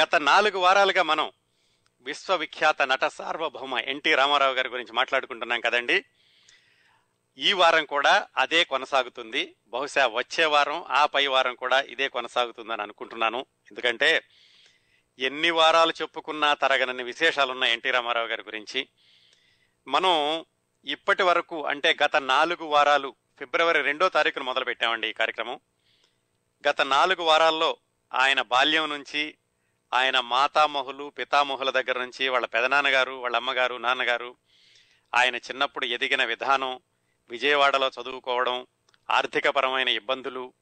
గత నాలుగు వారాలుగా మనం విశ్వవిఖ్యాత నట సార్వభౌమ ఎన్టీ రామారావు గారి గురించి మాట్లాడుకుంటున్నాం కదండి. ఈ వారం కూడా అదే కొనసాగుతుంది. బహుశా వచ్చే వారం ఆ పై వారం కూడా ఇదే కొనసాగుతుందని అనుకుంటున్నాను. ఎందుకంటే ఎన్ని వారాలు చెప్పుకున్నా తరగనన్ని విశేషాలున్న ఎన్టీ రామారావు గారి గురించి. మనం ఇప్పటి వరకు అంటే గత నాలుగు వారాలు ఫిబ్రవరి రెండో తారీఖున మొదలు పెట్టామండి ఈ కార్యక్రమం. గత నాలుగు వారాల్లో ఆయన బాల్యం నుంచి ఆయన మాతామహులు పితామహుల దగ్గర నుంచి వాళ్ళ పెదనాన్నగారు వాళ్ళ అమ్మగారు నాన్నగారు ఆయన చిన్నప్పుడు ఎదిగిన విధానం విజయవాడలో చదువుకోవడం ఆర్థికపరమైన ఇబ్బందులు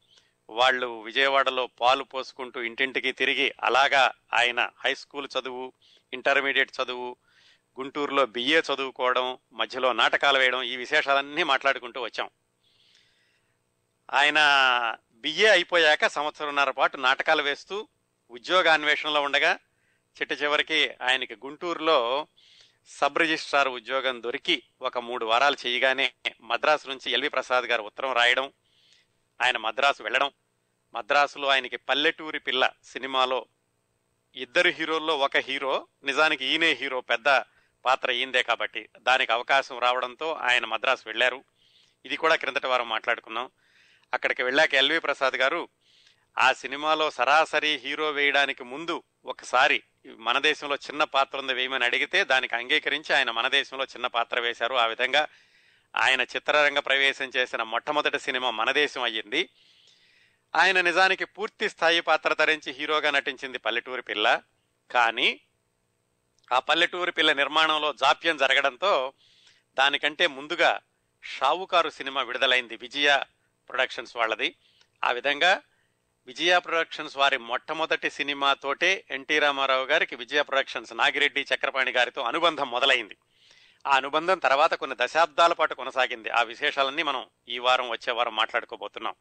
వాళ్ళు విజయవాడలో పాలు పోసుకుంటూ ఇంటింటికి తిరిగి అలాగా ఆయన హై స్కూల్ చదువు ఇంటర్మీడియట్ చదువు గుంటూరులో బిఏ చదువుకోవడం మధ్యలో నాటకాలు వేయడం ఈ విశేషాలన్నీ మాట్లాడుకుంటూ వచ్చాం. ఆయన బిఏ అయిపోయాక సంవత్సరంన్నర పాటు నాటకాలు వేస్తూ ఉద్యోగ అన్వేషణలో ఉండగా చిట్ట చివరికి ఆయనకి గుంటూరులో సబ్ రిజిస్ట్రార్ ఉద్యోగం దొరికి ఒక మూడు వారాలు చేయగానే మద్రాసు నుంచి ఎల్వి ప్రసాద్ గారు ఉత్తరం రాయడం ఆయన మద్రాసు వెళ్ళడం. మద్రాసులో ఆయనకి పల్లెటూరి పిల్ల సినిమాలో ఇద్దరు హీరోల్లో ఒక హీరో నిజానికి ఈయనే హీరో పెద్ద పాత్ర అయిందే కాబట్టి దానికి అవకాశం రావడంతో ఆయన మద్రాసు వెళ్ళారు. ఇది కూడా క్రిందటి వారం మాట్లాడుకున్నాం అక్కడికి వెళ్ళాక ఎల్వి ప్రసాద్ గారు ఆ సినిమాలో సరాసరి హీరో వేయడానికి ముందు ఒకసారి మన దేశంలో చిన్న పాత్ర ఉంది వేయమని అడిగితే దానికి అంగీకరించి ఆయన మన దేశంలో చిన్న పాత్ర వేశారు. ఆ విధంగా ఆయన చిత్రరంగ ప్రవేశం చేసిన మొట్టమొదటి సినిమా మన దేశం అయ్యింది. ఆయన నిజానికి పూర్తి స్థాయి పాత్ర ధరించి హీరోగా నటించింది పల్లెటూరి పిల్ల. కానీ ఆ పల్లెటూరి పిల్ల నిర్మాణంలో జాప్యం జరగడంతో దానికంటే ముందుగా షావుకారు సినిమా విడుదలైంది విజయ ప్రొడక్షన్స్ వాళ్ళది. ఆ విధంగా విజయ ప్రొడక్షన్స్ వారి మొట్టమొదటి సినిమాతోటే ఎన్టీ రామారావు గారికి విజయ ప్రొడక్షన్స్ నాగిరెడ్డి చక్రపాణి గారితో అనుబంధం మొదలైంది. ఆ అనుబంధం తర్వాత కొన్ని దశాబ్దాల పాటు కొనసాగింది. ఆ విశేషాలన్నీ మనం ఈ వారం వచ్చే వారం మాట్లాడుకోబోతున్నాం.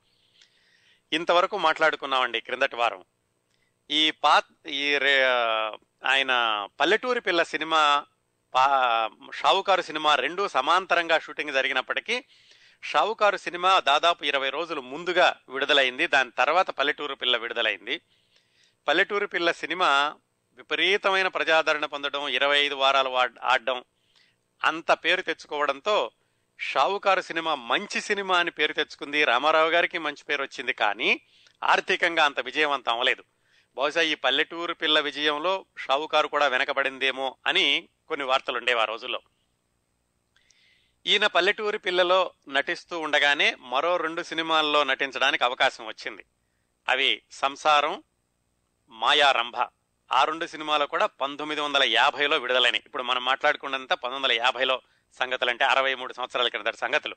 ఇంతవరకు మాట్లాడుకున్నామండి క్రిందటి వారం. ఈ పా ఈ రే ఆయన పల్లెటూరి పిల్ల సినిమా పా షావుకారు సినిమా రెండు సమాంతరంగా షూటింగ్ జరిగినప్పటికీ షావుకారు సినిమా దాదాపు ఇరవై రోజులు ముందుగా విడుదలైంది. దాని తర్వాత పల్లెటూరు పిల్ల విడుదలైంది. పల్లెటూరు పిల్ల సినిమా విపరీతమైన ప్రజాదరణ పొందడం ఇరవై ఐదు వారాలు ఆడడం అంత పేరు తెచ్చుకోవడంతో షావుకారు సినిమా మంచి సినిమా అని పేరు తెచ్చుకుంది. రామారావు గారికి మంచి పేరు వచ్చింది. కానీ ఆర్థికంగా అంత విజయవంతం అవ్వలేదు. బహుశా ఈ పల్లెటూరు పిల్ల విజయంలో షావుకారు కూడా వెనకబడిందేమో అని కొన్ని వార్తలు ఉండేవి ఆ రోజుల్లో. ఈయన పల్లెటూరి పిల్లలో నటిస్తూ ఉండగానే మరో రెండు సినిమాల్లో నటించడానికి అవకాశం వచ్చింది. అవి సంసారం మాయారంభ. ఆ రెండు సినిమాలు కూడా పంతొమ్మిది వందల యాభైలో విడుదలైనవి ఇప్పుడు మనం మాట్లాడుకున్నంత పంతొమ్మిది వందల యాభైలో సంగతులు అంటే అరవై మూడు సంవత్సరాల క్రిందటి సంగతులు.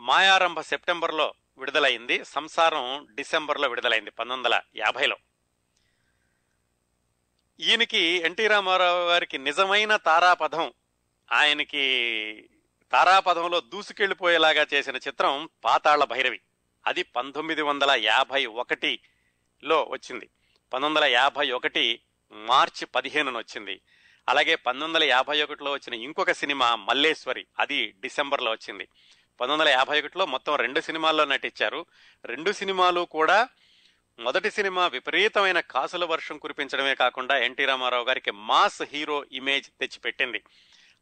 మాయారంభ సెప్టెంబర్లో విడుదలైంది సంసారం డిసెంబర్లో విడుదలైంది పంతొమ్మిది వందల యాభైలో. ఈయనకి ఎన్టీ రామారావు గారికి నిజమైన తారాపథం ఆయనకి తారాపథంలో దూసుకెళ్ళిపోయేలాగా చేసిన చిత్రం పాతాళ భైరవి. అది పంతొమ్మిది వందల యాభై ఒకటిలో వచ్చింది. పంతొమ్మిది వందల యాభై ఒకటి మార్చి పదిహేనున వచ్చింది. అలాగే పంతొమ్మిది వందల యాభై ఒకటిలో వచ్చిన ఇంకొక సినిమా మల్లేశ్వరి అది డిసెంబర్లో వచ్చింది. పంతొమ్మిది వందల యాభై ఒకటిలో మొత్తం రెండు సినిమాల్లో నటించారు. రెండు సినిమాలు కూడా మొదటి సినిమా విపరీతమైన కాసుల వర్షం కురిపించడమే కాకుండా ఎన్టీ రామారావు గారికి మాస్ హీరో ఇమేజ్ తెచ్చిపెట్టింది.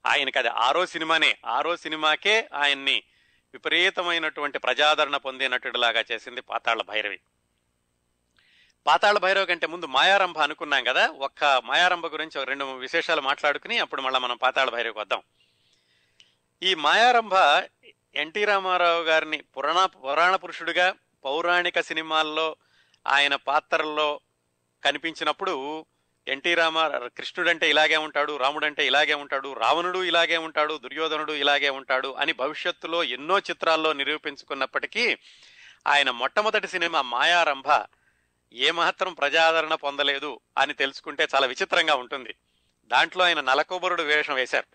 ఆయనకి అది ఆరో సినిమానే. ఆరో సినిమాకే ఆయన్ని విపరీతమైనటువంటి ప్రజాదరణ పొందే నటుడిలాగా చేసింది పాతాళ భైరవి. పాతాళ భైరవ కంటే ముందు మాయారంభ అనుకున్నాం కదా? ఒక్క మాయారంభ గురించి ఒక రెండు విశేషాలు మాట్లాడుకుని అప్పుడు మళ్ళీ మనం పాతాళ భైరవికి వద్దాం. ఈ మాయారంభ ఎన్టీ రామారావు గారిని పురాణ పురాణ పురుషుడిగా పౌరాణిక సినిమాల్లో ఆయన పాత్రల్లో కనిపించినప్పుడు ఎన్టీ రామ కృష్ణుడంటే ఇలాగే ఉంటాడు రాముడంటే ఇలాగే ఉంటాడు రావణుడు ఇలాగే ఉంటాడు దుర్యోధనుడు ఇలాగే ఉంటాడు అని భవిష్యత్తులో ఎన్నో చిత్రాల్లో నిరూపించుకున్నప్పటికీ ఆయన మొట్టమొదటి సినిమా మాయారంభ ఏమాత్రం ప్రజాదరణ పొందలేదు అని తెలుసుకుంటే చాలా విచిత్రంగా ఉంటుంది. దాంట్లో ఆయన నలకొబరుడు వేషం వేశారు.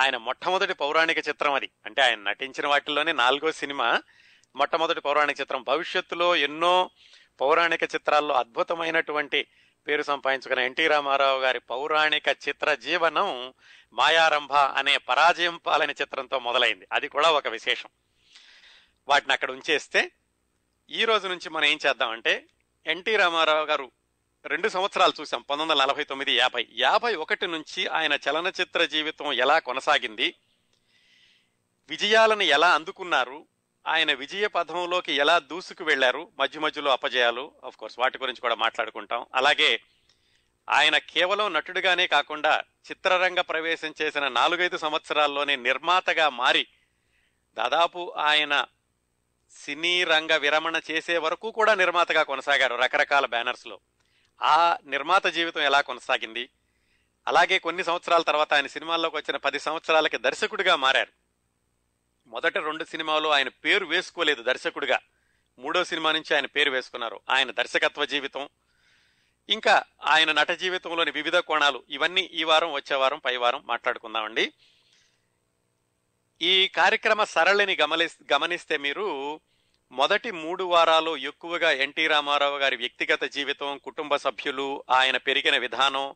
ఆయన మొట్టమొదటి పౌరాణిక చిత్రం అది. అంటే ఆయన నటించిన వాటిల్లోనే నాలుగో సినిమా మొట్టమొదటి పౌరాణిక చిత్రం. భవిష్యత్తులో ఎన్నో పౌరాణిక చిత్రాల్లో అద్భుతమైనటువంటి పేరు సంపాదించుకున్న ఎన్టీ రామారావు గారి పౌరాణిక చిత్ర జీవనం మాయారంభ అనే పరాజయం పాలన చిత్రంతో మొదలైంది. అది కూడా ఒక విశేషం. వాటిని అక్కడ ఉంచేస్తే ఈ రోజు నుంచి మనం ఏం చేద్దామంటే ఎన్టీ రామారావు గారు రెండు సంవత్సరాలు చూసాం పంతొమ్మిది వందల నలభై తొమ్మిది యాభై. యాభై ఒకటి నుంచి ఆయన చలనచిత్ర జీవితం ఎలా కొనసాగింది విజయాలను ఎలా అందుకున్నారు ఆయన విజయ పథంలోకి ఎలా దూసుకు వెళ్ళారు మధ్య మధ్యలో అపజయాలు ఆఫ్ కోర్స్ వాటి గురించి కూడా మాట్లాడుకుంటాం. అలాగే ఆయన కేవలం నటుడిగానే కాకుండా చిత్రరంగ ప్రవేశం చేసిన నాలుగైదు సంవత్సరాల్లోనే నిర్మాతగా మారి దాదాపు ఆయన సినీ రంగ విరమణ చేసే వరకు కూడా నిర్మాతగా కొనసాగారు రకరకాల బ్యానర్స్లో. ఆ నిర్మాత జీవితం ఎలా కొనసాగింది? అలాగే కొన్ని సంవత్సరాల తర్వాత ఆయన సినిమాల్లోకి వచ్చిన పది సంవత్సరాలకి దర్శకుడిగా మారారు. మొదట రెండు సినిమాలు ఆయన పేరు వేసుకోలేదు దర్శకుడిగా. మూడో సినిమా నుంచి ఆయన పేరు వేసుకున్నారు. ఆయన దర్శకత్వ జీవితం. ఇంకా ఆయన నట జీవితంలోని వివిధ కోణాలు. ఇవన్నీ ఈ వారం వచ్చే వారం పై వారం మాట్లాడుకుందామండి. ఈ కార్యక్రమ సరళిని గమని గమనిస్తే మీరు మొదటి మూడు వారాలు ఎక్కువగా ఎన్టీ రామారావు గారి వ్యక్తిగత జీవితం కుటుంబ సభ్యులు ఆయన పెరిగిన విధానం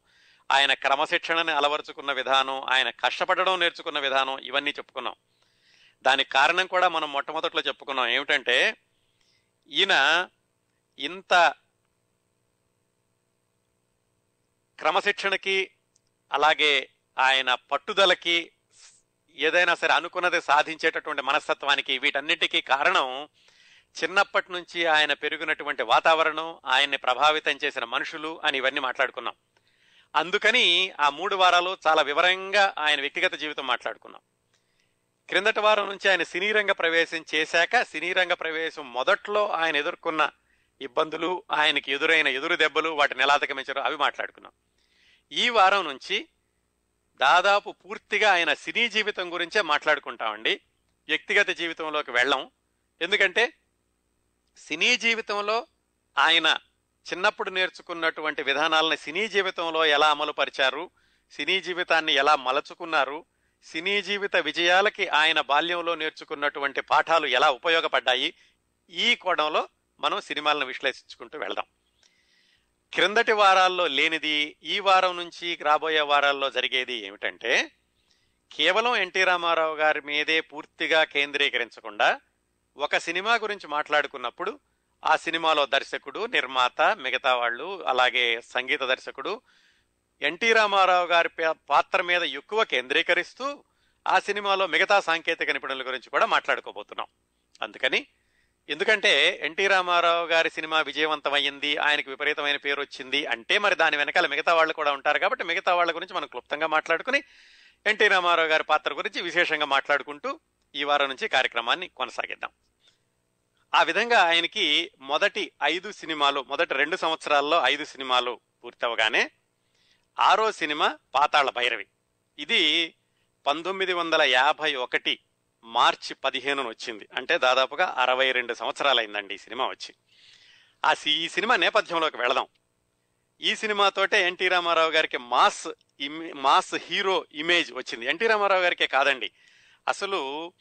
ఆయన క్రమశిక్షణని అలవరుచుకున్న విధానం ఆయన కష్టపడడం నేర్చుకున్న విధానం ఇవన్నీ చెప్పుకున్నాం. దానికి కారణం కూడా మనం మొట్టమొదట్లో చెప్పుకున్నాం. ఏమిటంటే ఈయన ఇంత క్రమశిక్షణకి అలాగే ఆయన పట్టుదలకి ఏదైనా సరే అనుకున్నది సాధించేటటువంటి మనస్తత్వానికి వీటన్నిటికీ కారణం చిన్నప్పటి నుంచి ఆయన పెరిగినటువంటి వాతావరణం ఆయన్ని ప్రభావితం చేసిన మనుషులు అని ఇవన్నీ మాట్లాడుకున్నాం. అందుకని ఆ మూడు వారాలు చాలా వివరంగా ఆయన వ్యక్తిగత జీవితం మాట్లాడుకున్నాం. క్రిందటి వారం నుంచి ఆయన సినీ రంగ ప్రవేశం చేశాక సినీ రంగ ప్రవేశం మొదట్లో ఆయన ఎదుర్కొన్న ఇబ్బందులు ఆయనకి ఎదురైన ఎదురు దెబ్బలు వాటిని ఎలా అధిగమించారో అవి మాట్లాడుకున్నాం. ఈ వారం నుంచి దాదాపు పూర్తిగా ఆయన సినీ జీవితం గురించే మాట్లాడుకుంటామండి. వ్యక్తిగత జీవితంలోకి వెళ్ళం. ఎందుకంటే సినీ జీవితంలో ఆయన చిన్నప్పుడు నేర్చుకున్నటువంటి విధానాలను సినీ జీవితంలో ఎలా అమలు పరిచారు సినీ జీవితాన్ని ఎలా మలచుకున్నారు సినీ జీవిత విజయాలకి ఆయన బాల్యంలో నేర్చుకున్నటువంటి పాఠాలు ఎలా ఉపయోగపడ్డాయి ఈ కోణంలో మనం సినిమాలను విశ్లేషించుకుంటూ వెళ్దాం. క్రిందటి వారాల్లో లేనిది ఈ వారం నుంచి రాబోయే వారాల్లో జరిగేది ఏమిటంటే కేవలం ఎన్టీ రామారావు గారి మీదే పూర్తిగా కేంద్రీకరించకుండా ఒక సినిమా గురించి మాట్లాడుకున్నప్పుడు ఆ సినిమాలో దర్శకుడు నిర్మాత మిగతా వాళ్ళు అలాగే సంగీత దర్శకుడు ఎన్టీ రామారావు గారి పాత్ర మీద ఎక్కువ కేంద్రీకరిస్తూ ఆ సినిమాలో మిగతా సాంకేతిక నిపుణుల గురించి కూడా మాట్లాడుకోబోతున్నాం. అందుకని ఎందుకంటే ఎన్టీ రామారావు గారి సినిమా విజయవంతమైంది ఆయనకు విపరీతమైన పేరు వచ్చింది అంటే మరి దాని వెనకాల మిగతా వాళ్ళు కూడా ఉంటారు కాబట్టి మిగతా వాళ్ళ గురించి మనం క్లుప్తంగా మాట్లాడుకుని ఎన్టీ రామారావు గారి పాత్ర గురించి విశేషంగా మాట్లాడుకుంటూ ఈ వారం నుంచి కార్యక్రమాన్ని కొనసాగిద్దాం. ఆ విధంగా ఆయనకి మొదటి ఐదు సినిమాలు మొదటి రెండు సంవత్సరాల్లో ఐదు సినిమాలు పూర్తవగానే ఆరో సినిమా పాతాళ భైరవి. ఇది పంతొమ్మిది వందల యాభై ఒకటి మార్చి పదిహేనున వచ్చింది. అంటే దాదాపుగా అరవై రెండు సంవత్సరాలైందండి ఈ సినిమా వచ్చి. ఆ ఈ సినిమా నేపథ్యంలోకి వెళదాం. ఈ సినిమాతోటే ఎన్టీ రామారావు గారికి మాస్ మాస్ హీరో ఇమేజ్ వచ్చింది. ఎన్టీ రామారావు గారికే కాదండి. అసలు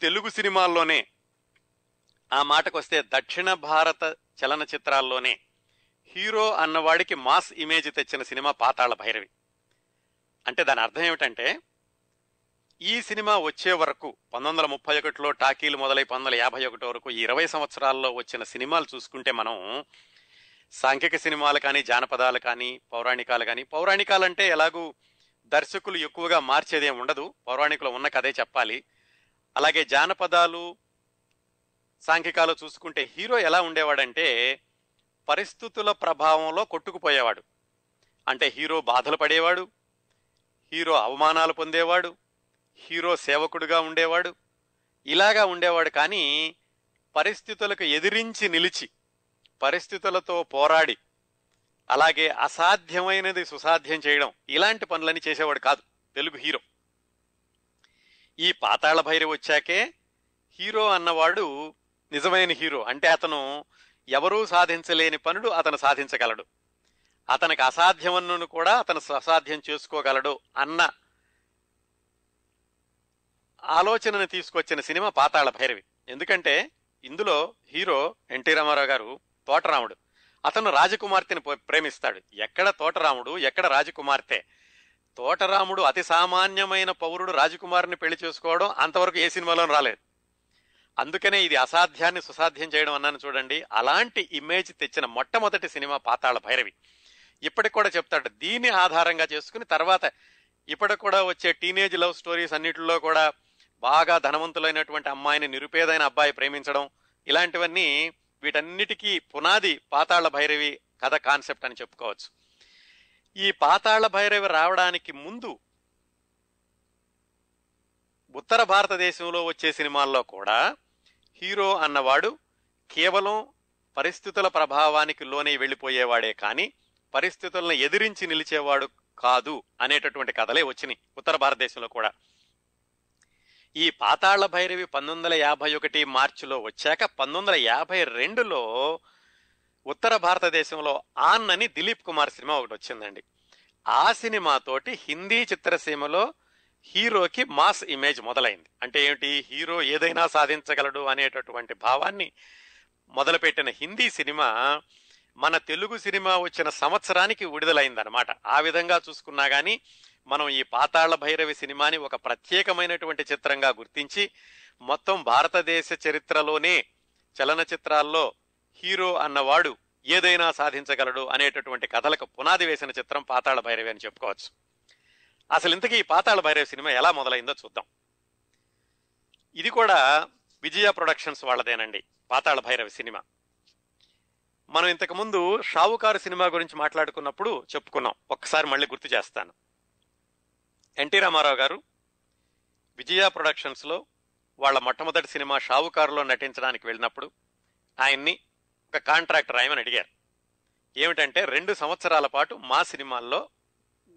తెలుగు సినిమాల్లోనే ఆ మాటకు వస్తే దక్షిణ భారత చలనచిత్రాల్లోనే హీరో అన్నవాడికి మాస్ ఇమేజ్ తెచ్చిన సినిమా పాతాళ భైరవి. అంటే దాని అర్థం ఏమిటంటే ఈ సినిమా వచ్చే వరకు పంతొమ్మిది వందల ముప్పై ఒకటిలో టాకీలు మొదలై పంతొమ్మిది వందల యాభై ఒకటి వరకు ఈ ఇరవై సంవత్సరాల్లో వచ్చిన సినిమాలు చూసుకుంటే మనం సాంఘిక సినిమాలు కానీ జానపదాలు కానీ పౌరాణికాలు కానీ పౌరాణికాలు అంటే ఎలాగూ దర్శకులు ఎక్కువగా మార్చేదేం ఉండదు. పౌరాణికులు ఉన్న కథే చెప్పాలి. అలాగే జానపదాలు సాంఘికాలు చూసుకుంటే హీరో ఎలా ఉండేవాడంటే పరిస్థితుల ప్రభావంలో కొట్టుకుపోయేవాడు. అంటే హీరో బాధలు పడేవాడు హీరో అవమానాలు పొందేవాడు హీరో సేవకుడుగా ఉండేవాడు ఇలాగా ఉండేవాడు కానీ పరిస్థితులకు ఎదిరించి నిలిచి పరిస్థితులతో పోరాడి అలాగే అసాధ్యమైనది సుసాధ్యం చేయడం ఇలాంటి పనులని చేసేవాడు కాదు తెలుగు హీరో. ఈ పాతాళ భైరవి వచ్చాకే హీరో అన్నవాడు నిజమైన హీరో. అంటే అతను ఎవరూ సాధించలేని పనులు అతను సాధించగలడు. అతనికి అసాధ్యమన్ను కూడా అతను అసాధ్యం చేసుకోగలడు అన్న ఆలోచనను తీసుకొచ్చిన సినిమా పాతాళ భైరవి. ఎందుకంటే ఇందులో హీరో ఎన్టీ రామారావు గారు తోటరాముడు. అతను రాజకుమార్తెని ప్రేమిస్తాడు. ఎక్కడ తోటరాముడు ఎక్కడ రాజకుమార్తె? తోటరాముడు అతి సామాన్యమైన పౌరుడు రాజకుమారిని పెళ్ళి చేసుకోవడం అంతవరకు ఏ సినిమాలో రాలేదు. అందుకనే ఇది అసాధ్యాన్ని సుసాధ్యం చేయడం అన్నాను చూడండి. అలాంటి ఇమేజ్ తెచ్చిన మొట్టమొదటి సినిమా పాతాళ భైరవి. ఇప్పటికి కూడా చెప్తాడు దీన్ని ఆధారంగా చేసుకుని తర్వాత ఇప్పటికి కూడా వచ్చే టీనేజ్ లవ్ స్టోరీస్ అన్నిటిలో కూడా బాగా ధనవంతులైనటువంటి అమ్మాయిని నిరుపేదైన అబ్బాయి ప్రేమించడం ఇలాంటివన్నీ వీటన్నిటికీ పునాది పాతాళ భైరవి కథ కాన్సెప్ట్ అని చెప్పుకోవచ్చు. ఈ పాతాళ భైరవి రావడానికి ముందు ఉత్తర భారతదేశంలో వచ్చే సినిమాల్లో కూడా హీరో అన్నవాడు కేవలం పరిస్థితుల ప్రభావానికి లోనే వెళ్ళిపోయేవాడే కానీ పరిస్థితులను ఎదిరించి నిలిచేవాడు కాదు అనేటటువంటి కథలే వచ్చినాయి ఉత్తర భారతదేశంలో కూడా. ఈ పాతాళ భైరవి పంతొమ్మిది వందల యాభై ఒకటి మార్చిలో వచ్చాక పంతొమ్మిది వందల యాభై రెండులో ఉత్తర భారతదేశంలో ఆన్ అని దిలీప్ కుమార్ సినిమా ఒకటి వచ్చిందండి. ఆ సినిమాతోటి హిందీ చిత్రసీమలో హీరోకి మాస్ ఇమేజ్ మొదలైంది. అంటే ఏమిటి? హీరో ఏదైనా సాధించగలడు అనేటటువంటి భావాన్ని మొదలుపెట్టిన హిందీ సినిమా మన తెలుగు సినిమా వచ్చిన సంవత్సరానికి విడుదలైందనమాట ఆ విధంగా చూసుకున్నా కానీ మనం ఈ పాతాళ భైరవి సినిమాని ఒక ప్రత్యేకమైనటువంటి చిత్రంగా గుర్తించి మొత్తం భారతదేశ చరిత్రలోనే చలనచిత్రాల్లో హీరో అన్నవాడు ఏదైనా సాధించగలడు అనేటటువంటి కథలకు పునాది వేసిన చిత్రం పాతాళ భైరవి అని చెప్పుకోవచ్చు. అసలు ఇంతకీ ఈ పాతాళ భైరవి సినిమా ఎలా మొదలైందో చూద్దాం. ఇది కూడా విజయ ప్రొడక్షన్స్ వాళ్ళదేనండి పాతాళ భైరవి సినిమా. మనం ఇంతకు ముందు షావుకారు సినిమా గురించి మాట్లాడుకున్నప్పుడు చెప్పుకున్నాం. ఒక్కసారి మళ్ళీ గుర్తు చేస్తాను. ఎన్టీ రామారావు గారు విజయ ప్రొడక్షన్స్లో వాళ్ళ మొట్టమొదటి సినిమా షావుకారులో నటించడానికి వెళ్ళినప్పుడు ఆయన్ని ఒక కాంట్రాక్టర్ ఆయమని అడిగారు. ఏమిటంటే రెండు సంవత్సరాల పాటు మా సినిమాల్లో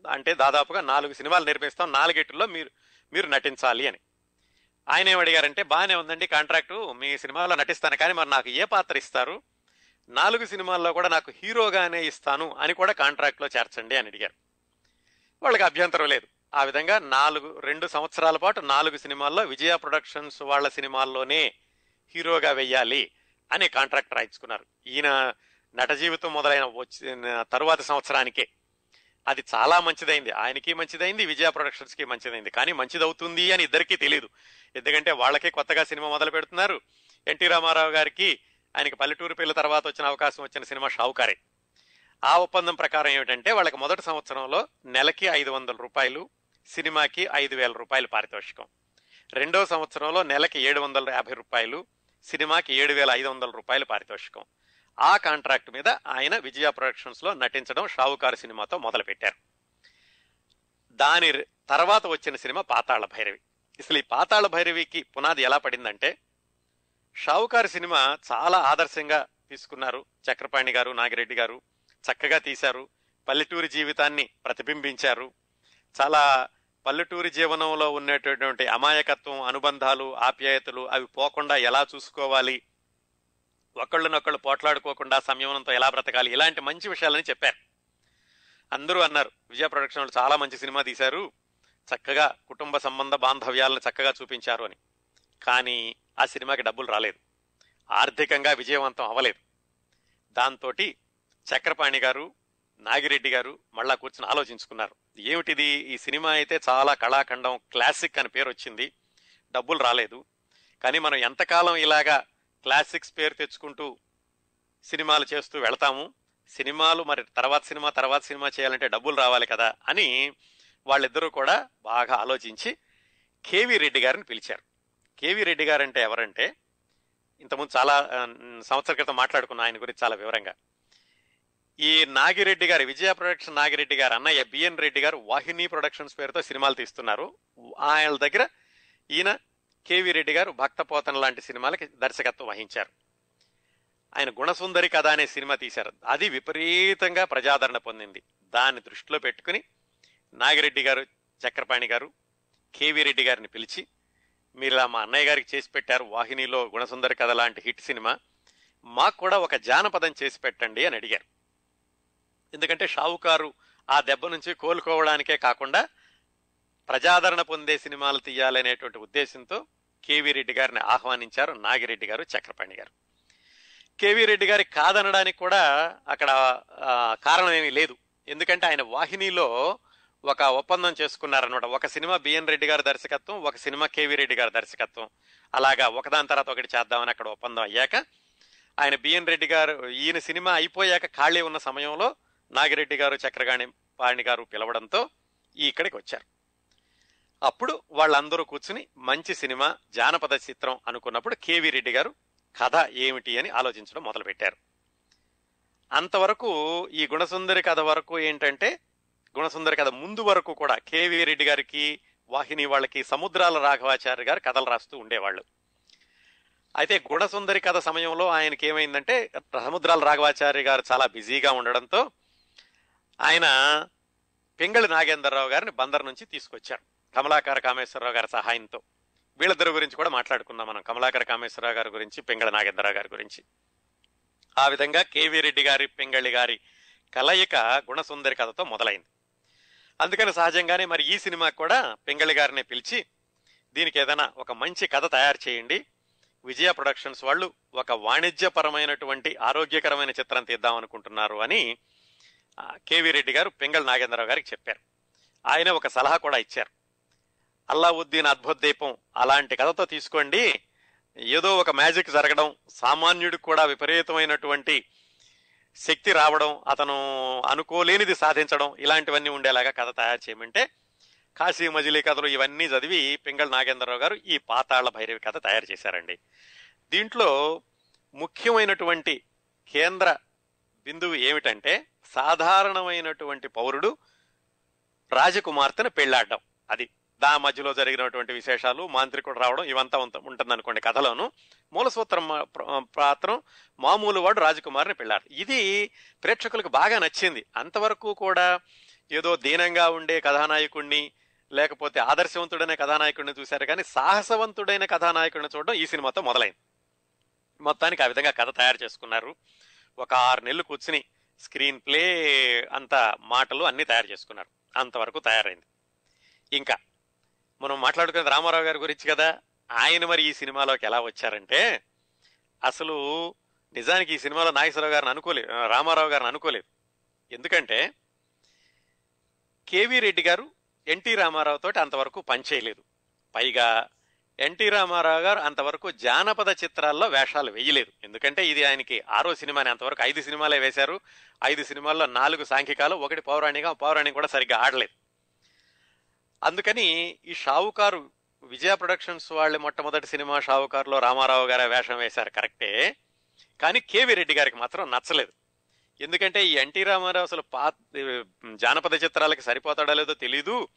అంటే దాదాపుగా నాలుగు సినిమాలు నిర్మిస్తాం నాలుగిటిలో మీరు మీరు నటించాలి అని. ఆయన ఏమడిగారంటే అడిగారంటే బాగానే ఉందండి కాంట్రాక్టు. మీ సినిమాలో నటిస్తాను. కానీ మరి నాకు ఏ పాత్ర ఇస్తారు? నాలుగు సినిమాల్లో కూడా నాకు హీరోగానే ఇస్తాను అని కూడా కాంట్రాక్ట్లో చేర్చండి అని అడిగారు. వాళ్ళకి అభ్యంతరం లేదు. ఆ విధంగా నాలుగు రెండు సంవత్సరాల పాటు నాలుగు సినిమాల్లో విజయ ప్రొడక్షన్స్ వాళ్ళ సినిమాల్లోనే హీరోగా వెయ్యాలి అని కాంట్రాక్ట్ రాయించుకున్నారు. ఈయన నట జీవితం మొదలైన వచ్చిన తరువాత సంవత్సరానికే. అది చాలా మంచిదైంది. ఆయనకి మంచిదైంది విజయ ప్రొడక్షన్స్కి మంచిదైంది. కానీ మంచిదవుతుంది అని ఇద్దరికీ తెలియదు ఎందుకంటే వాళ్ళకే కొత్తగా సినిమా మొదలు పెడుతున్నారు. ఎన్టీ రామారావు గారికి ఆయనకి పల్లెటూరు పిల్ల తర్వాత వచ్చిన అవకాశం వచ్చిన సినిమా షావుకారే. ఆ ఒప్పందం ప్రకారం ఏమిటంటే వాళ్ళకి మొదటి సంవత్సరంలో నెలకి ఐదు వందల రూపాయలు సినిమాకి ఐదు వేల రూపాయలు పారితోషికం. రెండో సంవత్సరంలో నెలకి ఏడు వందల యాభై రూపాయలు సినిమాకి ఏడు వేల ఐదు వందల రూపాయలు పారితోషికం. ఆ కాంట్రాక్ట్ మీద ఆయన విజయ ప్రొడక్షన్స్లో నటించడం షావుకారు సినిమాతో మొదలు పెట్టారు దాని తర్వాత వచ్చిన సినిమా పాతాళ భైరవి. అసలు ఈ పాతాళ భైరవికి పునాది ఎలా పడిందంటే షావుకారు సినిమా చాలా ఆదర్శంగా తీసుకున్నారు చక్రపాణి గారు నాగిరెడ్డి గారు. చక్కగా తీశారు. పల్లెటూరి జీవితాన్ని ప్రతిబింబించారు. చాలా పల్లెటూరి జీవనంలో ఉన్నటువంటి అమాయకత్వం అనుబంధాలు ఆప్యాయతలు అవి పోకుండా ఎలా చూసుకోవాలి ఒకళ్ళనొకళ్ళు పోట్లాడుకోకుండా సంయమనంతో ఎలా బ్రతకాలి? ఇలాంటి మంచి విషయాలని చెప్పారు. అందరూ అన్నారు విజయ ప్రొడక్షన్ వాళ్ళు చాలా మంచి సినిమా తీశారు చక్కగా కుటుంబ సంబంధ బాంధవ్యాలను చక్కగా చూపించారు అని. కానీ ఆ సినిమాకి డబ్బులు రాలేదు. ఆర్థికంగా విజయవంతం అవ్వలేదు. దాంతో చక్రపాణి గారు నాగిరెడ్డి గారు మళ్ళా కూర్చుని ఆలోచించుకున్నారు. ఏమిటిది? ఈ సినిమా అయితే చాలా కళాఖండం క్లాసిక్ అని పేరు వచ్చింది. డబ్బులు రాలేదు. కానీ మనం ఎంతకాలం ఇలాగా క్లాసిక్స్ పేరు తెచ్చుకుంటూ సినిమాలు చేస్తూ వెళతాము. సినిమాలు మరి తర్వాత సినిమా తర్వాత సినిమా చేయాలంటే డబ్బులు రావాలి కదా అని వాళ్ళిద్దరూ కూడా బాగా ఆలోచించి కేవీ రెడ్డి గారిని పిలిచారు. కేవీ రెడ్డి గారు అంటే ఎవరంటే ఇంతకుముందు చాలా సంవత్సరాల క్రితం మాట్లాడుకున్న ఆయన గురించి చాలా వివరంగా. ఈ నాగిరెడ్డి గారు విజయ ప్రొడక్షన్ నాగిరెడ్డి గారు అన్నయ్య బిఎన్ రెడ్డి గారు వాహిని ప్రొడక్షన్స్ పేరుతో సినిమాలు తీస్తున్నారు. ఆయన దగ్గర ఈయన కేవీ రెడ్డి గారు భక్తపోతన లాంటి సినిమాలకి దర్శకత్వం వహించారు. ఆయన గుణసుందరి కథ అనే సినిమా తీశారు. అది విపరీతంగా ప్రజాదరణ పొందింది. దాన్ని దృష్టిలో పెట్టుకుని నాగిరెడ్డి గారు చక్రపాణి గారు కేవీ రెడ్డి గారిని పిలిచి మీరు ఇలా మా అన్నయ్య గారికి చేసి పెట్టారు వాహినిలో గుణసుందరి కథ లాంటి హిట్ సినిమా. మాకు కూడా ఒక జానపదం చేసి పెట్టండి అని అడిగారు. ఎందుకంటే షావుకారు ఆ దెబ్బ నుంచి కోలుకోవడానికే కాకుండా ప్రజాదరణ పొందే సినిమాలు తీయాలనేటువంటి ఉద్దేశంతో కేవీ రెడ్డి గారిని ఆహ్వానించారు. నాగిరెడ్డి గారు చక్రపాణి గారు. కేవీ రెడ్డి గారి కాదనడానికి కూడా అక్కడ కారణం ఏమీ లేదు. ఎందుకంటే ఆయన వాహినిలో ఒక ఒప్పందం చేసుకున్నారనమాట ఒక సినిమా బిఎన్ రెడ్డి గారి దర్శకత్వం ఒక సినిమా కేవీ రెడ్డి గారి దర్శకత్వం. అలాగా ఒకదాని తర్వాత ఒకటి చేద్దామని అక్కడ ఒప్పందం అయ్యాక ఆయన బిఎన్ రెడ్డి గారు ఈయన సినిమా అయిపోయాక ఖాళీ ఉన్న సమయంలో నాగిరెడ్డి గారు చక్రగాణి పాణి గారు పిలవడంతో ఈ ఇక్కడికి వచ్చారు. అప్పుడు వాళ్ళందరూ కూర్చుని మంచి సినిమా జానపద చిత్రం అనుకున్నప్పుడు కేవీ రెడ్డి గారు కథ ఏమిటి అని ఆలోచించడం మొదలుపెట్టారు. అంతవరకు ఈ గుణసుందరి కథ వరకు ఏంటంటే గుణసుందరి కథ ముందు వరకు కూడా కేవీ రెడ్డి గారికి వాహిని వాళ్ళకి సముద్రాల రాఘవాచార్య గారు కథలు రాస్తూ ఉండేవాళ్ళు. అయితే గుణసుందరి కథ సమయంలో ఆయనకి ఏమైందంటే సముద్రాల రాఘవాచార్య గారు చాలా బిజీగా ఉండడంతో ఆయన పింగళి నాగేంద్రరావు గారిని బందర్ నుంచి తీసుకొచ్చారు. కమలాకర కామేశ్వరరావు గారి సహాయంతో వీళ్ళిద్దరి గురించి కూడా మాట్లాడుకుందాం మనం. కమలాకర కామేశ్వరరావు గారి గురించి పింగళ నాగేంద్రరావు గారి గురించి. ఆ విధంగా కేవీ రెడ్డి గారి పింగళి గారి కలయిక గుణసుందరి కథతో మొదలైంది. అందుకని సహజంగానే మరి ఈ సినిమా కూడా పింగళి గారిని పిలిచి దీనికి ఏదైనా ఒక మంచి కథ తయారు చేయండి. విజయ ప్రొడక్షన్స్ వాళ్ళు ఒక వాణిజ్యపరమైనటువంటి ఆరోగ్యకరమైన చిత్రం తీద్దాం అనుకుంటున్నారు అని కేవీ రెడ్డి గారు పింగళ నాగేంద్రరావు గారికి చెప్పారు. ఆయన ఒక సలహా కూడా ఇచ్చారు. అల్లావుద్దీన్ అద్భుత దీపం అలాంటి కథతో తీసుకోండి. ఏదో ఒక మ్యాజిక్ జరగడం సామాన్యుడికి కూడా విపరీతమైనటువంటి శక్తి రావడం అతను అనుకోలేనిది సాధించడం ఇలాంటివన్నీ ఉండేలాగా కథ తయారు చేయమంటే కాశీ మజిలీ కథలు ఇవన్నీ చదివి పింగళ నాగేంద్రరావు గారు ఈ పాతాళ భైరవి కథ తయారు చేశారండి. దీంట్లో ముఖ్యమైనటువంటి కేంద్ర బిందువు ఏమిటంటే సాధారణమైనటువంటి పౌరుడు రాజకుమార్తెను పెళ్ళాడడం. అది దా మధ్యలో జరిగినటువంటి విశేషాలు మాంత్రికుడు రావడం ఇవంతా ఉంటుంది అనుకోండి కథలోను. మూల సూత్రం పాత్రం మామూలు వాడు రాజకుమారిని పెళ్ళాడు. ఇది ప్రేక్షకులకు బాగా నచ్చింది. అంతవరకు కూడా ఏదో దీనంగా ఉండే కథానాయకుణ్ణి లేకపోతే ఆదర్శవంతుడైన కథానాయకుడిని చూశారు కానీ సాహసవంతుడైన కథానాయకుడిని చూడడం ఈ సినిమాతో మొదలైంది. మొత్తానికి ఆ విధంగా కథ తయారు చేసుకున్నారు. ఒక ఆరు నెలలు కూర్చుని స్క్రీన్ ప్లే అంత మాటలు అన్ని తయారు చేసుకున్నారు. అంతవరకు తయారైంది. ఇంకా మనం మాట్లాడుకునేది రామారావు గారి గురించి కదా. ఆయన మరి ఈ సినిమాలోకి ఎలా వచ్చారంటే అసలు నిజానికి ఈ సినిమాలో నాగేశ్వరరావు గారిని అనుకోలేదు రామారావు గారిని అనుకోలేదు. ఎందుకంటే కేవీ రెడ్డి గారు ఎన్టీ రామారావు తోటి అంతవరకు పనిచేయలేదు. పైగా ఎన్టీ రామారావు గారు అంతవరకు జానపద చిత్రాల్లో వేషాలు వేయలేదు. ఎందుకంటే ఇది ఆయనకి ఆరో సినిమాని అంతవరకు ఐదు సినిమాలే వేశారు. ఐదు సినిమాల్లో నాలుగు సాంఘికాలు ఒకటి పౌరాణిక పౌరాణి కూడా సరిగ్గా ఆడలేదు. అందుకని ఈ షావుకారు విజయ ప్రొడక్షన్స్ వాళ్ళు మొట్టమొదటి సినిమా షావుకారులో రామారావు గారి వేషం వేశారు కరెక్టే. కానీ కేవీ రెడ్డి గారికి మాత్రం నచ్చలేదు. ఎందుకంటే ఈ ఎన్టీ రామారావు అసలు పా జానపద చిత్రాలకి సరిపోతాడో లేదో తెలీదు.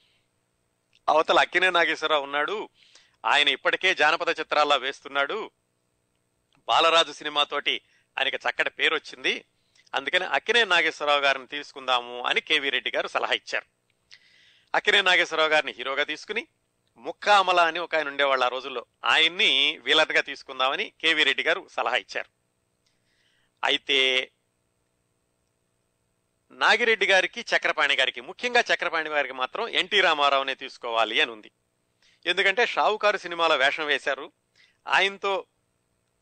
అవతల అక్కినే నాగేశ్వరరావు ఉన్నాడు. ఆయన ఇప్పటికే జానపద చిత్రాల్లో వేస్తున్నాడు. బాలరాజు సినిమాతోటి ఆయనకి చక్కటి పేరు వచ్చింది అందుకని అక్కినే నాగేశ్వరరావు గారిని తీసుకుందాము అని కేవీ రెడ్డి గారు సలహా ఇచ్చారు. అక్కినే నాగేశ్వరరావు గారిని హీరోగా తీసుకుని ముక్కామల అని ఒక ఆయన ఉండేవాళ్ళు ఆ రోజుల్లో. ఆయన్ని వీలర్గా తీసుకుందామని కేవీ రెడ్డి గారు సలహా ఇచ్చారు. అయితే నాగిరెడ్డి గారికి చక్రపాణి గారికి ముఖ్యంగా చక్రపాణి గారికి మాత్రం ఎన్టీ రామారావునే తీసుకోవాలి అని ఉంది. ఎందుకంటే షావుకారు సినిమాలో వేషం వేశారు. ఆయనతో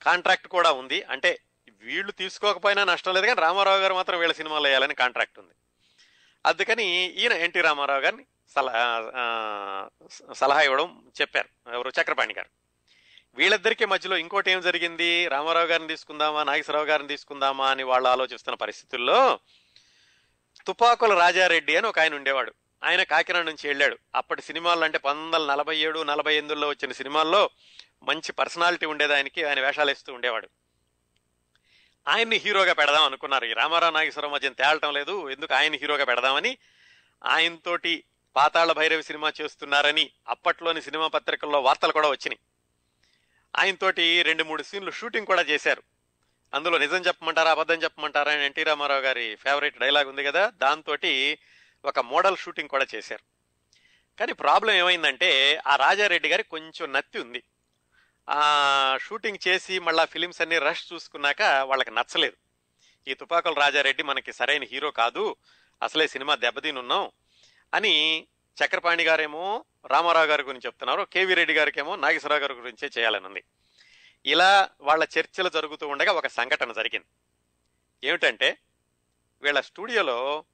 కాంట్రాక్ట్ కూడా ఉంది. అంటే వీళ్ళు తీసుకోకపోయినా నష్టం లేదు కానీ రామారావు గారు మాత్రం వీళ్ళ సినిమాలో వేయాలని కాంట్రాక్ట్ ఉంది. అందుకని ఈయన ఎన్టీ రామారావు గారిని సలహా సలహా ఇవ్వడం చెప్పారు. ఎవరు? చక్రపాణి గారు. వీళ్ళిద్దరికీ మధ్యలో ఇంకోటి ఏం జరిగింది? రామారావు గారిని తీసుకుందామా? నాగేశ్వరరావు గారిని తీసుకుందామా అని వాళ్ళు ఆలోచిస్తున్న పరిస్థితుల్లో తుపాకుల రాజారెడ్డి అని ఒక ఆయన ఉండేవాడు. ఆయన కాకినాడ నుంచి వెళ్ళాడు. అప్పటి సినిమాలు అంటే పంతొమ్మిది నలభై ఏడు నలభై ఎనిమిదిలో వచ్చిన సినిమాల్లో మంచి పర్సనాలిటీ ఉండేది ఆయనకి. ఆయన వేషాలు ఇస్తూ ఉండేవాడు. ఆయన్ని హీరోగా పెడదాం అనుకున్నారు. ఈ రామారావు నాగేశ్వరం మధ్య తేలటం లేదు. ఎందుకు? ఆయన హీరోగా పెడదామని ఆయనతోటి పాతాళ భైరవి సినిమా చేస్తున్నారని అప్పట్లోని సినిమా పత్రికల్లో వార్తలు కూడా వచ్చినాయి. ఆయనతోటి రెండు మూడు సీన్లు షూటింగ్ కూడా చేశారు. అందులో నిజం చెప్పమంటారా అబద్ధం చెప్పమంటారా అని ఎన్టీ రామారావు గారి ఫేవరెట్ డైలాగ్ ఉంది కదా దాంతో ఒక మోడల్ షూటింగ్ కూడా చేశారు. కానీ ప్రాబ్లం ఏమైందంటే ఆ రాజారెడ్డి గారి కొంచెం నత్తి ఉంది. ఆ షూటింగ్ చేసి మళ్ళీ ఫిలిమ్స్ అన్ని రష్ చూసుకున్నాక వాళ్ళకి నచ్చలేదు. ఈ తుపాకుల రాజారెడ్డి మనకి సరైన హీరో కాదు అసలే సినిమా దెబ్బతినున్నాం అని చక్రపాణి గారేమో రామారావు గారి గురించి చెప్తున్నారు. కేవీ రెడ్డి గారికేమో నాగేశ్వరరావు గారి గురించే చేయాలని ఉంది. ఇలా వాళ్ళ చర్చలు జరుగుతూ ఉండగా ఒక సంఘటన జరిగింది. ఏమిటంటే వీళ్ళ స్టూడియోలో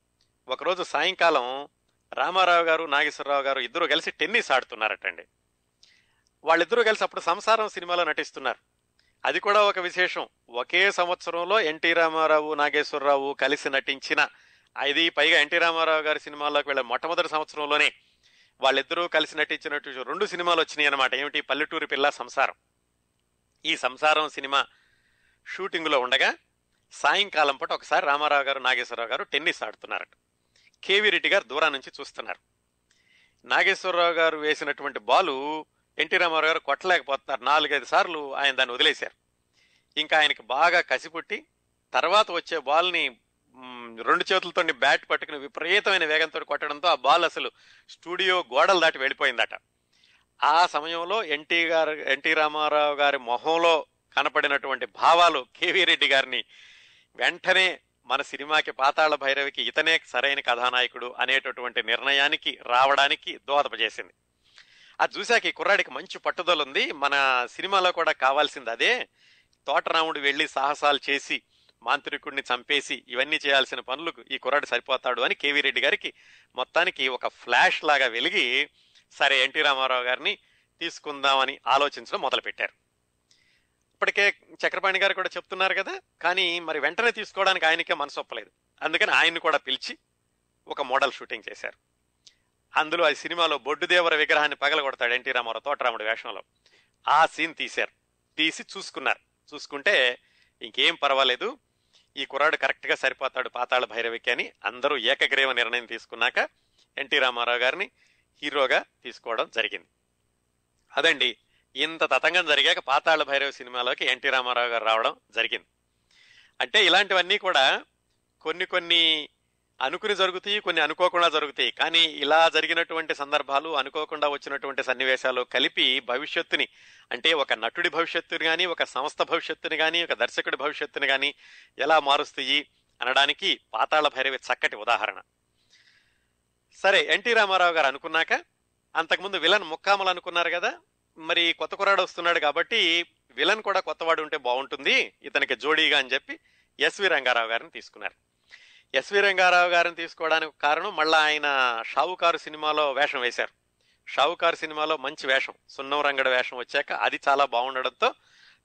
ఒకరోజు సాయంకాలం రామారావు గారు నాగేశ్వరరావు గారు ఇద్దరు కలిసి టెన్నిస్ ఆడుతున్నారటండి. వాళ్ళిద్దరూ కలిసి అప్పుడు సంసారం సినిమాలో నటిస్తున్నారు. అది కూడా ఒక విశేషం. ఒకే సంవత్సరంలో ఎన్టీ రామారావు నాగేశ్వరరావు కలిసి నటించిన ఇది పైగా ఎన్టీ రామారావు గారి సినిమాల్లోకి వెళ్ళే మొట్టమొదటి సంవత్సరంలోనే వాళ్ళిద్దరూ కలిసి నటించినట్టు రెండు సినిమాలు వచ్చినాయి అనమాట ఏమిటి? పల్లెటూరి పిల్ల సంసారం. ఈ సంసారం సినిమా షూటింగ్లో ఉండగా సాయంకాలం పూట ఒకసారి రామారావు గారు నాగేశ్వరరావు గారు టెన్నిస్ ఆడుతున్నారట. కేవీ రెడ్డి గారు దూరం నుంచి చూస్తున్నారు. నాగేశ్వరరావు గారు వేసినటువంటి బాలు ఎన్టీ రామారావు గారు కొట్టలేకపోతున్నారు. నాలుగైదు సార్లు ఆయన దాన్ని వదిలేశారు. ఇంకా ఆయనకి బాగా కసిపుట్టి తర్వాత వచ్చే బాల్ని రెండు చేతులతో బ్యాట్ పట్టుకుని విపరీతమైన వేగంతో కొట్టడంతో ఆ బాల్ అసలు స్టూడియో గోడలు దాటి వెళ్ళిపోయిందట. ఆ సమయంలో ఎన్టీ గారు ఎన్టీ రామారావు గారి మొహంలో కనపడినటువంటి భావాలు కేవీ రెడ్డి గారిని వెంటనే మన సినిమాకి పాతాళ భైరవికి ఇతనే సరైన కథానాయకుడు అనేటటువంటి నిర్ణయానికి రావడానికి దోహదపజేసింది. అది చూశాక ఈ కుర్రాడికి మంచి పట్టుదల ఉంది. మన సినిమాలో కూడా కావాల్సింది అదే. తోటరాముడు వెళ్ళి సాహసాలు చేసి మాంత్రికుడిని చంపేసి ఇవన్నీ చేయాల్సిన పనులకు ఈ కుర్రాడు సరిపోతాడు అని కేవీ రెడ్డి గారికి మొత్తానికి ఒక ఫ్లాష్ లాగా వెలిగి సరే ఎన్టీ రామారావు గారిని తీసుకుందామని ఆలోచించడం మొదలుపెట్టారు. ఇప్పటికే చక్రపాణి గారు కూడా చెప్తున్నారు కదా కానీ మరి వెంటనే తీసుకోవడానికి ఆయనకే మనసు ఒప్పలేదు. అందుకని ఆయన్ని కూడా పిలిచి ఒక మోడల్ షూటింగ్ చేశారు. అందులో ఆ సినిమాలో బొడ్డుదేవర విగ్రహాన్ని పగలగొడతాడు ఎన్టీ రామారావు తోటరాముడి వేషంలో. ఆ సీన్ తీశారు. తీసి చూసుకున్నారు. చూసుకుంటే ఇంకేం పర్వాలేదు. ఈ కుర్రాడు కరెక్ట్గా సరిపోతాడు పాతాళ భైరవికి అని అందరూ ఏకగ్రీవ నిర్ణయం తీసుకున్నాక ఎన్టీ రామారావు గారిని హీరోగా తీసుకోవడం జరిగింది. అదండి ఇంత తతంగం జరిగాక పాతాళ భైరవ సినిమాలోకి ఎన్టీ రామారావు గారు రావడం జరిగింది. అంటే ఇలాంటివన్నీ కూడా కొన్ని కొన్ని అనుకుని జరుగుతాయి కొన్ని అనుకోకుండా జరుగుతాయి. కానీ ఇలా జరిగినటువంటి సందర్భాలు అనుకోకుండా వచ్చినటువంటి సన్నివేశాలు కలిపి భవిష్యత్తుని అంటే ఒక నటుడి భవిష్యత్తుని కానీ ఒక సంస్థ భవిష్యత్తుని కానీ ఒక దర్శకుడి భవిష్యత్తుని కానీ ఎలా మారుస్తాయి అనడానికి పాతాళ భైరవి చక్కటి ఉదాహరణ. సరే ఎన్టీ రామారావు గారు అనుకున్నాక అంతకుముందు విలన్ ముక్కామలు అనుకున్నారు కదా మరి కొత్త కురాడు వస్తున్నాడు కాబట్టి విలన్ కూడా కొత్తవాడు ఉంటే బాగుంటుంది ఇతనికి జోడీగా అని చెప్పి ఎస్వి రంగారావు గారిని తీసుకున్నారు. ఎస్వి రంగారావు గారిని తీసుకోవడానికి కారణం మళ్ళా ఆయన షావుకారు సినిమాలో వేషం వేశారు. షావుకారు సినిమాలో మంచి వేషం సున్నం రంగడ వేషం వచ్చాక అది చాలా బాగుండడంతో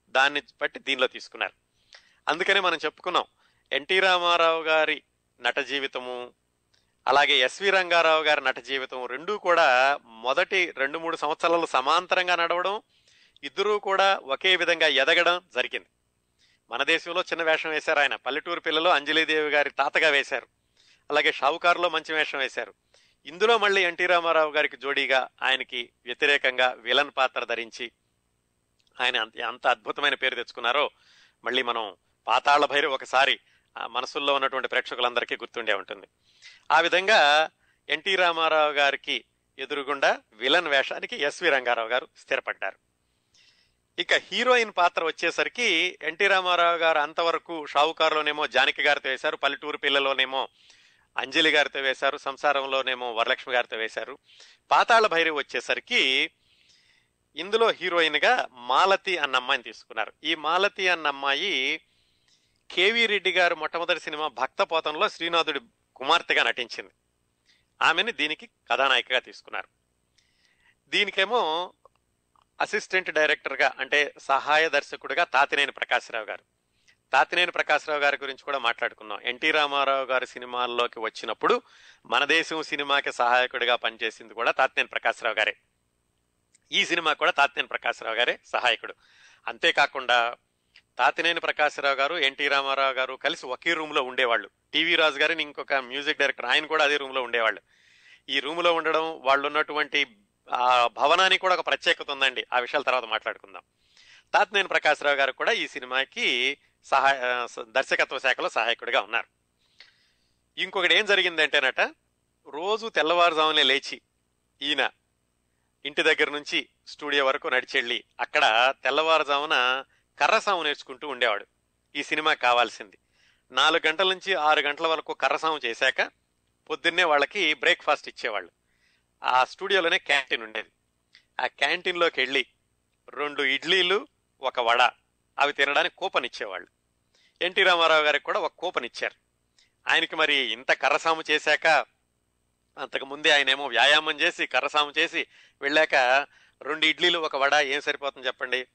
దాన్ని బట్టి దీనిలో తీసుకున్నారు. అందుకనే మనం చెప్పుకున్నాం ఎన్టీ రామారావు గారి నట జీవితము అలాగే ఎస్వి రంగారావు గారి నట జీవితం రెండూ కూడా మొదటి రెండు మూడు సంవత్సరాలు సమాంతరంగా నడవడం ఇద్దరూ కూడా ఒకే విధంగా ఎదగడం జరిగింది. మన దేశంలో చిన్న వేషం వేశారు ఆయన. పల్లెటూరు పిల్లలు అంజలీదేవి గారి తాతగా వేశారు. అలాగే షావుకారులో మంచి వేషం వేశారు. ఇందులో మళ్ళీ ఎన్టీ రామారావు గారికి జోడీగా ఆయనకి వ్యతిరేకంగా విలన్ పాత్ర ధరించి ఆయన అంత అద్భుతమైన పేరు తెచ్చుకున్నారో మళ్ళీ మనం పాతాళ భైరు ఒకసారి ఆ మనసుల్లో ఉన్నటువంటి ప్రేక్షకులందరికీ గుర్తుండే ఉంటుంది. ఆ విధంగా ఎన్టీ రామారావు గారికి ఎదురుగుండా విలన్ వేషానికి ఎస్వి రంగారావు గారు స్థిరపడ్డారు. ఇక హీరోయిన్ పాత్ర వచ్చేసరికి ఎన్టీ రామారావు గారు అంతవరకు షావుకారులోనేమో జానకి గారితో వేశారు పల్లెటూరు పిల్లలోనేమో అంజలి గారితో వేశారు సంసారంలోనేమో వరలక్ష్మి గారితో వేశారు. పాతాళ భైరవి వచ్చేసరికి ఇందులో హీరోయిన్గా మాలతి అన్న అమ్మాయిని తీసుకున్నారు. ఈ మాలతి అన్న అమ్మాయి కేవీ రెడ్డి గారు మొట్టమొదటి సినిమా భక్తపోతంలో శ్రీనాథుడి కుమార్తెగా నటించింది. ఆమెని దీనికి కథానాయికగా తీసుకున్నారు. దీనికేమో అసిస్టెంట్ డైరెక్టర్గా అంటే సహాయ దర్శకుడిగా తాతినేని ప్రకాశ్రావు గారు. తాతినేని ప్రకాశ్రావు గారి గురించి కూడా మాట్లాడుకున్నాం ఎన్టీ రామారావు గారి సినిమాల్లోకి వచ్చినప్పుడు మన దేశం సినిమాకి సహాయకుడిగా పనిచేసింది కూడా తాతినేని ప్రకాశ్రావు గారే. ఈ సినిమా కూడా తాతినేని ప్రకాశ్రావు గారే సహాయకుడు. అంతేకాకుండా తాతినేని ప్రకాశ్రావు గారు ఎన్టీ రామారావు గారు కలిసి ఒకే రూమ్లో ఉండేవాళ్ళు. టీవీ రాజు గారిని ఇంకొక మ్యూజిక్ డైరెక్టర్ ఆయన కూడా అదే రూమ్లో ఉండేవాళ్ళు. ఈ రూమ్లో ఉండడం వాళ్ళు ఉన్నటువంటి ఆ భవనానికి కూడా ఒక ప్రత్యేకత ఉందండి. ఆ విషయాల తర్వాత మాట్లాడుకుందాం. తాతినేని ప్రకాశ్రావు గారు కూడా ఈ సినిమాకి సహాయ దర్శకత్వ శాఖలో సహాయకుడిగా ఉన్నారు. ఇంకొకటి ఏం జరిగిందంటేనట రోజు తెల్లవారుజామునే లేచి ఈయన ఇంటి దగ్గర నుంచి స్టూడియో వరకు నడిచెళ్ళి అక్కడ తెల్లవారుజామున కర్రసాము నేర్చుకుంటూ ఉండేవాడు. ఈ సినిమా కావాల్సింది. నాలుగు గంటల నుంచి ఆరు గంటల వరకు కర్రసాము చేశాక పొద్దున్నే వాళ్ళకి బ్రేక్ఫాస్ట్ ఇచ్చేవాళ్ళు. ఆ స్టూడియోలోనే క్యాంటీన్ ఉండేది. ఆ క్యాంటీన్లోకి వెళ్ళి రెండు ఇడ్లీలు ఒక వడ. అవి తినడానికి కూపన్ ఇచ్చేవాళ్ళు ఎన్టీ రామారావు గారికి కూడా ఒక కూపన్ ఇచ్చారు ఆయనకి మరి ఇంత కర్రసాము చేశాక అంతకు ముందే ఆయన ఏమో వ్యాయామం చేసి కర్రసాము చేసి వెళ్ళాక రెండు ఇడ్లీలు ఒక వడ ఏం సరిపోతుంది చెప్పండి?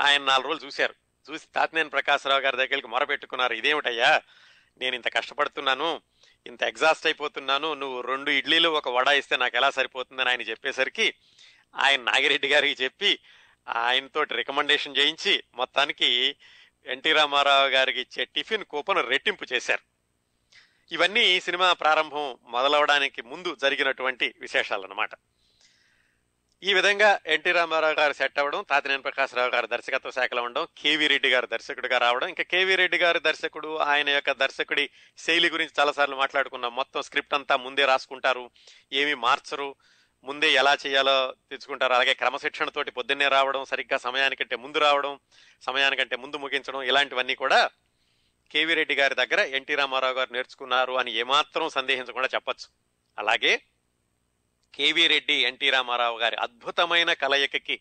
ఆయన నాలుగు రోజులు చూశారు. చూసి తాతినేని ప్రకాశరావు గారి దగ్గరికి మొరపెట్టుకున్నారు ఇదేమిటయ్యా? నేను ఇంత కష్టపడుతున్నాను ఇంత ఎగ్జాస్ట్ అయిపోతున్నాను నువ్వు రెండు ఇడ్లీలు ఒక వడ ఇస్తే నాకు ఎలా సరిపోతుందని ఆయన చెప్పేసరికి ఆయన నాగిరెడ్డి గారికి చెప్పి ఆయనతో రికమెండేషన్ చేయించి మొత్తానికి ఎన్టీ రామారావు గారికి ఇచ్చే టిఫిన్ కూపన్ రెట్టింపు చేశారు. ఇవన్నీ సినిమా ప్రారంభం మొదలవడానికి ముందు జరిగినటువంటి విశేషాలన్నమాట. అన్నమాట ఈ విధంగా ఎన్టీ రామారావు గారు సెట్ అవ్వడం తాతినేని ప్రకాశరావు గారు దర్శకత్వ శాఖలో ఉండడం కేవీ రెడ్డి గారు దర్శకుడిగా రావడం ఇంకా కేవీ రెడ్డి గారు దర్శకుడు ఆయన యొక్క దర్శకుడి శైలి గురించి చాలాసార్లు మాట్లాడుకున్నాం మొత్తం స్క్రిప్ట్ అంతా ముందే రాసుకుంటారు. ఏమీ మార్చరు ముందే ఎలా చేయాలో తెచ్చుకుంటారు అలాగే క్రమశిక్షణతోటి పొద్దున్నే రావడం సరిగ్గా సమయానికంటే ముందు రావడం సమయానికంటే ముందు ముగించడం ఇలాంటివన్నీ కూడా కేవీ రెడ్డి గారి దగ్గర ఎన్టీ రామారావు గారు నేర్చుకున్నారు అని ఏమాత్రం సందేహించకుండా చెప్పొచ్చు. అలాగే కేవీ రెడ్డి ఎన్టీ రామారావు గారి అద్భుతమైన కలయికకి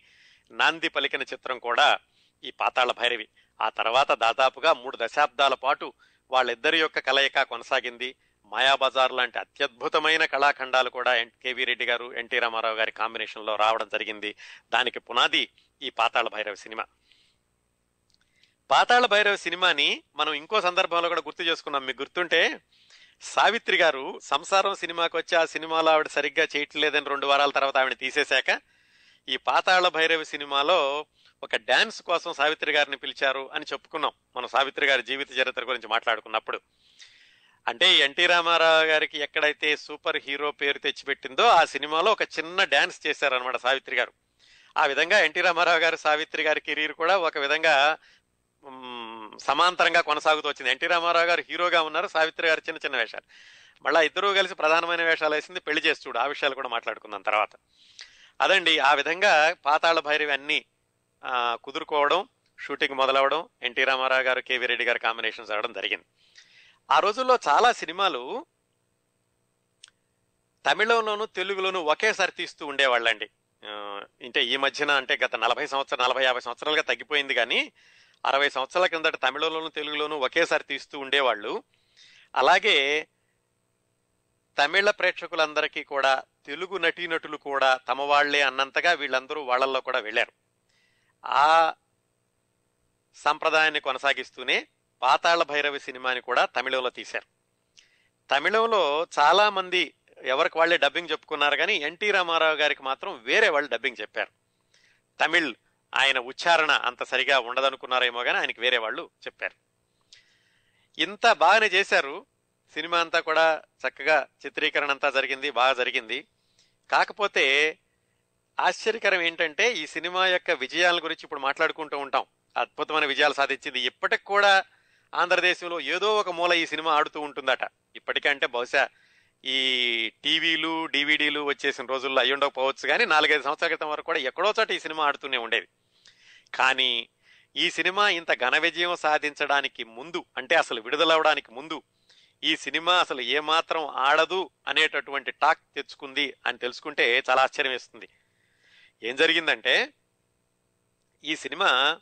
నాంది పలికిన చిత్రం కూడా ఈ పాతాళ భైరవి. ఆ తర్వాత దాదాపుగా మూడు దశాబ్దాల పాటు వాళ్ళిద్దరి యొక్క కలయిక కొనసాగింది. మాయాబజార్ లాంటి అత్యద్భుతమైన కళాఖండాలు కూడా కేవీ రెడ్డి గారు ఎన్టీ రామారావు గారి కాంబినేషన్లో రావడం జరిగింది. దానికి పునాది ఈ పాతాళ భైరవ సినిమా. పాతాళ భైరవ సినిమాని మనం ఇంకో సందర్భంలో కూడా గుర్తు చేసుకున్నాం. మీకు గుర్తుంటే సావిత్రి గారు సంసారం సినిమాకి వచ్చి ఆ సినిమాలో ఆవిడ సరిగ్గా చేయట్లేదని రెండు వారాల తర్వాత ఆవిడ తీసేశాక ఈ పాతాళ భైరవి సినిమాలో ఒక డ్యాన్స్ కోసం సావిత్రి గారిని పిలిచారు అని చెప్పుకున్నాం. మనం సావిత్రి గారి జీవిత చరిత్ర గురించి మాట్లాడుకున్నప్పుడు. అంటే ఎన్టీ రామారావు గారికి ఎక్కడైతే సూపర్ హీరో పేరు తెచ్చిపెట్టిందో ఆ సినిమాలో ఒక చిన్న డ్యాన్స్ చేశారనమాట సావిత్రి గారు. ఆ విధంగా ఎన్టీ రామారావు గారు సావిత్రి గారి కెరీర్ కూడా ఒక విధంగా సమాంతరంగా కొనసాగుతూ వచ్చింది. ఎన్టీ రామారావు గారు హీరోగా ఉన్నారు. సావిత్రి గారు చిన్న చిన్న వేషాలు. మళ్ళీ ఇద్దరూ కలిసి ప్రధానమైన వేషాలు వేసింది పెళ్ళి చేసి చూడు. ఆ విషయాలు కూడా మాట్లాడుకుందాం తర్వాత. అదండి ఆ విధంగా పాతాళ భైరవి అన్నీ కుదురుకోవడం షూటింగ్ మొదలవడం ఎన్టీ రామారావు గారు కేవీ రెడ్డి గారు కాంబినేషన్స్ అవడం జరిగింది. ఆ రోజుల్లో చాలా సినిమాలు తమిళంలోను తెలుగులోను ఒకేసారి తీస్తూ ఉండేవాళ్ళండి. అంటే ఈ మధ్యన అంటే గత నలభై సంవత్సరాలు నలభై యాభై సంవత్సరాలుగా తగ్గిపోయింది కానీ అరవై సంవత్సరాల కిందట తమిళంలోను తెలుగులోను ఒకేసారి తీస్తూ ఉండేవాళ్ళు. అలాగే తమిళ ప్రేక్షకులందరికీ కూడా తెలుగు నటీనటులు కూడా తమ వాళ్ళే అన్నంతగా వీళ్ళందరూ వాళ్ళల్లో కూడా వెళ్ళారు. ఆ సంప్రదాయాన్ని కొనసాగిస్తూనే పాతాళ భైరవి సినిమాని కూడా తమిళంలో తీశారు. తమిళంలో చాలా మంది ఎవరికి వాళ్ళే డబ్బింగ్ చెప్పుకున్నారు కానీ ఎన్టీ రామారావు గారికి మాత్రం వేరే వాళ్ళు డబ్బింగ్ చెప్పారు. తమిళ్ ఆయన ఉచ్చారణ అంత సరిగా ఉండదనుకున్నారేమో కానీ ఆయనకి వేరే వాళ్ళు చెప్పారు. ఇంత బాగానే చేశారు. సినిమా అంతా కూడా చక్కగా చిత్రీకరణ అంతా జరిగింది బాగా జరిగింది. కాకపోతే ఆశ్చర్యకరం ఏంటంటే ఈ సినిమా యొక్క విజయాల గురించి ఇప్పుడు మాట్లాడుకుంటూ ఉంటాం. అద్భుతమైన విజయాలు సాధించింది. ఇప్పటికి కూడా ఆంధ్రదేశంలో ఏదో ఒక మూల ఈ సినిమా ఆడుతూ ఉంటుందట. ఇప్పటికంటే బహుశా ఈ టీవీలు డివిడీలు వచ్చేసిన రోజుల్లో అయ్యి ఉండకపోవచ్చు కానీ నాలుగైదు సంవత్సరాల క్రితం వరకు కూడా ఎక్కడో చోట ఈ సినిమా ఆడుతూనే ఉండేది కానీ ఈ సినిమా ఇంత ఘన విజయం సాధించడానికి ముందు అంటే అసలు విడుదలవడానికి ముందు ఈ సినిమా అసలు ఏమాత్రం ఆడదు అనేటటువంటి టాక్ తెచ్చుకుంది అని తెలుసుకుంటే చాలా ఆశ్చర్యం వేస్తుంది. ఏం జరిగిందంటే ఈ సినిమా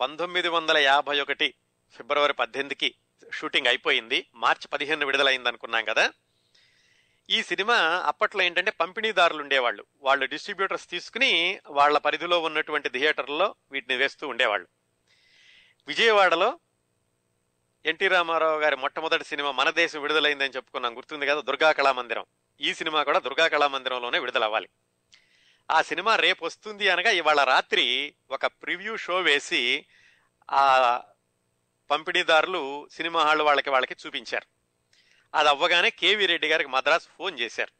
పంతొమ్మిది వందల యాభై ఒకటి ఫిబ్రవరి పద్దెనిమిదికి షూటింగ్ అయిపోయింది. మార్చి పదిహేను విడుదలైంది అనుకున్నాం కదా. ఈ సినిమా అప్పట్లో ఏంటంటే పంపిణీదారులు ఉండేవాళ్ళు. వాళ్ళు డిస్ట్రిబ్యూటర్స్ తీసుకుని వాళ్ళ పరిధిలో ఉన్నటువంటి థియేటర్లో వీటిని వేస్తూ ఉండేవాళ్ళు. విజయవాడలో ఎన్టీ రామారావు గారి మొట్టమొదటి సినిమా మన దేశం విడుదలైందని చెప్పుకున్నాం. గుర్తుంది కదా? దుర్గా కళామందిరం. ఈ సినిమా కూడా దుర్గా కళామందిరంలోనే విడుదలవ్వాలి. ఆ సినిమా రేపు వస్తుంది అనగా ఇవాళ రాత్రి ఒక ప్రివ్యూ షో వేసి ఆ పంపిణీదారులు సినిమా హాల్ వాళ్ళకి వాళ్ళకి చూపించారు. అది అవ్వగానే కేవీ రెడ్డి గారికి మద్రాసు ఫోన్ చేశారు.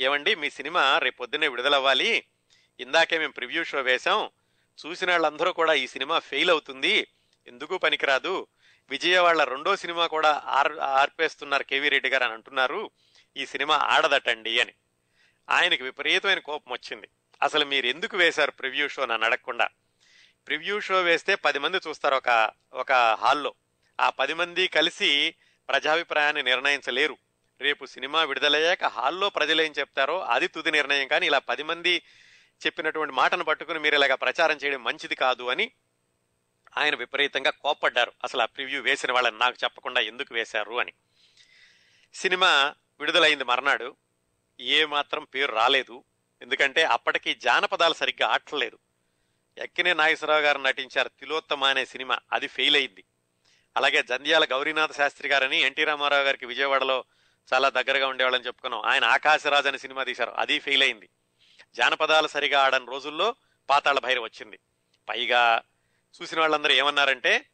ఏమండి మీ సినిమా రేపు పొద్దున్నే విడుదలవ్వాలి. ఇందాకే మేము ప్రివ్యూ షో వేశాం. చూసిన వాళ్ళందరూ కూడా ఈ సినిమా ఫెయిల్ అవుతుంది. ఎందుకు పనికిరాదు? విజయవాడ రెండో సినిమా కూడా ఆర్ ఆర్పేస్తున్నారు కేవీ రెడ్డి గారు అని అంటున్నారు. ఈ సినిమా ఆడదటండి అని. ఆయనకి విపరీతమైన కోపం వచ్చింది. అసలు మీరు ఎందుకు వేశారు ప్రివ్యూ షో నన్ను అడగకుండా? ప్రివ్యూ షో వేస్తే పది మంది చూస్తారు ఒక ఒక హాల్లో. ఆ పది మంది కలిసి ప్రజాభిప్రాయాన్ని నిర్ణయించలేరు. రేపు సినిమా విడుదలయ్యాక హాల్లో ప్రజలు ఏం చెప్తారో అది తుది నిర్ణయం. కానీ ఇలా పది మంది చెప్పినటువంటి మాటను పట్టుకుని మీరు ఇలాగ ప్రచారం చేయడం మంచిది కాదు అని ఆయన విపరీతంగా కోప్పడ్డారు. అసలు ఆ ప్రివ్యూ వేసిన వాళ్ళని నాకు చెప్పకుండా ఎందుకు వేశారు అని. సినిమా విడుదలైంది మర్నాడు. ఏ మాత్రం పేరు రాలేదు. ఎందుకంటే అప్పటికి జానపదాలు సరిగ్గా ఆటలేదు ఎక్కినే నాగేశ్వరరావు గారు నటించారు తిలోత్తమ అనే సినిమా. అది ఫెయిల్ అయింది. అలాగే జంధ్యాల గౌరీనాథ శాస్త్రి గారని ఎన్టీ రామారావు గారికి విజయవాడలో చాలా దగ్గరగా ఉండేవాళ్ళని చెప్పుకున్నాం. ఆయన ఆకాశరాజ్ అనే సినిమా తీశారు. అది ఫెయిల్ అయింది. జానపదాలు సరిగా ఆడని రోజుల్లో పాతాళ భైరవ్ వచ్చింది. పైగా చూసిన వాళ్ళందరూ ఏమన్నారంటే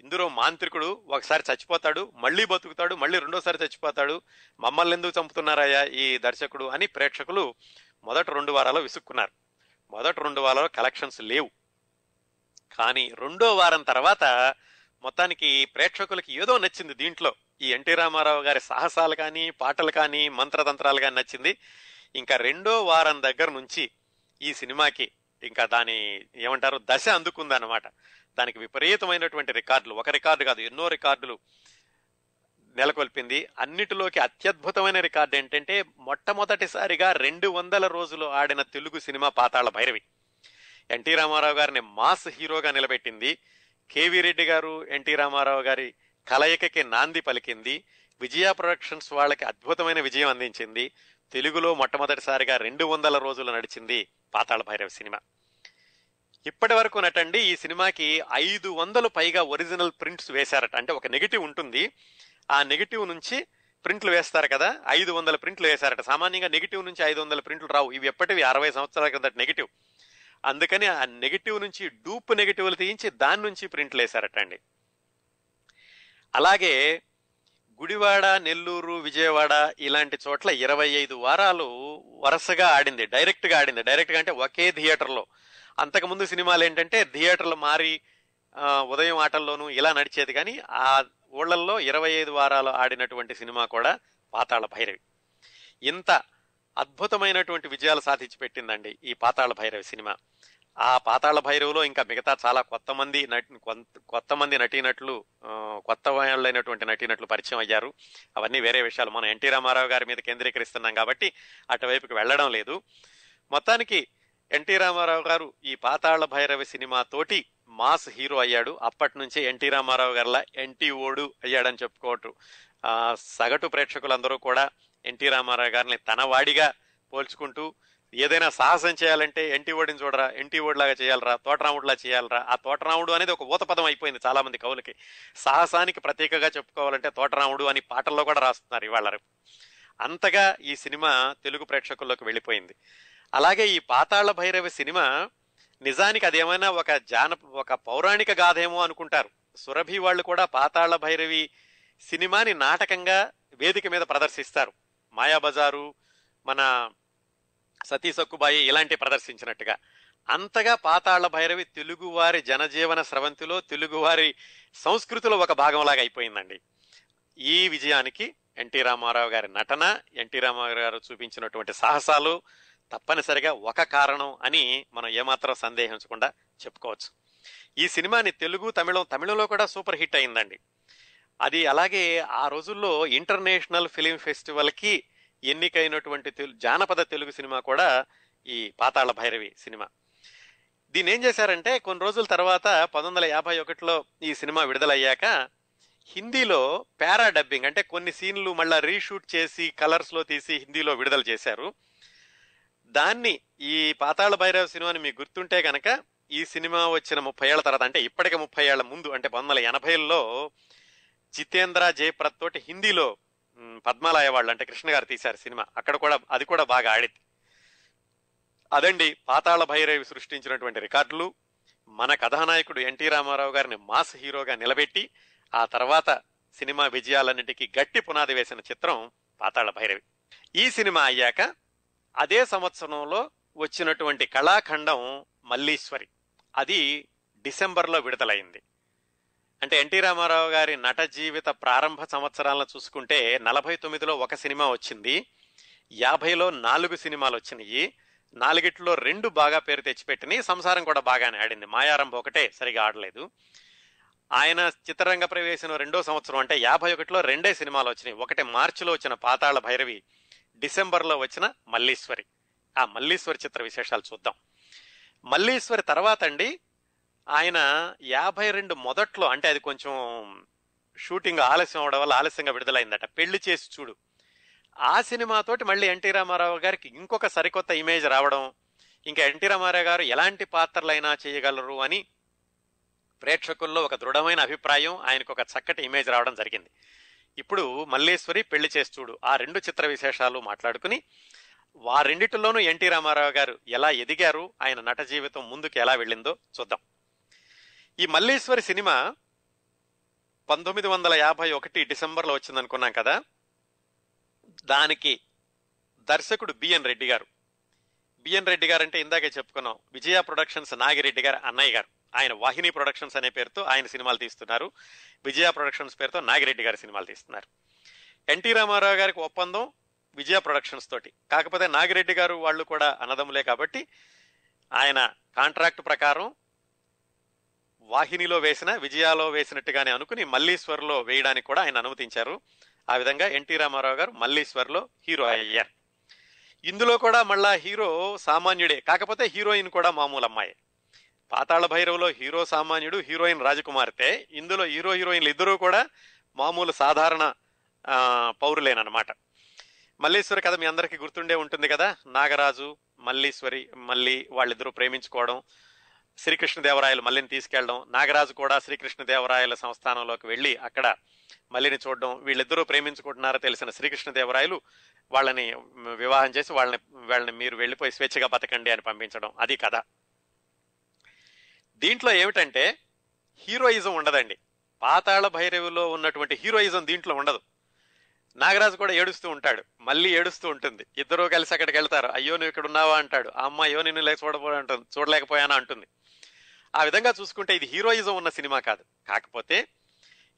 ఇందులో మాంత్రికుడు ఒకసారి చచ్చిపోతాడు మళ్ళీ బతుకుతాడు మళ్ళీ రెండోసారి చచ్చిపోతాడు మమ్మల్ని ఎందుకు చంపుతున్నారయ్యా ఈ దర్శకుడు అని ప్రేక్షకులు మొదటి రెండు వారాలు విసుక్కున్నారు. మొదటి రెండు వారాలు కలెక్షన్స్ లేవు. కానీ రెండో వారం తర్వాత మొత్తానికి ప్రేక్షకులకి ఏదో నచ్చింది దీంట్లో. ఈ ఎన్టీ రామారావు గారి సాహసాలు కానీ పాటలు కానీ మంత్రతంత్రాలు కానీ నచ్చింది. ఇంకా రెండో వారం దగ్గర నుంచి ఈ సినిమాకి ఇంకా దాని ఏమంటారు దశ అందుకుందన్నమాట. దానికి విపరీతమైనటువంటి రికార్డులు. ఒక రికార్డు కాదు ఎన్నో రికార్డులు నెలకొల్పింది. అన్నిటిలోకి అత్యద్భుతమైన రికార్డు ఏంటంటే మొట్టమొదటిసారిగా రెండు వందల రోజులు ఆడిన తెలుగు సినిమా పాతాళ భైరవి. ఎన్టీ రామారావు గారిని మాస్ హీరోగా నిలబెట్టింది. కేవీ రెడ్డి గారు ఎన్టీ రామారావు గారి కలయికకి నాంది పలికింది. విజయ ప్రొడక్షన్స్ వాళ్ళకి అద్భుతమైన విజయం అందించింది. తెలుగులో మొట్టమొదటిసారిగా రెండు వందల రోజులు నడిచింది పాతాళ భైరవ సినిమా. ఇప్పటి వరకు నటండి ఈ సినిమాకి ఐదు వందలు పైగా ఒరిజినల్ ప్రింట్స్ వేశారట. అంటే ఒక నెగిటివ్ ఉంటుంది. ఆ నెగిటివ్ నుంచి ప్రింట్లు వేస్తారు కదా ఐదు వందల ప్రింట్లు వేశారట. సామాన్యంగా నెగిటివ్ నుంచి ఐదు వందల ప్రింట్లు రావు. ఇవి ఎప్పటివి? అరవై సంవత్సరాల కింద నెగిటివ్. అందుకని ఆ నెగిటివ్ నుంచి డూప్ నెగిటివ్లు తీయించి దాని నుంచి ప్రింట్లు వేశారట అండి అలాగే గుడివాడ నెల్లూరు విజయవాడ ఇలాంటి చోట్ల ఇరవై ఐదు వారాలు వరుసగా ఆడింది డైరెక్ట్గా ఆడింది. డైరెక్ట్గా అంటే ఒకే థియేటర్లో. అంతకుముందు సినిమాలు ఏంటంటే థియేటర్లు మారి ఉదయం ఆటల్లోనూ ఇలా నడిచేది కానీ ఆ ఊళ్ళల్లో ఇరవై ఐదు వారాలు ఆడినటువంటి సినిమా కూడా పాతాళ భైరవి. ఇంత అద్భుతమైనటువంటి విజయాలు సాధించి పెట్టిందండి ఈ పాతాళ భైరవి సినిమా. ఆ పాతాళ భైరవులో ఇంకా మిగతా చాలా కొత్త మంది నటి కొత్త- మంది నటీనట్లు కొత్త వాళ్ళైనటువంటి నటీనట్లు పరిచయం అయ్యారు. అవన్నీ వేరే విషయాలు. మనం ఎన్టీ రామారావు గారి మీద కేంద్రీకరిస్తున్నాం కాబట్టి అటువైపుకి వెళ్ళడం లేదు. మొత్తానికి ఎన్టీ రామారావు గారు ఈ పాతాళ భైరవి సినిమాతోటి మాస్ హీరో అయ్యాడు. అప్పటి నుంచే ఎన్టీ రామారావు గారిలా ఎన్టీ ఓడు అయ్యాడని చెప్పుకోవటం సగటు ప్రేక్షకులందరూ కూడా ఎన్టీ రామారావు గారిని తన వాడిగా పోల్చుకుంటూ ఏదైనా సాహసం చేయాలంటే ఎన్టీ ఓడిని చూడరా ఎన్టీ ఓడిలాగా చేయాలరా తోటరాముడిలా చేయాలరా. ఆ తోటరాముడు అనేది ఒక ఊతపదం అయిపోయింది చాలా మంది కవులకి. సాహసానికి ప్రత్యేకగా చెప్పుకోవాలంటే తోటరాముడు అని పాటల్లో కూడా రాస్తున్నారు ఇవాళ రేపు. అంతగా ఈ సినిమా తెలుగు ప్రేక్షకుల్లోకి వెళ్ళిపోయింది. అలాగే ఈ పాతాళ భైరవి సినిమా నిజానికి అదేమైనా ఒక జాన ఒక పౌరాణిక గాథేమో అనుకుంటారు. సురభి వాళ్ళు కూడా పాతాళ భైరవి సినిమాని నాటకంగా వేదిక మీద ప్రదర్శిస్తారు. మాయాబజారు మన సతీ సక్కుబాయి ఇలాంటి ప్రదర్శించినట్టుగా. అంతగా పాతాళ భైరవి తెలుగువారి జనజీవన స్రవంతిలో తెలుగువారి సంస్కృతిలో ఒక భాగంలాగా అయిపోయిందండి. ఈ విజయానికి ఎన్టీ రామారావు గారి నటన ఎన్టీ రామారావు గారు చూపించినటువంటి సాహసాలు తప్పనిసరిగా ఒక కారణం అని మనం ఏమాత్రం సందేహించకుండా చెప్పుకోవచ్చు. ఈ సినిమాని తెలుగు తమిళం తమిళంలో కూడా సూపర్ హిట్ అయిందండి. అది అలాగే ఆ రోజుల్లో ఇంటర్నేషనల్ ఫిలిం ఫెస్టివల్కి ఎన్నికైనటువంటి తెలు- జానపద తెలుగు సినిమా కూడా ఈ పాతాళ భైరవి సినిమా. దీన్ని ఏం చేశారంటే కొన్ని రోజుల తర్వాత పంతొమ్మిది వందల యాభై ఒకటిలో ఈ సినిమా విడుదలయ్యాక హిందీలో పారా డబ్బింగ్ అంటే కొన్ని సీన్లు మళ్ళీ రీషూట్ చేసి కలర్స్లో తీసి హిందీలో విడుదల చేశారు. దాన్ని ఈ పాతాళ భైరవ సినిమాని మీకు గుర్తుంటే కనుక ఈ సినిమా వచ్చిన ముప్పై ఏళ్ళ తర్వాత అంటే ఇప్పటికే ముప్పై ఏళ్ళ ముందు అంటే పంతొమ్మిది వందల ఎనభైలో జితేంద్ర జయప్రద్ తోటి హిందీలో పద్మాలయ వాళ్ళు అంటే కృష్ణ గారు తీశారు సినిమా. అక్కడ కూడా అది కూడా బాగా ఆడింది. అదండి పాతాళ భైరవి సృష్టించినటువంటి రికార్డులు. మన కథానాయకుడు ఎన్టీ రామారావు గారిని మాస్ హీరోగా నిలబెట్టి ఆ తర్వాత సినిమా విజయాలన్నిటికీ గట్టి పునాది వేసిన చిత్రం పాతాళ భైరవి. ఈ సినిమా అయ్యాక అదే సంవత్సరంలో వచ్చినటువంటి కళాఖండం మల్లీశ్వరి. అది డిసెంబర్లో విడుదలైంది. అంటే ఎన్టీ రామారావు గారి నట జీవిత ప్రారంభ సంవత్సరాలను చూసుకుంటే నలభై తొమ్మిదిలో ఒక సినిమా వచ్చింది. యాభైలో నాలుగు సినిమాలు వచ్చినాయి. నాలుగిట్లో రెండు బాగా పేరు తెచ్చిపెట్టినాయి. సంసారం కూడా బాగానే ఆడింది. మాయారంభం ఒకటే సరిగా ఆడలేదు. ఆయన చిత్రరంగ ప్రవేశం రెండో సంవత్సరం అంటే యాభై ఒకటిలో రెండే సినిమాలు వచ్చినాయి. ఒకటి మార్చిలో వచ్చిన పాతాళ భైరవి డిసెంబర్లో వచ్చిన మల్లీశ్వరి. ఆ మల్లీశ్వరి చిత్ర విశేషాలు చూద్దాం. మల్లీశ్వరి తర్వాత అండి ఆయన యాభై రెండు మొదట్లో అంటే అది కొంచెం షూటింగ్ ఆలస్యం అవడం వల్ల ఆలస్యంగా విడుదలైందట. పెళ్ళి చేసి చూడు. ఆ సినిమాతోటి మళ్ళీ ఎన్టీ రామారావు గారికి ఇంకొక సరికొత్త ఇమేజ్ రావడం ఇంకా ఎన్టీ రామారావు గారు ఎలాంటి పాత్రలైనా చేయగలరు అని ప్రేక్షకుల్లో ఒక దృఢమైన అభిప్రాయం ఆయనకు ఒక చక్కటి ఇమేజ్ రావడం జరిగింది. ఇప్పుడు మల్లేశ్వరి పెళ్ళి చేస్తూడు ఆ రెండు చిత్ర విశేషాలు మాట్లాడుకుని వారిండిటిలోనూ ఎన్టీ రామారావు గారు ఎలా ఎదిగారు ఆయన నట జీవితం ముందుకు ఎలా వెళ్ళిందో చూద్దాం. ఈ మల్లేశ్వరి సినిమా పంతొమ్మిది వందల యాభై ఒకటి డిసెంబర్లో వచ్చిందనుకున్నాం కదా? దానికి దర్శకుడు బిఎన్ రెడ్డి గారు. బిఎన్ రెడ్డి గారు అంటే ఇందాకే చెప్పుకున్నాం విజయ ప్రొడక్షన్స్ నాగిరెడ్డి గారు అన్నయ్య గారు. ఆయన వాహిని ప్రొడక్షన్స్ అనే పేరుతో ఆయన సినిమాలు తీస్తున్నారు. విజయ ప్రొడక్షన్స్ పేరుతో నాగిరెడ్డి గారు సినిమాలు తీస్తున్నారు. ఎన్టీ రామారావు గారికి ఒప్పందం విజయ ప్రొడక్షన్స్ తోటి. కాకపోతే నాగిరెడ్డి గారు వాళ్ళు కూడా అన్నదమ్ములే కాబట్టి ఆయన కాంట్రాక్ట్ ప్రకారం వాహినిలో వేసిన విజయాలో వేసినట్టుగానే అనుకుని మల్లీశ్వర్లో వేయడానికి కూడా ఆయన అనుమతించారు. ఆ విధంగా ఎన్టీ రామారావు గారు మల్లీశ్వర్లో హీరో అయ్యారు. ఇందులో కూడా మళ్ళా హీరో సామాన్యుడే కాకపోతే హీరోయిన్ కూడా మామూలు అమ్మాయి. పాతాళ భైరవులో హీరో సామాన్యుడు హీరోయిన్ రాజకుమార్తె. ఇందులో హీరో హీరోయిన్లు ఇద్దరూ కూడా మామూలు సాధారణ పౌరులేనమాట మల్లీశ్వరి కథ మీ అందరికీ గుర్తుండే ఉంటుంది కదా? నాగరాజు మల్లీశ్వరి మళ్ళీ వాళ్ళిద్దరూ ప్రేమించుకోవడం శ్రీకృష్ణదేవరాయలు మల్లిని తీసుకెళ్ళడం నాగరాజు కూడా శ్రీకృష్ణదేవరాయల సంస్థానంలోకి వెళ్ళి అక్కడ మల్లిని చూడడం వీళ్ళిద్దరూ ప్రేమించుకుంటున్నారో తెలిసిన శ్రీకృష్ణదేవరాయలు వాళ్ళని వివాహం చేసి వాళ్ళని వాళ్ళని మీరు వెళ్ళిపోయి స్వేచ్ఛగా బతకండి అని పంపించడం అది కథ. దీంట్లో ఏమిటంటే హీరోయిజం ఉండదండి. పాతాళ భైరవిలో ఉన్నటువంటి హీరోయిజం దీంట్లో ఉండదు. నాగరాజు కూడా ఏడుస్తూ ఉంటాడు మళ్ళీ ఏడుస్తూ ఉంటుంది. ఇద్దరూ కలిసి అక్కడికి వెళ్తారు అయ్యో నువ్వు ఇక్కడ ఉన్నావా? అంటాడు. ఆ అమ్మ అయ్యో నిన్ను లేక చూడబో అంటుంది చూడలేకపోయానా? అంటుంది. ఆ విధంగా చూసుకుంటే ఇది హీరోయిజం ఉన్న సినిమా కాదు. కాకపోతే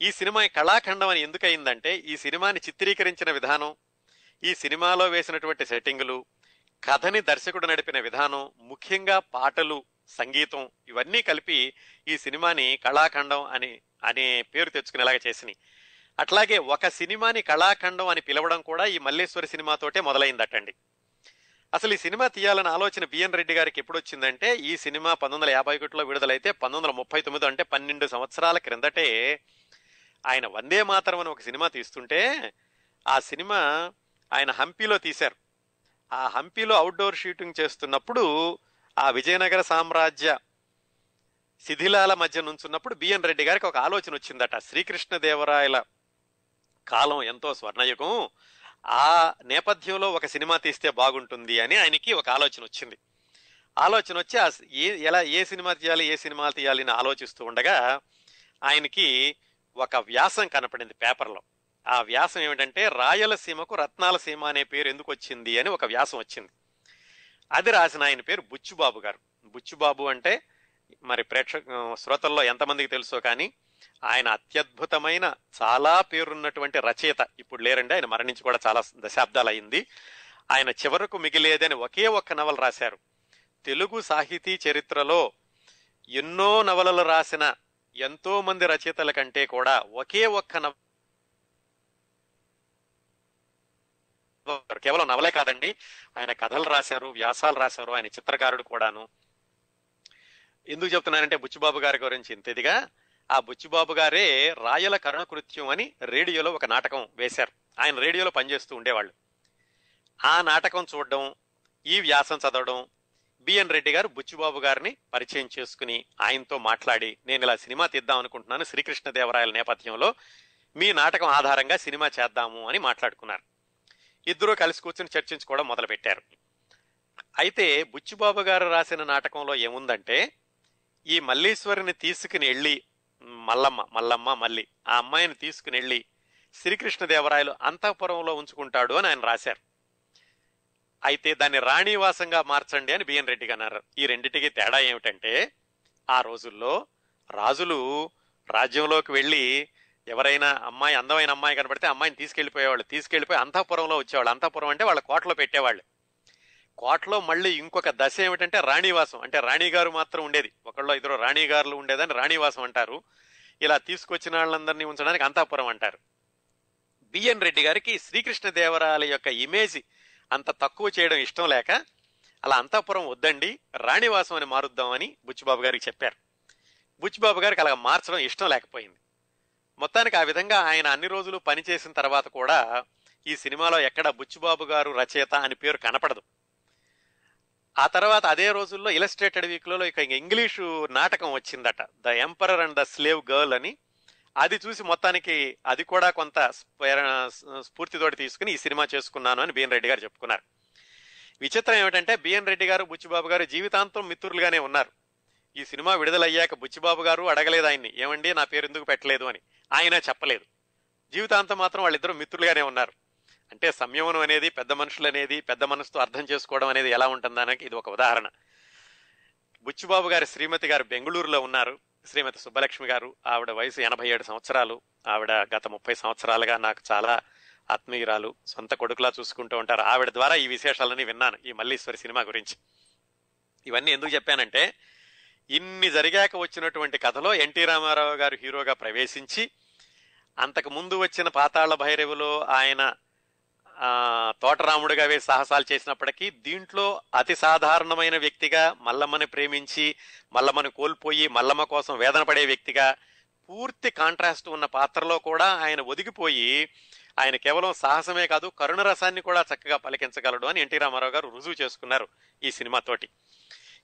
ఈ సినిమా కళాఖండం అని ఎందుకయిందంటే ఈ సినిమాని చిత్రీకరించిన విధానం ఈ సినిమాలో వేసినటువంటి సెట్టింగులు కథని దర్శకుడు నడిపిన విధానం ముఖ్యంగా పాటలు సంగీతం ఇవన్నీ కలిపి ఈ సినిమాని కళాఖండం అని అనే పేరు తెచ్చుకునేలాగా చేసినాయి. అట్లాగే ఒక సినిమాని కళాఖండం అని పిలవడం కూడా ఈ మల్లేశ్వరి సినిమాతోటే మొదలైందటండి. అసలు ఈ సినిమా తీయాలని ఆలోచన బిఎన్ రెడ్డి గారికి ఎప్పుడు వచ్చిందంటే ఈ సినిమా పంతొమ్మిది వందల యాభై ఒకటిలో విడుదలైతే పంతొమ్మిది వందల ముప్పై తొమ్మిది అంటే పన్నెండు సంవత్సరాల క్రిందటే ఆయన వందే మాతరం అని ఒక సినిమా తీస్తుంటే ఆ సినిమా ఆయన హంపీలో తీశారు. ఆ హంపీలో అవుట్డోర్ షూటింగ్ చేస్తున్నప్పుడు ఆ విజయనగర సామ్రాజ్య శిథిలాల మధ్య నుంచున్నప్పుడు బిఎన్ రెడ్డి గారికి ఒక ఆలోచన వచ్చిందట శ్రీకృష్ణదేవరాయల కాలం ఎంతో స్వర్ణయుగం ఆ నేపథ్యంలో ఒక సినిమా తీస్తే బాగుంటుంది అని ఆయనకి ఒక ఆలోచన వచ్చింది. ఆలోచన వచ్చి ఆ ఏ ఎలా ఏ సినిమా తీయాలి ఏ సినిమా తీయాలి అని ఆలోచిస్తూ ఉండగా ఆయనకి ఒక వ్యాసం కనపడింది పేపర్లో. ఆ వ్యాసం ఏమిటంటే రాయలసీమకు రత్నాల సీమ అనే పేరు ఎందుకు వచ్చింది అని ఒక వ్యాసం వచ్చింది. అది రాసిన ఆయన పేరు బుచ్చుబాబు గారు. బుచ్చుబాబు అంటే మరి ప్రేక్షక శ్రోతల్లో ఎంతమందికి తెలుసో కానీ ఆయన అత్యద్భుతమైన చాలా పేరున్నటువంటి రచయిత. ఇప్పుడు లేరండి ఆయన మరణించి కూడా చాలా దశాబ్దాలు అయింది. ఆయన చివరకు మిగిలేదని ఒకే ఒక్క నవల రాశారు. తెలుగు సాహితీ చరిత్రలో ఎన్నో నవలలు రాసిన ఎంతో మంది రచయితల కంటే కూడా ఒకే ఒక్క నవ కేవలం నవలే కాదండి ఆయన కథలు రాశారు వ్యాసాలు రాశారు ఆయన చిత్రకారుడు కూడాను. ఎందుకు చెప్తున్నానంటే బుచ్చిబాబు గారి గురించి ఇంత ఇదిగా ఆ బుచ్చిబాబు గారే రాయల కరుణకృత్యం అని రేడియోలో ఒక నాటకం వేశారు. ఆయన రేడియోలో పనిచేస్తూ ఉండేవాళ్ళు. ఆ నాటకం చూడడం ఈ వ్యాసం చదవడం బిఎన్ రెడ్డి గారు బుచ్చిబాబు గారిని పరిచయం చేసుకుని ఆయనతో మాట్లాడి నేను ఇలా సినిమా తీద్దాం అనుకుంటున్నాను శ్రీకృష్ణదేవరాయల నేపథ్యంలో మీ నాటకం ఆధారంగా సినిమా చేద్దాము అని మాట్లాడుకున్నారు. ఇద్దరూ కలిసి కూర్చుని చర్చించుకోవడం మొదలుపెట్టారు. అయితే బుచ్చిబాబు గారు రాసిన నాటకంలో ఏముందంటే ఈ మల్లీశ్వరిని తీసుకుని వెళ్ళి మల్లమ్మ మల్లమ్మ మల్లి. ఆ అమ్మాయిని తీసుకుని వెళ్ళి శ్రీకృష్ణదేవరాయలు అంతఃపురంలో ఉంచుకుంటాడు అని ఆయన రాశారు. అయితే దాన్ని రాణివాసంగా మార్చండి అని బిఎన్ రెడ్డి అన్నారు. ఈ రెండింటికి తేడా ఏమిటంటే ఆ రోజుల్లో రాజులు రాజ్యంలోకి వెళ్ళి ఎవరైనా అమ్మాయి అందమైన అమ్మాయి కనబడితే అమ్మాయిని తీసుకెళ్ళిపోయేవాళ్ళు తీసుకెళ్ళిపోయి అంతఃపురంలో వచ్చేవాళ్ళు. అంతఃపురం అంటే వాళ్ళ కోటలో పెట్టేవాళ్ళు. కోటలో మళ్ళీ ఇంకొక దశ ఏమిటంటే రాణివాసం. అంటే రాణిగారు మాత్రం ఉండేది. ఒకళ్ళు ఇద్దరు రాణిగారులు ఉండేదని రాణివాసం అంటారు. ఇలా తీసుకొచ్చిన వాళ్ళందరినీ ఉంచడానికి అంతాపురం అంటారు. బిఎన్ రెడ్డి గారికి శ్రీకృష్ణదేవరాయల యొక్క ఇమేజ్ అంత తక్కువ చేయడం ఇష్టం లేక అలా అంతాపురం వద్దండి రాణివాసం అని మారుద్దామని బుచ్చిబాబు గారికి చెప్పారు. బుచ్చిబాబు గారికి అలా మార్చడం ఇష్టం లేకపోయింది. మొత్తానికి ఆ విధంగా ఆయన అన్ని రోజులు పనిచేసిన తర్వాత కూడా ఈ సినిమాలో ఎక్కడ బుచ్చిబాబు గారు రచయిత అని పేరు కనపడదు. ఆ తర్వాత అదే రోజుల్లో ఇలస్ట్రేటెడ్ వీక్లో ఇక ఇంగ్లీషు నాటకం వచ్చిందట. The emperor and the slave girl అని. అది చూసి మొత్తానికి అది కూడా కొంత స్ఫూర్తితోటి తీసుకుని ఈ సినిమా చేసుకున్నాను అని బిఎన్ రెడ్డి గారు చెప్పుకున్నారు. విచిత్రం ఏమిటంటే బిఎన్ రెడ్డి గారు బుచ్చిబాబు గారు జీవితాంతం మిత్రులుగానే ఉన్నారు. ఈ సినిమా విడుదలయ్యాక బుచ్చిబాబు గారు అడగలేదు ఆయన్ని. ఏమండి నా పేరు ఎందుకు పెట్టలేదు అని. ఆయన చెప్పలేదు. జీవితాంతం మాత్రం వాళ్ళిద్దరూ మిత్రులుగానే ఉన్నారు. అంటే సంయమనం అనేది పెద్ద మనుషులు అనేది పెద్ద మనసుతో అర్థం చేసుకోవడం అనేది ఎలా ఉంటుందనకి ఇది ఒక ఉదాహరణ. బుచ్చిబాబు గారి శ్రీమతి గారు బెంగళూరులో ఉన్నారు. శ్రీమతి సుబ్బలక్ష్మి గారు ఆవిడ వయసు ఎనభై ఏడు సంవత్సరాలు. ఆవిడ గత ముప్పై సంవత్సరాలుగా నాకు చాలా ఆత్మీయురాలు సొంత కొడుకులా చూసుకుంటూ ఉంటారు. ఆవిడ ద్వారా ఈ విశేషాలని విన్నాను ఈ మల్లీశ్వరి సినిమా గురించి. ఇవన్నీ ఎందుకు చెప్పానంటే ఇన్ని జరిగాక వచ్చినటువంటి కథలో ఎన్టీ రామారావు గారు హీరోగా ప్రవేశించి అంతకు ముందు వచ్చిన పాతాళ భైరవులో ఆయన తోటరాముడిగా వేసి సాహసాలు చేసినప్పటికీ దీంట్లో అతి సాధారణమైన వ్యక్తిగా మల్లమ్మని ప్రేమించి మల్లమ్మని కోల్పోయి మల్లమ్మ కోసం వేదన పడే వ్యక్తిగా పూర్తి కాంట్రాస్ట్ ఉన్న పాత్రలో కూడా ఆయన ఒదిగిపోయి ఆయన కేవలం సాహసమే కాదు కరుణ రసాన్ని కూడా చక్కగా పలికించగలడు అని ఎన్టీ రామారావు గారు రుజువు చేసుకున్నారు ఈ సినిమాతోటి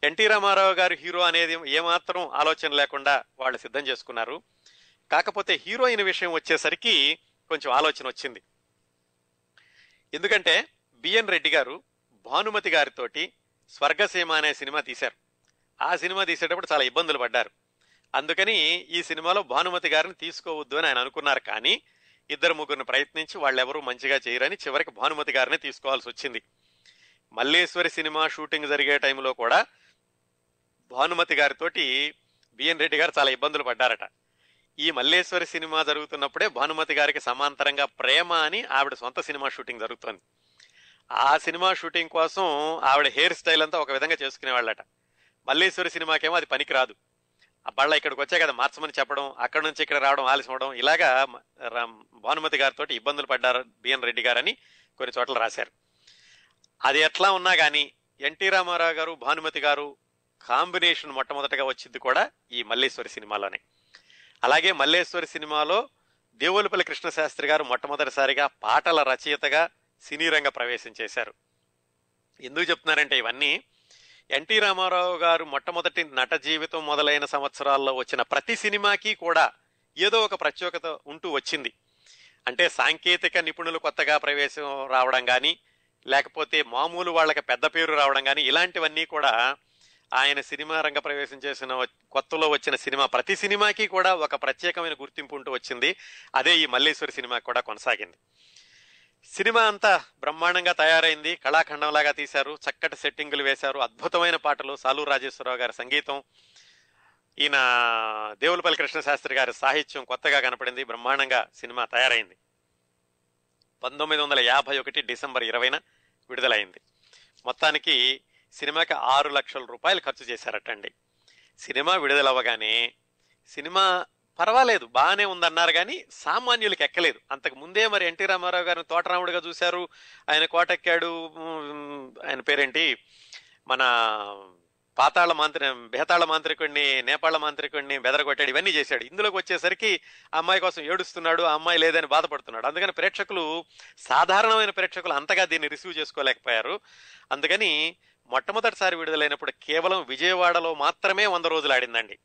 ఎన్టీ రామారావు గారు హీరో అనేది ఏమాత్రం ఆలోచన లేకుండా వాళ్ళు సిద్ధం చేసుకున్నారు. కాకపోతే హీరోయిన్ విషయం వచ్చేసరికి కొంచెం ఆలోచన వచ్చింది. ఎందుకంటే బిఎన్ రెడ్డి గారు భానుమతి గారితోటి స్వర్గసీమ అనే సినిమా తీశారు. ఆ సినిమా తీసేటప్పుడు చాలా ఇబ్బందులు పడ్డారు. అందుకని ఈ సినిమాలో భానుమతి గారిని తీసుకోవద్దు అని ఆయన అనుకున్నారు కానీ ఇద్దరు ముగ్గురిని ప్రయత్నించి వాళ్ళెవరూ మంచిగా చేయరని చివరికి భానుమతి గారిని తీసుకోవాల్సి వచ్చింది. మల్లేశ్వరి సినిమా షూటింగ్ జరిగే టైంలో కూడా భానుమతి గారితోటి బిఎన్ రెడ్డి గారు చాలా ఇబ్బందులు పడ్డారట. ఈ మల్లేశ్వరి సినిమా జరుగుతున్నప్పుడే భానుమతి గారికి సమాంతరంగా ప్రేమ అని ఆవిడ సొంత సినిమా షూటింగ్ జరుగుతోంది. ఆ సినిమా షూటింగ్ కోసం ఆవిడ హెయిర్ స్టైల్ అంతా ఒక విధంగా చేసుకునేవాళ్ళట. మల్లేశ్వరి సినిమాకేమో అది పనికిరాదు. ఆ బళ్ళ ఇక్కడికి వచ్చే కదా మార్చమని చెప్పడం అక్కడ నుంచి ఇక్కడ రావడం ఆలస్యం అవడం ఇలాగా భానుమతి గారితో ఇబ్బందులు పడ్డారు బిఎన్ రెడ్డి గారని కొన్ని చోట్ల రాశారు. అది ఎట్లా ఉన్నా కానీ ఎన్టీ రామారావు గారు భానుమతి గారు కాంబినేషన్ మొట్టమొదటగా వచ్చింది కూడా ఈ మల్లేశ్వరి సినిమాలోనే. అలాగే మల్లేశ్వరి సినిమాలో దేవులపల్లి కృష్ణశాస్త్రి గారు మొట్టమొదటిసారిగా పాటల రచయితగా సినీ రంగ ప్రవేశం చేశారు. ఎందుకు చెప్తున్నారంటే ఇవన్నీ ఎన్టీ రామారావు గారు మొట్టమొదటి నట జీవితం మొదలైన సంవత్సరాల్లో వచ్చిన ప్రతి సినిమాకి కూడా ఏదో ఒక ప్రత్యేకత ఉంటూ వచ్చింది. అంటే సాంకేతిక నిపుణులు కొత్తగా ప్రవేశం రావడం కానీ లేకపోతే మామూలు వాళ్ళకి పెద్ద పేరు రావడం కానీ ఇలాంటివన్నీ కూడా ఆయన సినిమా రంగ ప్రవేశం చేసిన కొత్తలో వచ్చిన సినిమా ప్రతి సినిమాకి కూడా ఒక ప్రత్యేకమైన గుర్తింపు ఉంటూ వచ్చింది. అదే ఈ మల్లేశ్వరి సినిమా కూడా కొనసాగింది. సినిమా అంతా బ్రహ్మాండంగా తయారైంది. కళాఖండంలాగా తీశారు. చక్కటి సెట్టింగులు వేశారు. అద్భుతమైన పాటలు. సాలూరు రాజేశ్వరరావు గారి సంగీతం. ఈయన దేవులపల్లి కృష్ణశాస్త్రి గారి సాహిత్యం కొత్తగా కనపడింది. బ్రహ్మాండంగా సినిమా తయారైంది. పంతొమ్మిది వందల యాభై ఒకటి డిసెంబర్ ఇరవైన విడుదలైంది. మొత్తానికి సినిమాకి ఆరు లక్షల రూపాయలు ఖర్చు చేశారటండి. సినిమా విడుదలవ్వగానే సినిమా పర్వాలేదు బాగానే ఉందన్నారు కానీ సామాన్యులకి ఎక్కలేదు. అంతకు ముందే మరి ఎన్టీ రామారావు గారిని తోటరాముడిగా చూశారు ఆయన కోటెక్కాడు ఆయన పేరేంటి? మన పాతాళ మాంత్రి బేతాళ మాంత్రికుడిని నేపాళ మాంత్రికుడిని బెదరగొట్టాడు ఇవన్నీ చేశాడు. ఇందులోకి వచ్చేసరికి అమ్మాయి కోసం ఏడుస్తున్నాడు ఆ అమ్మాయి లేదని బాధపడుతున్నాడు. అందుకని ప్రేక్షకులు సాధారణమైన ప్రేక్షకులు అంతగా దీన్ని రిసీవ్ చేసుకోలేకపోయారు. అందుకని మొట్టమొదటిసారి విడుదలైనప్పుడు కేవలం విజయవాడలో మాత్రమే వంద రోజులు ఆడిందండి.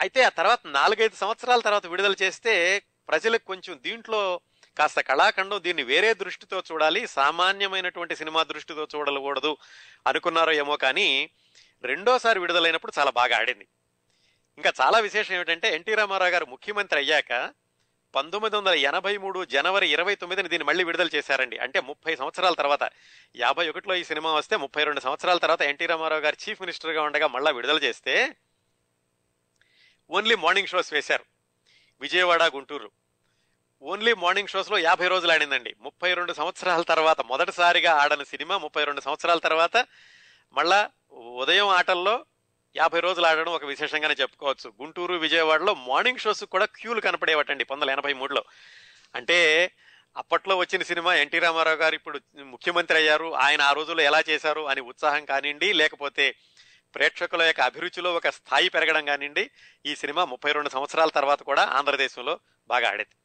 అయితే ఆ తర్వాత నాలుగైదు సంవత్సరాల తర్వాత విడుదల చేస్తే ప్రజలకు కొంచెం దీంట్లో కాస్త కళాఖండం దీన్ని వేరే దృష్టితో చూడాలి సామాన్యమైనటువంటి సినిమా దృష్టితో చూడకూడదు అనుకున్నారో ఏమో కానీ రెండోసారి విడుదలైనప్పుడు చాలా బాగా ఆడింది. ఇంకా చాలా విశేషం ఏమిటంటే ఎన్టీ రామారావు గారు ముఖ్యమంత్రి అయ్యాక పంతొమ్మిది వందల ఎనభై మూడు జనవరి ఇరవై తొమ్మిదిని దీన్ని మళ్ళీ విడుదల చేశారండి. అంటే ముప్పై సంవత్సరాల తర్వాత. యాభై ఒకటిలో ఈ సినిమా వస్తే ముప్పై రెండు సంవత్సరాల తర్వాత ఎన్టీ రామారావు గారు చీఫ్ మినిస్టర్గా ఉండగా మళ్ళీ విడుదల చేస్తే ఓన్లీ మార్నింగ్ షోస్ వేశారు. విజయవాడ గుంటూరు. ఓన్లీ మార్నింగ్ షోస్లో యాభై రోజులు ఆడిందండి. ముప్పై రెండు సంవత్సరాల తర్వాత మొదటిసారిగా ఆడని సినిమా ముప్పై రెండు సంవత్సరాల తర్వాత మళ్ళా ఉదయం ఆటల్లో యాభై రోజులు ఆడడం ఒక విశేషంగానే చెప్పుకోవచ్చు. గుంటూరు విజయవాడలో మార్నింగ్ షోస్ కూడా క్యూలు కనపడేవటండి పంతొమ్మిది ఎనభై మూడులో. అంటే అప్పట్లో వచ్చిన సినిమా ఎన్టీ రామారావు గారు ఇప్పుడు ముఖ్యమంత్రి అయ్యారు. ఆయన ఆ రోజుల్లో ఎలా చేశారు అని ఉత్సాహం కానివ్వండి లేకపోతే ప్రేక్షకుల యొక్క అభిరుచిలో ఒక స్థాయి పెరగడం కానివ్వండి ఈ సినిమా ముప్పై రెండు సంవత్సరాల తర్వాత కూడా ఆంధ్రదేశంలో బాగా ఆడేది.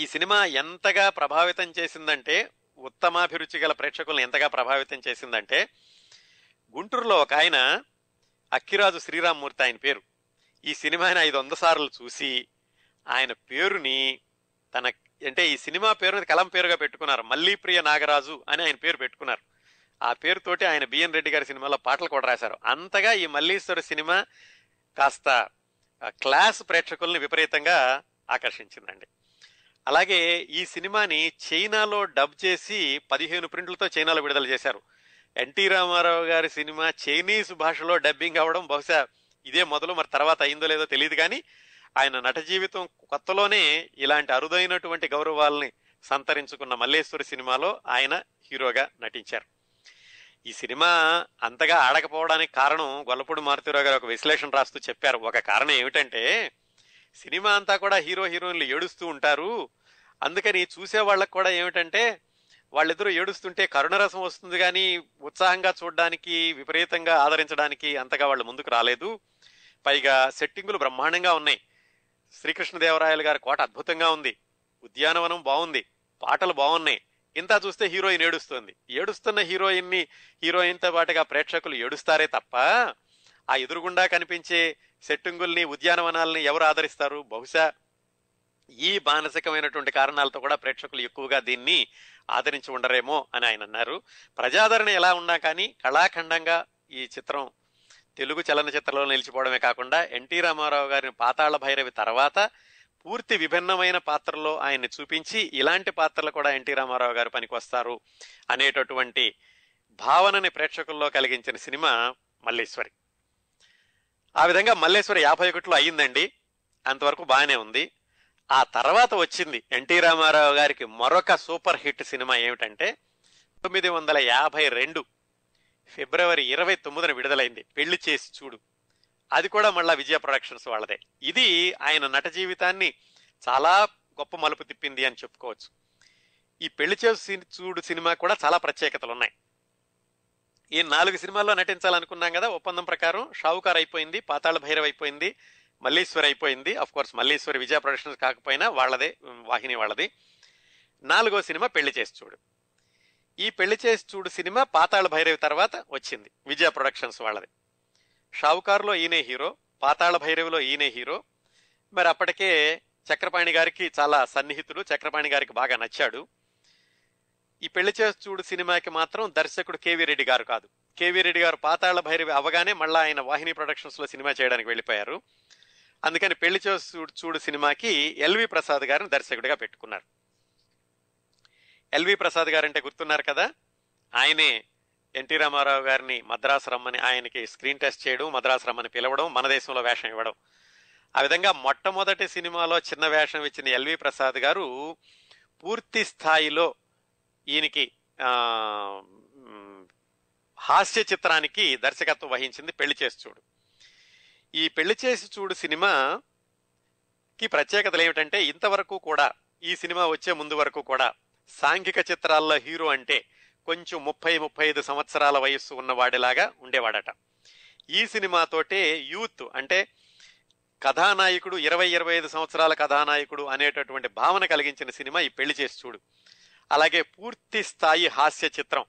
ఈ సినిమా ఎంతగా ప్రభావితం చేసిందంటే ఉత్తమాభిరుచి గల ప్రేక్షకులను ఎంతగా ప్రభావితం చేసిందంటే గుంటూరులో ఒక ఆయన అక్కిరాజు శ్రీరామ్మూర్తి ఆయన పేరు. ఈ సినిమాని ఐదు వంద సార్లు చూసి ఆయన పేరుని తన అంటే ఈ సినిమా పేరుని కలం పేరుగా పెట్టుకున్నారు. మల్లీప్రియ నాగరాజు అని ఆయన పేరు పెట్టుకున్నారు. ఆ పేరుతోటి ఆయన బిఎన్ రెడ్డి గారి సినిమాలో పాటలు కూడా రాశారు. అంతగా ఈ మల్లీశ్వర సినిమా కాస్త క్లాస్ ప్రేక్షకుల్ని విపరీతంగా ఆకర్షించిందండి. అలాగే ఈ సినిమాని చైనాలో డబ్ చేసి పదిహేను ప్రింట్లతో చైనాలో విడుదల చేశారు. ఎన్టీ రామారావు గారి సినిమా చైనీస్ భాషలో డబ్బింగ్ అవ్వడం బహుశా ఇదే మొదలు మరి తర్వాత అయిందో లేదో తెలియదు కానీ ఆయన నట జీవితం కొత్తలోనే ఇలాంటి అరుదైనటువంటి గౌరవాల్ని సంతరించుకున్న మల్లేశ్వరి సినిమాలో ఆయన హీరోగా నటించారు. ఈ సినిమా అంతగా ఆడకపోవడానికి కారణం గొల్లపూడి మారుతిరావు గారు ఒక విశ్లేషణ రాస్తూ చెప్పారు. ఒక కారణం ఏమిటంటే సినిమా అంతా కూడా హీరో హీరోయిన్లు ఏడుస్తూ ఉంటారు. అందుకని చూసే వాళ్ళకి కూడా ఏమిటంటే వాళ్ళిద్దరూ ఏడుస్తుంటే కరుణరసం వస్తుంది కానీ ఉత్సాహంగా చూడడానికి విపరీతంగా ఆదరించడానికి అంతగా వాళ్ళు ముందుకు రాలేదు. పైగా సెట్టింగులు బ్రహ్మాండంగా ఉన్నాయి. శ్రీకృష్ణదేవరాయలు గారి కోట అద్భుతంగా ఉంది. ఉద్యానవనం బాగుంది. పాటలు బాగున్నాయి. ఇంత చూస్తే హీరోయిన్ ఏడుస్తుంది. ఏడుస్తున్న హీరోయిన్ని పాటుగా ప్రేక్షకులు ఏడుస్తారే తప్ప ఆ ఎదురుగుండా కనిపించే సెట్టింగుల్ని ఉద్యానవనాల్ని ఎవరు ఆదరిస్తారు? బహుశా ఈ మానసికమైనటువంటి కారణాలతో కూడా ప్రేక్షకులు ఎక్కువగా దీన్ని ఆదరించి ఉండరేమో అని ఆయన అన్నారు. ప్రజాదరణ ఎలా ఉన్నా కానీ కళాఖండంగా ఈ చిత్రం తెలుగు చలనచిత్రంలో నిలిచిపోవడమే కాకుండా ఎన్టీ రామారావు గారిని పాతాళ భైరవి తర్వాత పూర్తి విభిన్నమైన పాత్రలో ఆయన్ని చూపించి ఇలాంటి పాత్రలు కూడా ఎన్టీ రామారావు గారు పనికొస్తారు అనేటటువంటి భావనని ప్రేక్షకుల్లో కలిగించిన సినిమా మల్లేశ్వరి. ఆ విధంగా మల్లేశ్వరి యాభై ఒకటిలో అయ్యిందండి. అంతవరకు బాగానే ఉంది. ఆ తర్వాత వచ్చింది ఎన్టీ రామారావు గారికి మరొక సూపర్ హిట్ సినిమా ఏమిటంటే తొమ్మిది వందల యాభై రెండు ఫిబ్రవరి ఇరవై తొమ్మిదిన విడుదలైంది. పెళ్ళి చేసి చూడు. అది కూడా మళ్ళా విజయ ప్రొడక్షన్స్ వాళ్ళదే. ఇది ఆయన నట జీవితాన్ని చాలా గొప్ప మలుపు తిప్పింది అని చెప్పుకోవచ్చు. ఈ పెళ్ళి చేసి చూడు సినిమా కూడా చాలా ప్రత్యేకతలు ఉన్నాయి. ఈ నాలుగు సినిమాల్లో నటించాలనుకున్నాం కదా ఒప్పందం ప్రకారం షావుకార్ అయిపోయింది పాతాళ భైరవ్ అయిపోయింది మల్లీశ్వరి అయిపోయింది. Of course Malleeswari Vijaya Productions కాకపోయినా వాళ్ళదే వాహిని వాళ్ళది. నాలుగో సినిమా పెళ్ళి చేసి చూడు. ఈ పెళ్ళి చేసి చూడు సినిమా పాతాళ భైరవి తర్వాత వచ్చింది. విజయ ప్రొడక్షన్స్ వాళ్ళది. షావుకారులో ఈయనే హీరో పాతాళ భైరవిలో ఈయనే హీరో. మరి అప్పటికే చక్రపాణి గారికి చాలా సన్నిహితుడు చక్రపాణి గారికి బాగా నచ్చాడు. ఈ పెళ్ళి చేసి చూడు సినిమాకి మాత్రం దర్శకుడు కేవీ రెడ్డి గారు కాదు. కేవీ రెడ్డి గారు పాతాళ భైరవి అవగానే మళ్ళా ఆయన వాహిని ప్రొడక్షన్స్లో సినిమా చేయడానికి వెళ్ళిపోయారు. అందుకని పెళ్ళి చూడు చూడు సినిమాకి ఎల్వి ప్రసాద్ గారిని దర్శకుడిగా పెట్టుకున్నారు. ఎల్వి ప్రసాద్ గారు అంటే గుర్తున్నారు కదా? ఆయనే ఎన్టీ రామారావు గారిని మద్రాసు రమ్మని ఆయనకి స్క్రీన్ టెస్ట్ చేయడం మద్రాసు రమ్మని పిలవడం మన దేశంలో వేషం ఇవ్వడం. ఆ విధంగా మొట్టమొదటి సినిమాలో చిన్న వేషం ఇచ్చిన ఎల్వి ప్రసాద్ గారు పూర్తి స్థాయిలో ఈయనకి హాస్య చిత్రానికి దర్శకత్వం వహించింది పెళ్ళి చేసి చూడు. ఈ పెళ్ళి చేసి చూడు సినిమాకి ప్రత్యేకతలు ఏమిటంటే ఇంతవరకు కూడా ఈ సినిమా వచ్చే ముందు వరకు కూడా సాంఘిక చిత్రాల్లో హీరో అంటే కొంచెం ముప్పై ముప్పై ఐదు సంవత్సరాల వయస్సు ఉన్నవాడిలాగా ఉండేవాడట. ఈ సినిమాతోటే యూత్ అంటే కథానాయకుడు ఇరవై ఇరవై ఐదు సంవత్సరాల కథానాయకుడు అనేటటువంటి భావన కలిగించిన సినిమా ఈ పెళ్ళి చేసి చూడు. అలాగే పూర్తి స్థాయి హాస్య చిత్రం.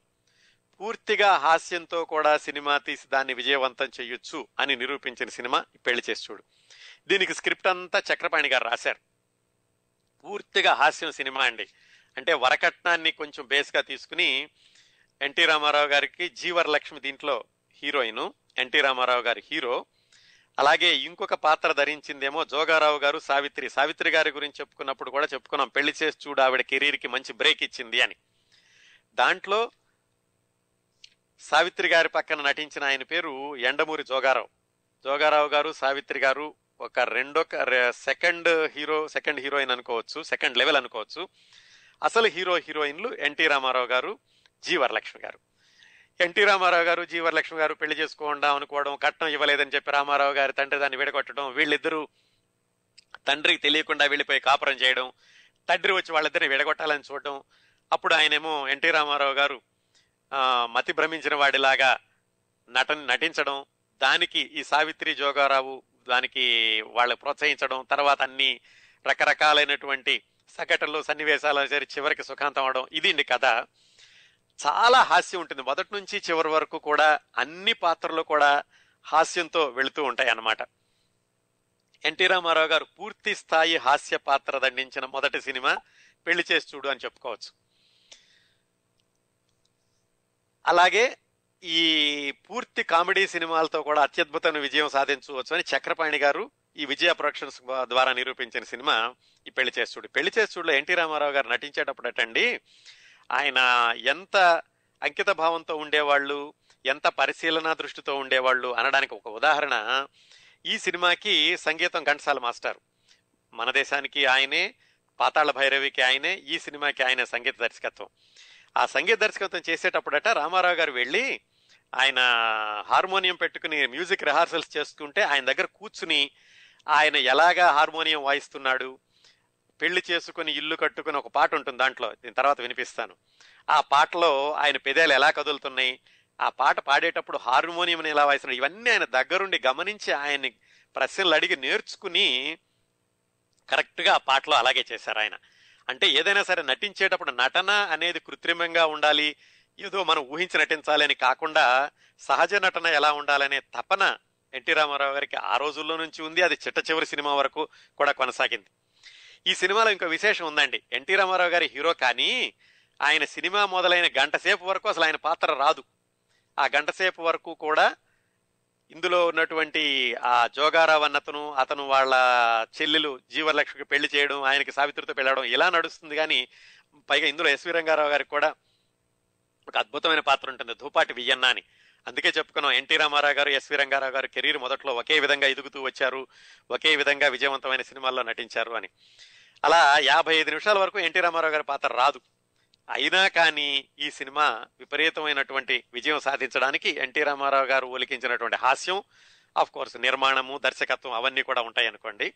పూర్తిగా హాస్యంతో కూడా సినిమా తీసి దాన్ని విజయవంతం చేయొచ్చు అని నిరూపించిన సినిమా పెళ్ళి చేసి చూడు. దీనికి స్క్రిప్ట్ అంతా చక్రపాణి గారు రాశారు. పూర్తిగా హాస్యం సినిమా అండి. అంటే వరకట్నాన్ని కొంచెం బేస్గా తీసుకుని ఎన్టీ రామారావు గారికి జీవరలక్ష్మి దీంట్లో హీరోయిన్ ఎన్టీ రామారావు గారి హీరో. అలాగే ఇంకొక పాత్ర ధరించిందేమో జోగారావు గారు సావిత్రి. సావిత్రి గారి గురించి చెప్పుకున్నప్పుడు కూడా చెప్పుకున్నాం పెళ్ళి చేసి చూడు ఆవిడ కెరీర్కి మంచి బ్రేక్ ఇచ్చింది అని. దాంట్లో సావిత్రి గారి పక్కన నటించిన ఆయన పేరు ఎండమూరి జోగారావు. జోగారావు గారు సావిత్రి గారు ఒక రెండో సెకండ్ హీరో సెకండ్ హీరోయిన్ అనుకోవచ్చు సెకండ్ లెవెల్ అనుకోవచ్చు. అసలు హీరో హీరోయిన్లు ఎన్టీ రామారావు గారు జీ వరలక్ష్మి గారు. ఎన్టీ రామారావు గారు జీవరలక్ష్మి గారు పెళ్ళి చేసుకోకుండా అనుకోవడం కట్నం ఇవ్వలేదని చెప్పి రామారావు గారి తండ్రి దాన్ని విడగొట్టడం వీళ్ళిద్దరూ తండ్రికి తెలియకుండా వెళ్ళిపోయి కాపురం చేయడం తండ్రి వచ్చి వాళ్ళిద్దరిని విడగొట్టాలని చూడడం అప్పుడు ఆయనేమో ఎన్టీ రామారావు గారు మతి భ్రమించిన వాడిలాగా నటన నటించడం దానికి ఈ సావిత్రి జోగారావు దానికి వాళ్ళు ప్రోత్సహించడం తర్వాత అన్ని రకరకాలైనటువంటి సంఘటనలు సన్నివేశాలు సరి చివరికి సుఖాంతం అవడం ఇది అండి కథ. చాలా హాస్యం ఉంటుంది. మొదటి నుంచి చివరి వరకు కూడా అన్ని పాత్రలు కూడా హాస్యంతో వెళుతూ ఉంటాయి అన్నమాట ఎన్టీ రామారావు గారు పూర్తి స్థాయి హాస్య పాత్ర దండించిన మొదటి సినిమా పెళ్ళి చేసి చూడు అని చెప్పుకోవచ్చు. అలాగే ఈ పూర్తి కామెడీ సినిమాలతో కూడా అత్యద్భుతమైన విజయం సాధించవచ్చు అని చక్రపాణి గారు ఈ విజయ ప్రొడక్షన్స్ ద్వారా నిరూపించిన సినిమా ఈ పెళ్ళి చేస్తుడు పెళ్ళి చేస్తుడులో ఎన్టీ రామారావు గారు నటించేటప్పుడు అటండి. ఆయన ఎంత అంకిత భావంతో ఉండేవాళ్ళు ఎంత పరిశీలన దృష్టితో ఉండేవాళ్ళు అనడానికి ఒక ఉదాహరణ ఈ సినిమాకి సంగీతం ఘంటసాల మాస్టర్. మన దేశానికి ఆయనే పాతాళ భైరవికి ఆయనే ఈ సినిమాకి ఆయన సంగీత దర్శకత్వం. ఆ సంగీత దర్శకత్వం చేసేటప్పుడట రామారావు గారు వెళ్ళి ఆయన హార్మోనియం పెట్టుకుని మ్యూజిక్ రిహార్సల్స్ చేసుకుంటే ఆయన దగ్గర కూర్చుని ఆయన ఎలాగా హార్మోనియం వాయిస్తున్నాడు పెళ్ళి చేసుకుని ఇల్లు కట్టుకుని ఒక పాట ఉంటుంది దాంట్లో దీని తర్వాత వినిపిస్తాను. ఆ పాటలో ఆయన పెదాలు ఎలా కదులుతున్నాయి ఆ పాట పాడేటప్పుడు హార్మోనియం ఎలా వాయిస్తున్నాడు ఇవన్నీ ఆయన దగ్గరుండి గమనించి ఆయన్ని ప్రశ్నలు అడిగి నేర్చుకుని కరెక్ట్గా ఆ పాటలో అలాగే చేశారు ఆయన. అంటే ఏదైనా సరే నటించేటప్పుడు నటన అనేది కృత్రిమంగా ఉండాలి ఏదో మనం ఊహించి నటించాలి అని కాకుండా సహజ నటన ఎలా ఉండాలనే తపన ఎన్టీ రామారావు గారికి ఆ రోజుల్లో నుంచి ఉంది. అది చిట్ట చివరి సినిమా వరకు కూడా కొనసాగింది. ఈ సినిమాలో ఇంకో విశేషం ఉందండి. ఎన్టీ రామారావు గారి హీరో కానీ ఆయన సినిమా మొదలైన గంట సేపు వరకు అసలు ఆయన పాత్ర రాదు. ఆ గంట సేపు వరకు కూడా ఇందులో ఉన్నటువంటి ఆ జోగారావు అన్నతను అతను వాళ్ళ చెల్లెలు జీవలక్ష్మికి పెళ్ళి చేయడం ఆయనకి సావిత్రితో పెళ్ళడం ఇలా నడుస్తుంది. కానీ పైగా ఇందులో ఎస్వి రంగారావు గారికి కూడా ఒక అద్భుతమైన పాత్ర ఉంటుంది. ధూపాటి వియన్న అని. అందుకే చెప్పుకున్నాం ఎన్టీ రామారావు గారు ఎస్వి రంగారావు గారు కెరీర్ మొదట్లో ఒకే విధంగా ఎదుగుతూ వచ్చారు ఒకే విధంగా విజయవంతమైన సినిమాల్లో నటించారు అని. అలా యాభై ఐదు నిమిషాల వరకు ఎన్టీ రామారావు గారి పాత్ర రాదు. అయినా కానీ ఈ సినిమా విపరీతమైనటువంటి విజయం సాధించడానికి ఎన్టీ రామారావు గారు ఒలికించినటువంటి హాస్యం ఆఫ్ కోర్స్ నిర్మాణము దర్శకత్వం అవన్నీ కూడా ఉంటాయి అనుకోండి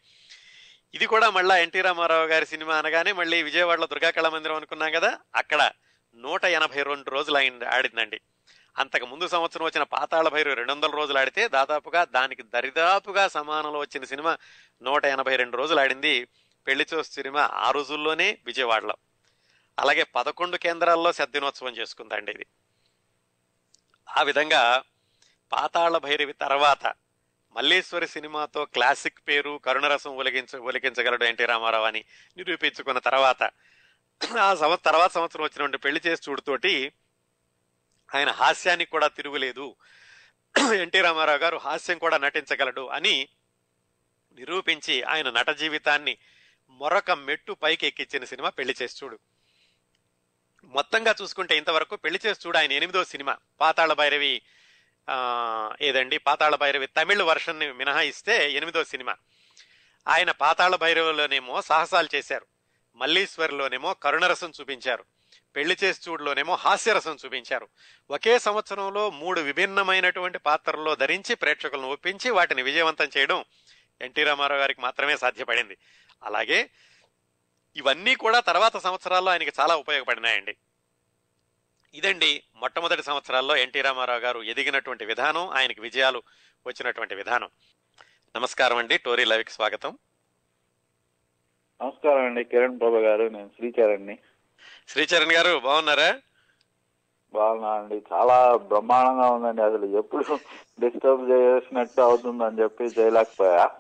ఇది కూడా మళ్ళా ఎన్టీ రామారావు గారి సినిమా అనగానే మళ్ళీ విజయవాడలో దుర్గాకళ మందిరం అనుకున్నాం కదా అక్కడ నూట ఎనభై రెండు రోజులు ఆయన ఆడిందండి. అంతకు ముందు సంవత్సరం వచ్చిన పాతాళ భైరు రెండు వందల రోజులు ఆడితే దాదాపుగా దానికి దరిదాపుగా సమానంలో వచ్చిన సినిమా నూట ఎనభై రెండు రోజులు ఆడింది. పెళ్ళి చూసి సినిమా ఆ రోజుల్లోనే విజయవాడలో. అలాగే పదకొండు కేంద్రాల్లో సద్దినోత్సవం చేసుకుందండి ఇది. ఆ విధంగా పాతాళ భైరవి తర్వాత మల్లేశ్వరి సినిమాతో క్లాసిక్ పేరు కరుణరసం ఒలిగించ ఒలికించగలడు ఎన్టీ రామారావు అని నిరూపించుకున్న తర్వాత ఆ సంవ తర్వాత సంవత్సరం వచ్చినటువంటి పెళ్ళి చేసి చూడుతోటి ఆయన హాస్యానికి కూడా తిరుగులేదు. ఎన్టీ రామారావు గారు హాస్యం కూడా నటించగలడు అని నిరూపించి ఆయన నట జీవితాన్ని మరొక మెట్టు పైకి ఎక్కించిన సినిమా పెళ్ళి చేసి చూడు. మొత్తంగా చూసుకుంటే ఇంతవరకు పెళ్ళి చేసి చూడు ఆయన ఎనిమిదో సినిమా పాతాళ భైరవి ఏదండి? పాతాళ భైరవి తమిళ్ వర్షన్ని మినహాయిస్తే ఎనిమిదో సినిమా. ఆయన పాతాళ భైరవిలోనేమో సాహసాలు చేశారు. మల్లీశ్వరిలోనేమో కరుణరసం చూపించారు. పెళ్ళి చేసి చూడులోనేమో హాస్యరసం చూపించారు. ఒకే సంవత్సరంలో మూడు విభిన్నమైనటువంటి పాత్రల్లో ధరించి ప్రేక్షకులను ఒప్పించి వాటిని విజయవంతం చేయడం ఎన్టీ రామారావు గారికి మాత్రమే సాధ్యపడింది. అలాగే ఇవన్నీ కూడా తర్వాత సంవత్సరాల్లో ఆయనకి చాలా ఉపయోగపడినాయండి. ఇదండి మొట్టమొదటి సంవత్సరాల్లో ఎన్టీ రామారావు గారు ఎదిగినటువంటి విధానం ఆయనకి విజయాలు వచ్చినటువంటి విధానం. నమస్కారం అండి. టోరీ లవికి స్వాగతం. నమస్కారం అండి. కిరణ్ ప్రభా గారు నేను శ్రీచరణ్ని. శ్రీచరణ్ గారు బాగున్నారా? బాగున్నా అండి. చాలా బ్రహ్మాండంగా ఉందండి. అసలు ఎప్పుడు డిస్టర్బ్ చేసినట్టు అవుతుందని చెప్పి చేయలేకపోయా.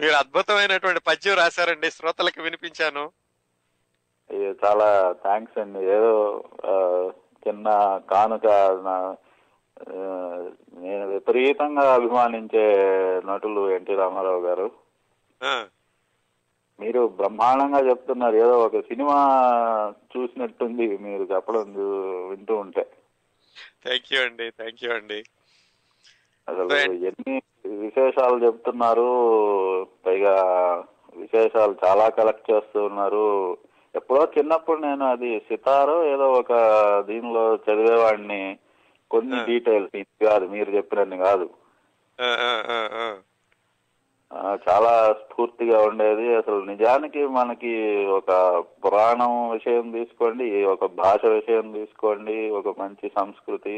మీరు అద్భుతమైనటువంటి పద్యం రాశారండి. శ్రోతలకు వినిపించాను. ఇది చాలా థ్యాంక్స్ అండి. ఏదో చిన్న కానుక నేను విపరీతంగా అభిమానించే నటులు ఎన్టీ రామారావు గారు. మీరు బ్రహ్మాండంగా చెప్తున్నారు. ఏదో ఒక సినిమా చూసినట్టుంది మీరు చెప్పడం వింటూ ఉంటే. థ్యాంక్ యూ అండి. థ్యాంక్ యూ అండి. అసలు. ఎన్ని విశేషాలు చెప్తున్నారు పైగా విశేషాలు చాలా కలెక్ట్ చేస్తూ ఉన్నారు. ఎప్పుడో చిన్నప్పుడు నేను అది సితారో ఏదో ఒక దీనిలో చదివేవాడిని. కొన్ని. డీటెయిల్స్ ఇది కాదు మీరు చెప్పినన్ని కాదు. చాలా స్ఫూర్తిగా ఉండేది. అసలు నిజానికి మనకి ఒక పురాణం విషయం తీసుకోండి ఒక భాష విషయం తీసుకోండి ఒక మంచి సంస్కృతి.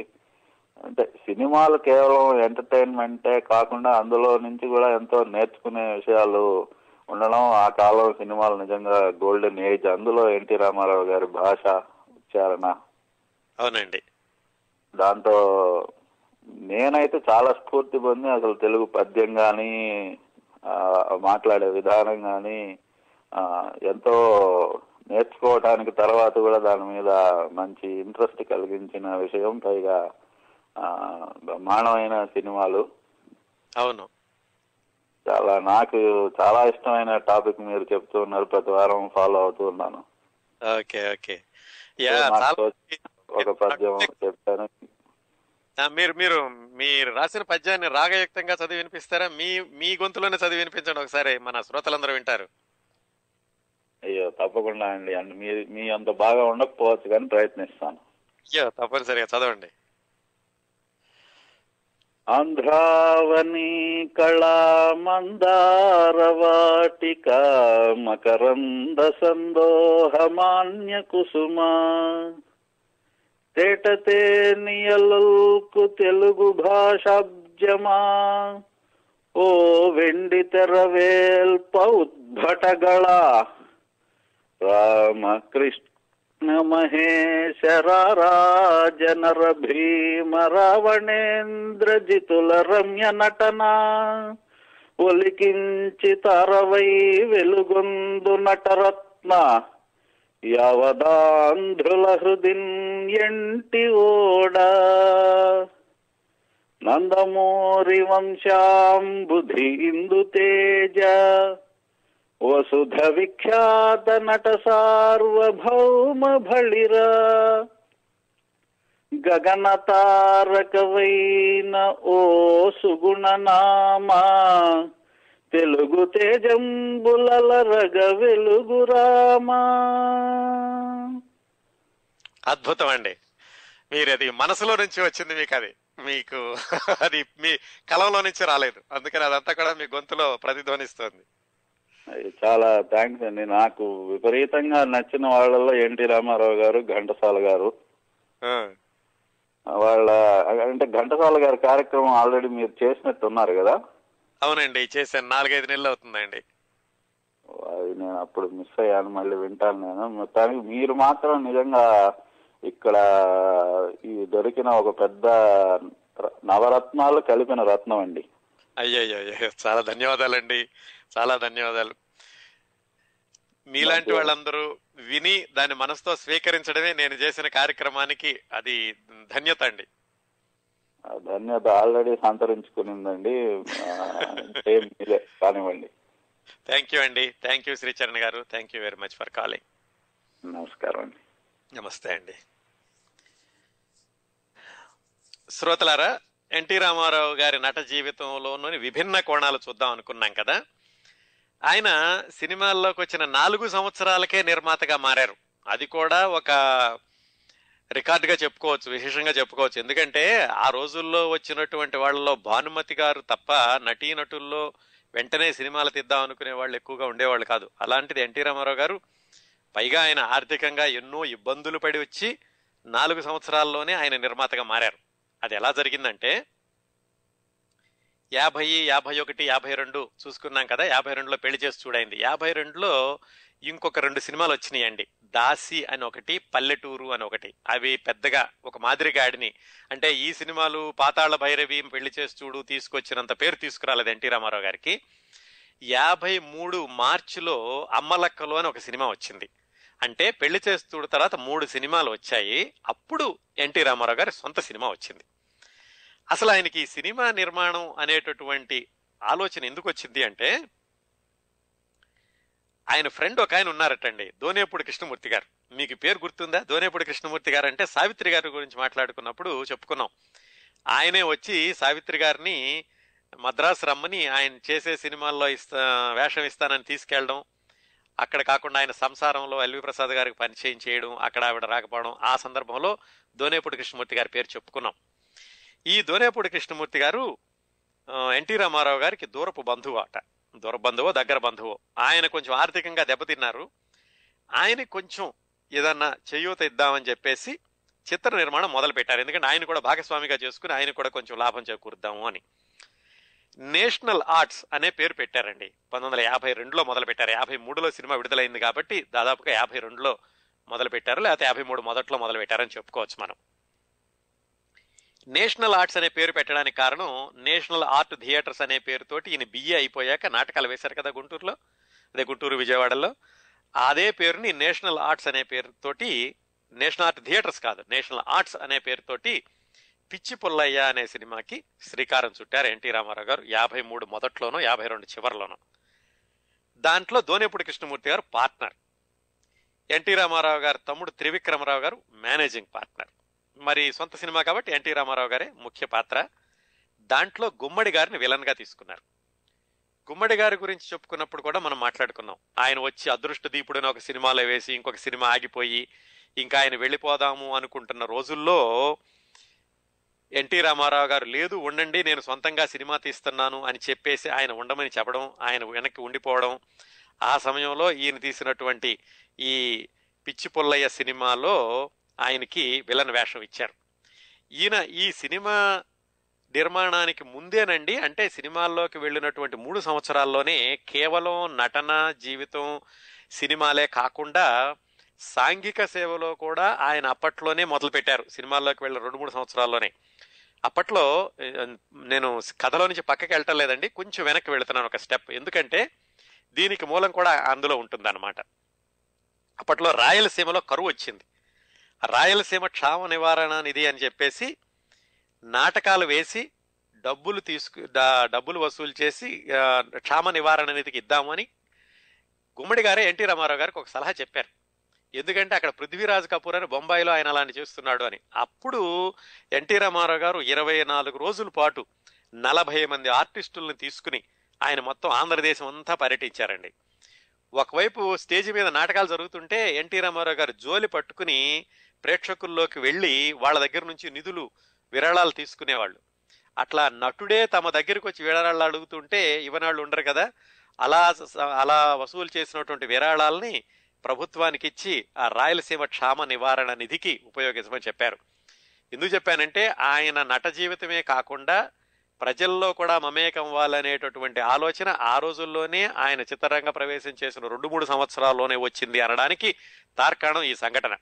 అంటే సినిమాలు కేవలం ఎంటర్టైన్మెంటే కాకుండా అందులో నుంచి కూడా ఎంతో నేర్చుకునే విషయాలు ఉండడం ఆ కాలం సినిమాలు నిజంగా గోల్డెన్ ఏజ్ అందులో ఎన్టీ రామారావు గారి భాష ఉచ్చారణ. అవునండి. దాంతో నేనైతే చాలా స్ఫూర్తి పొంది అసలు తెలుగు పద్యం కానీ మాట్లాడే విధానం కానీ ఎంతో నేర్చుకోవటానికి తర్వాత కూడా దాని మీద మంచి ఇంట్రెస్ట్ కలిగించిన విషయం. పైగా బ్రహ్మాండమైన సినిమాలు. అవును. చాలా నాకు చాలా ఇష్టమైన టాపిక్ మీరు చెప్తూ ఉన్నారు. ప్రతి వారం ఫాలో అవుతూ ఉన్నాను. Okay okay. యా ఒక పద్యం చెప్పాను ఆ, మీరు మీరు మీరు రాసిన పద్యాన్ని రాగయుక్తంగా చదివి వినిపిస్తారా? మీ మీ గొంతులోనే చదివి వినిపించండి ఒకసారి. మన శ్రోతలందరూ వింటారు. అయ్యో తప్పకుండా అండి. అండ్ మీ మీ అంత బాగా ఉండకపోవచ్చు కానీ ప్రయత్నిస్తాను. అయ్యో తప్పనిసరిగా చదవండి. आन्ध्रावनी कला मन्दारवाटिका मकरन्दसन्दोहमान्यकुसुमा तेटते नियलल्कु तेलुगु भाषाब्जमा ಓ ವೆಂಡಿತೆರವೇಲ್ಪ ಉದ್ಭಟಗಳ ರಾಮ कृष्ण తెరవేల్ప భీమ రావణేంద్రజితుల రమ్య నటన ఒలికించి తరవై వెలుగొందు నటరత్న యవదాంధ్రుల హృదిన్ ఎంటి ఓడ. నందమూరి వంశాంబుధి ఇందు తేజ. వసుధ విఖ్యాత నట సార్వభౌమ భళిరా గగన తారకవైన ఓ సుగుణ నామా. తెలుగు తేజంబులరగ వెలుగు రామా. అద్భుతం అండి మీరు అది మనసులో నుంచి వచ్చింది మీకు అది మీకు అది మీ కలంలో నుంచి రాలేదు. అందుకని అదంతా కూడా మీ గొంతులో ప్రతిధ్వనిస్తోంది. చాలా థ్యాంక్స్ అండి. నాకు విపరీతంగా నచ్చిన వాళ్ళలో ఎన్టీ రామారావు గారు ఘంటసాల గారు. వాళ్ళ అంటే ఘంటసాల గారి కార్యక్రమం ఆల్రెడీ మీరు చేసినట్టు ఉన్నారు కదా? అవునండి చేశాను. నాలుగైదు నెలలు అవుతుందండి. అది నేను అప్పుడు మిస్ అయ్యాను మళ్ళీ వింటాను నేను. మొత్తానికి మీరు మాత్రం నిజంగా ఇక్కడ ఈ దొరికిన ఒక పెద్ద నవరత్నాలు కలిపిన రత్నం అండి. అయ్యయ్యో చాలా ధన్యవాదాలండి. చాలా ధన్యవాదాలు. మీలాంటి వాళ్ళందరూ విని దాని మనసుతో స్వీకరించడమే నేను చేసిన కార్యక్రమానికి అది ధన్యత అండి. ధన్యత ఆల్రెడీ సంతరించుకునిందండి. కానివ్వండి. థ్యాంక్ యూ అండి. థ్యాంక్ యూ శ్రీచరణ్ గారు. Thank you very much for calling నమస్కారం అండి. నమస్తే అండి. శ్రోతలారా ఎన్టీ రామారావు గారి నట జీవితంలోని విభిన్న కోణాలు చూద్దాం అనుకున్నాం కదా? ఆయన సినిమాల్లోకి వచ్చిన నాలుగు సంవత్సరాలకే నిర్మాతగా మారారు. అది కూడా ఒక రికార్డుగా చెప్పుకోవచ్చు విశేషంగా చెప్పుకోవచ్చు. ఎందుకంటే ఆ రోజుల్లో వచ్చినటువంటి వాళ్ళలో భానుమతి గారు తప్ప నటీనటుల్లో వెంటనే సినిమాలు తీద్దాం అనుకునే వాళ్ళు ఎక్కువగా ఉండేవాళ్ళు కాదు. అలాంటిది ఎన్టీ రామారావు గారు పైగా ఆయన ఆర్థికంగా ఎన్నో ఇబ్బందులు పడి వచ్చి నాలుగు సంవత్సరాల్లోనే ఆయన నిర్మాతగా మారారు. అది ఎలా జరిగిందంటే యాభై యాభై ఒకటి యాభై రెండు చూసుకున్నాం కదా యాభై రెండులో పెళ్ళి చేసి చూడైంది. యాభై రెండులో ఇంకొక రెండు సినిమాలు వచ్చినాయండి. దాసి అని ఒకటి పల్లెటూరు అని ఒకటి. అవి పెద్దగా ఒక మాదిరిగా ఆడిని. అంటే ఈ సినిమాలు పాతాళ భైరవి పెళ్ళి చేసి చూడు తీసుకొచ్చినంత పేరు తీసుకురాలేదు ఎన్టీ రామారావు గారికి. యాభై మూడు మార్చిలో అమ్మలక్కలు అని ఒక సినిమా వచ్చింది. అంటే పెళ్ళి చేస్తుడు తర్వాత మూడు సినిమాలు వచ్చాయి. అప్పుడు ఎన్టీ రామారావు గారి సొంత సినిమా వచ్చింది. అసలు ఆయనకి సినిమా నిర్మాణం అనేటటువంటి ఆలోచన ఎందుకు వచ్చింది అంటే ఆయన ఫ్రెండ్ ఒక ఆయన ఉన్నారటండి దోనేపూడి కృష్ణమూర్తి గారు. మీకు పేరు గుర్తుందా? దోనేపూడి కృష్ణమూర్తి గారు అంటే సావిత్రి గారి గురించి మాట్లాడుకున్నప్పుడు చెప్పుకున్నాం. ఆయనే వచ్చి సావిత్రి గారిని మద్రాసు రమ్మని ఆయన చేసే సినిమాల్లో ఇస్తా వేషం ఇస్తానని తీసుకెళ్ళడం అక్కడ కాకుండా ఆయన సంసారంలో ఎల్వి ప్రసాద్ గారికి పరిచయం చేయడం అక్కడ ఆవిడ రాకపోవడం ఆ సందర్భంలో దోనేపూడి కృష్ణమూర్తి గారి పేరు చెప్పుకున్నాం. ఈ దోనేపూడి కృష్ణమూర్తి గారు ఎన్టీ రామారావు గారికి దూరపు బంధువు అట దూర బంధువో దగ్గర బంధువో. ఆయన కొంచెం ఆర్థికంగా దెబ్బతిన్నారు. ఆయన కొంచెం ఏదన్నా చేయూత ఇద్దామని చెప్పేసి చిత్ర నిర్మాణం మొదలు పెట్టారు ఎందుకంటే ఆయన కూడా భాగస్వామిగా చేసుకుని ఆయన కూడా కొంచెం లాభం చేకూరుద్దాము అని. నేషనల్ ఆర్ట్స్ అనే పేరు పెట్టారండి. పంతొమ్మిది వందల యాభై రెండులో మొదలు పెట్టారు యాభై మూడులో సినిమా విడుదలైంది కాబట్టి దాదాపుగా యాభై రెండులో మొదలు పెట్టారు లేకపోతే యాభై మూడు మొదట్లో మొదలు పెట్టారని చెప్పుకోవచ్చు మనం. నేషనల్ ఆర్ట్స్ అనే పేరు పెట్టడానికి కారణం నేషనల్ ఆర్ట్ థియేటర్స్ అనే పేరుతోటి ఈయన బిఏ అయిపోయాక నాటకాలు వేశారు కదా గుంటూరులో అదే గుంటూరు విజయవాడలో. అదే పేరుని నేషనల్ ఆర్ట్స్ అనే పేరుతోటి నేషనల్ ఆర్ట్ థియేటర్స్ కాదు నేషనల్ ఆర్ట్స్ అనే పేరుతోటి పిచ్చి పుల్లయ్య అనే సినిమాకి శ్రీకారం చుట్టారు ఎన్టీ రామారావు గారు యాభై మూడు మొదట్లోనో యాభై రెండు చివరిలోనో. దాంట్లో దోనేపుడి కృష్ణమూర్తి గారు పార్ట్నర్. ఎన్టీ రామారావు గారు తమ్ముడు త్రివిక్రమరావు గారు మేనేజింగ్ పార్ట్నర్. మరి సొంత సినిమా కాబట్టి ఎన్టీ రామారావు గారే ముఖ్య పాత్ర. దాంట్లో గుమ్మడి గారిని విలన్గా తీసుకున్నారు. గుమ్మడి గారి గురించి చెప్పుకున్నప్పుడు కూడా మనం మాట్లాడుకున్నాం. ఆయన వచ్చి అదృష్ట దీపుడిని ఒక సినిమాలో వేసి ఇంకొక సినిమా ఆగిపోయి ఇంకా ఆయన వెళ్ళిపోదాము అనుకుంటున్న రోజుల్లో ఎన్టీ రామారావు గారు లేదు ఉండండి నేను సొంతంగా సినిమా తీస్తున్నాను అని చెప్పేసి ఆయన ఉండమని చెప్పడం ఆయన వెనక్కి ఉండిపోవడం ఆ సమయంలో ఈయన తీసినటువంటి ఈ పిచ్చి పుల్లయ్య సినిమాలో ఆయనకి విలన్ వేషం ఇచ్చారు. ఈయన ఈ సినిమా నిర్మాణానికి ముందేనండి అంటే సినిమాల్లోకి వెళ్ళినటువంటి మూడు సంవత్సరాల్లోనే కేవలం నటన జీవితం సినిమాలే కాకుండా సాంఘిక సేవలో కూడా ఆయన అప్పట్లోనే మొదలుపెట్టారు సినిమాల్లోకి వెళ్ళిన రెండు మూడు సంవత్సరాల్లోనే. అప్పట్లో నేను కథలో నుంచి పక్కకి వెళ్ళటం లేదండి కొంచెం వెనక్కి వెళుతున్నాను ఒక స్టెప్. ఎందుకంటే దీనికి మూలం కూడా అందులో ఉంటుందన్నమాట. అప్పట్లో రాయలసీమలో కరువు వచ్చింది. రాయలసీమ క్షామ నివారణ నిధి అని చెప్పేసి నాటకాలు వేసి డబ్బులు తీసుకు డబ్బులు వసూలు చేసి క్షామ నివారణ నిధికి ఇద్దామని గుమ్మడి గారే ఎన్టీ రామారావు గారికి ఒక సలహా చెప్పారు. ఎందుకంటే అక్కడ పృథ్వీరాజ్ కపూర్ అని బొంబాయిలో ఆయన అలాంటి చేస్తున్నాడు అని. అప్పుడు ఎన్టీ రామారావు గారు ఇరవై నాలుగు రోజుల పాటు నలభై మంది ఆర్టిస్టులను తీసుకుని ఆయన మొత్తం ఆంధ్రదేశం అంతా పర్యటించారండి. ఒకవైపు స్టేజ్ మీద నాటకాలు జరుగుతుంటే ఎన్టీ రామారావు గారు జోలి పట్టుకుని ప్రేక్షకుల్లోకి వెళ్ళి వాళ్ళ దగ్గర నుంచి నిధులు విరాళాలు తీసుకునేవాళ్ళు. అట్లా నటుడే తమ దగ్గరికి వచ్చి విరాళాలు అడుగుతుంటే ఇవ్వనాళ్ళు ఉండరు కదా. అలా అలా వసూలు చేసినటువంటి విరాళాలని ప్రభుత్వానికి ఇచ్చి ఆ రాయలసీమ క్షామ నివారణ నిధికి ఉపయోగించమని చెప్పారు. ఎందుకు చెప్పానంటే ఆయన నట జీవితమే కాకుండా ప్రజల్లో కూడా మమేకం అవ్వాలనేటటువంటి ఆలోచన ఆ రోజుల్లోనే ఆయన చిత్రరంగ ప్రవేశం చేసిన రెండు మూడు సంవత్సరాల్లోనే వచ్చింది అనడానికి తార్కాణం ఈ సంఘటన.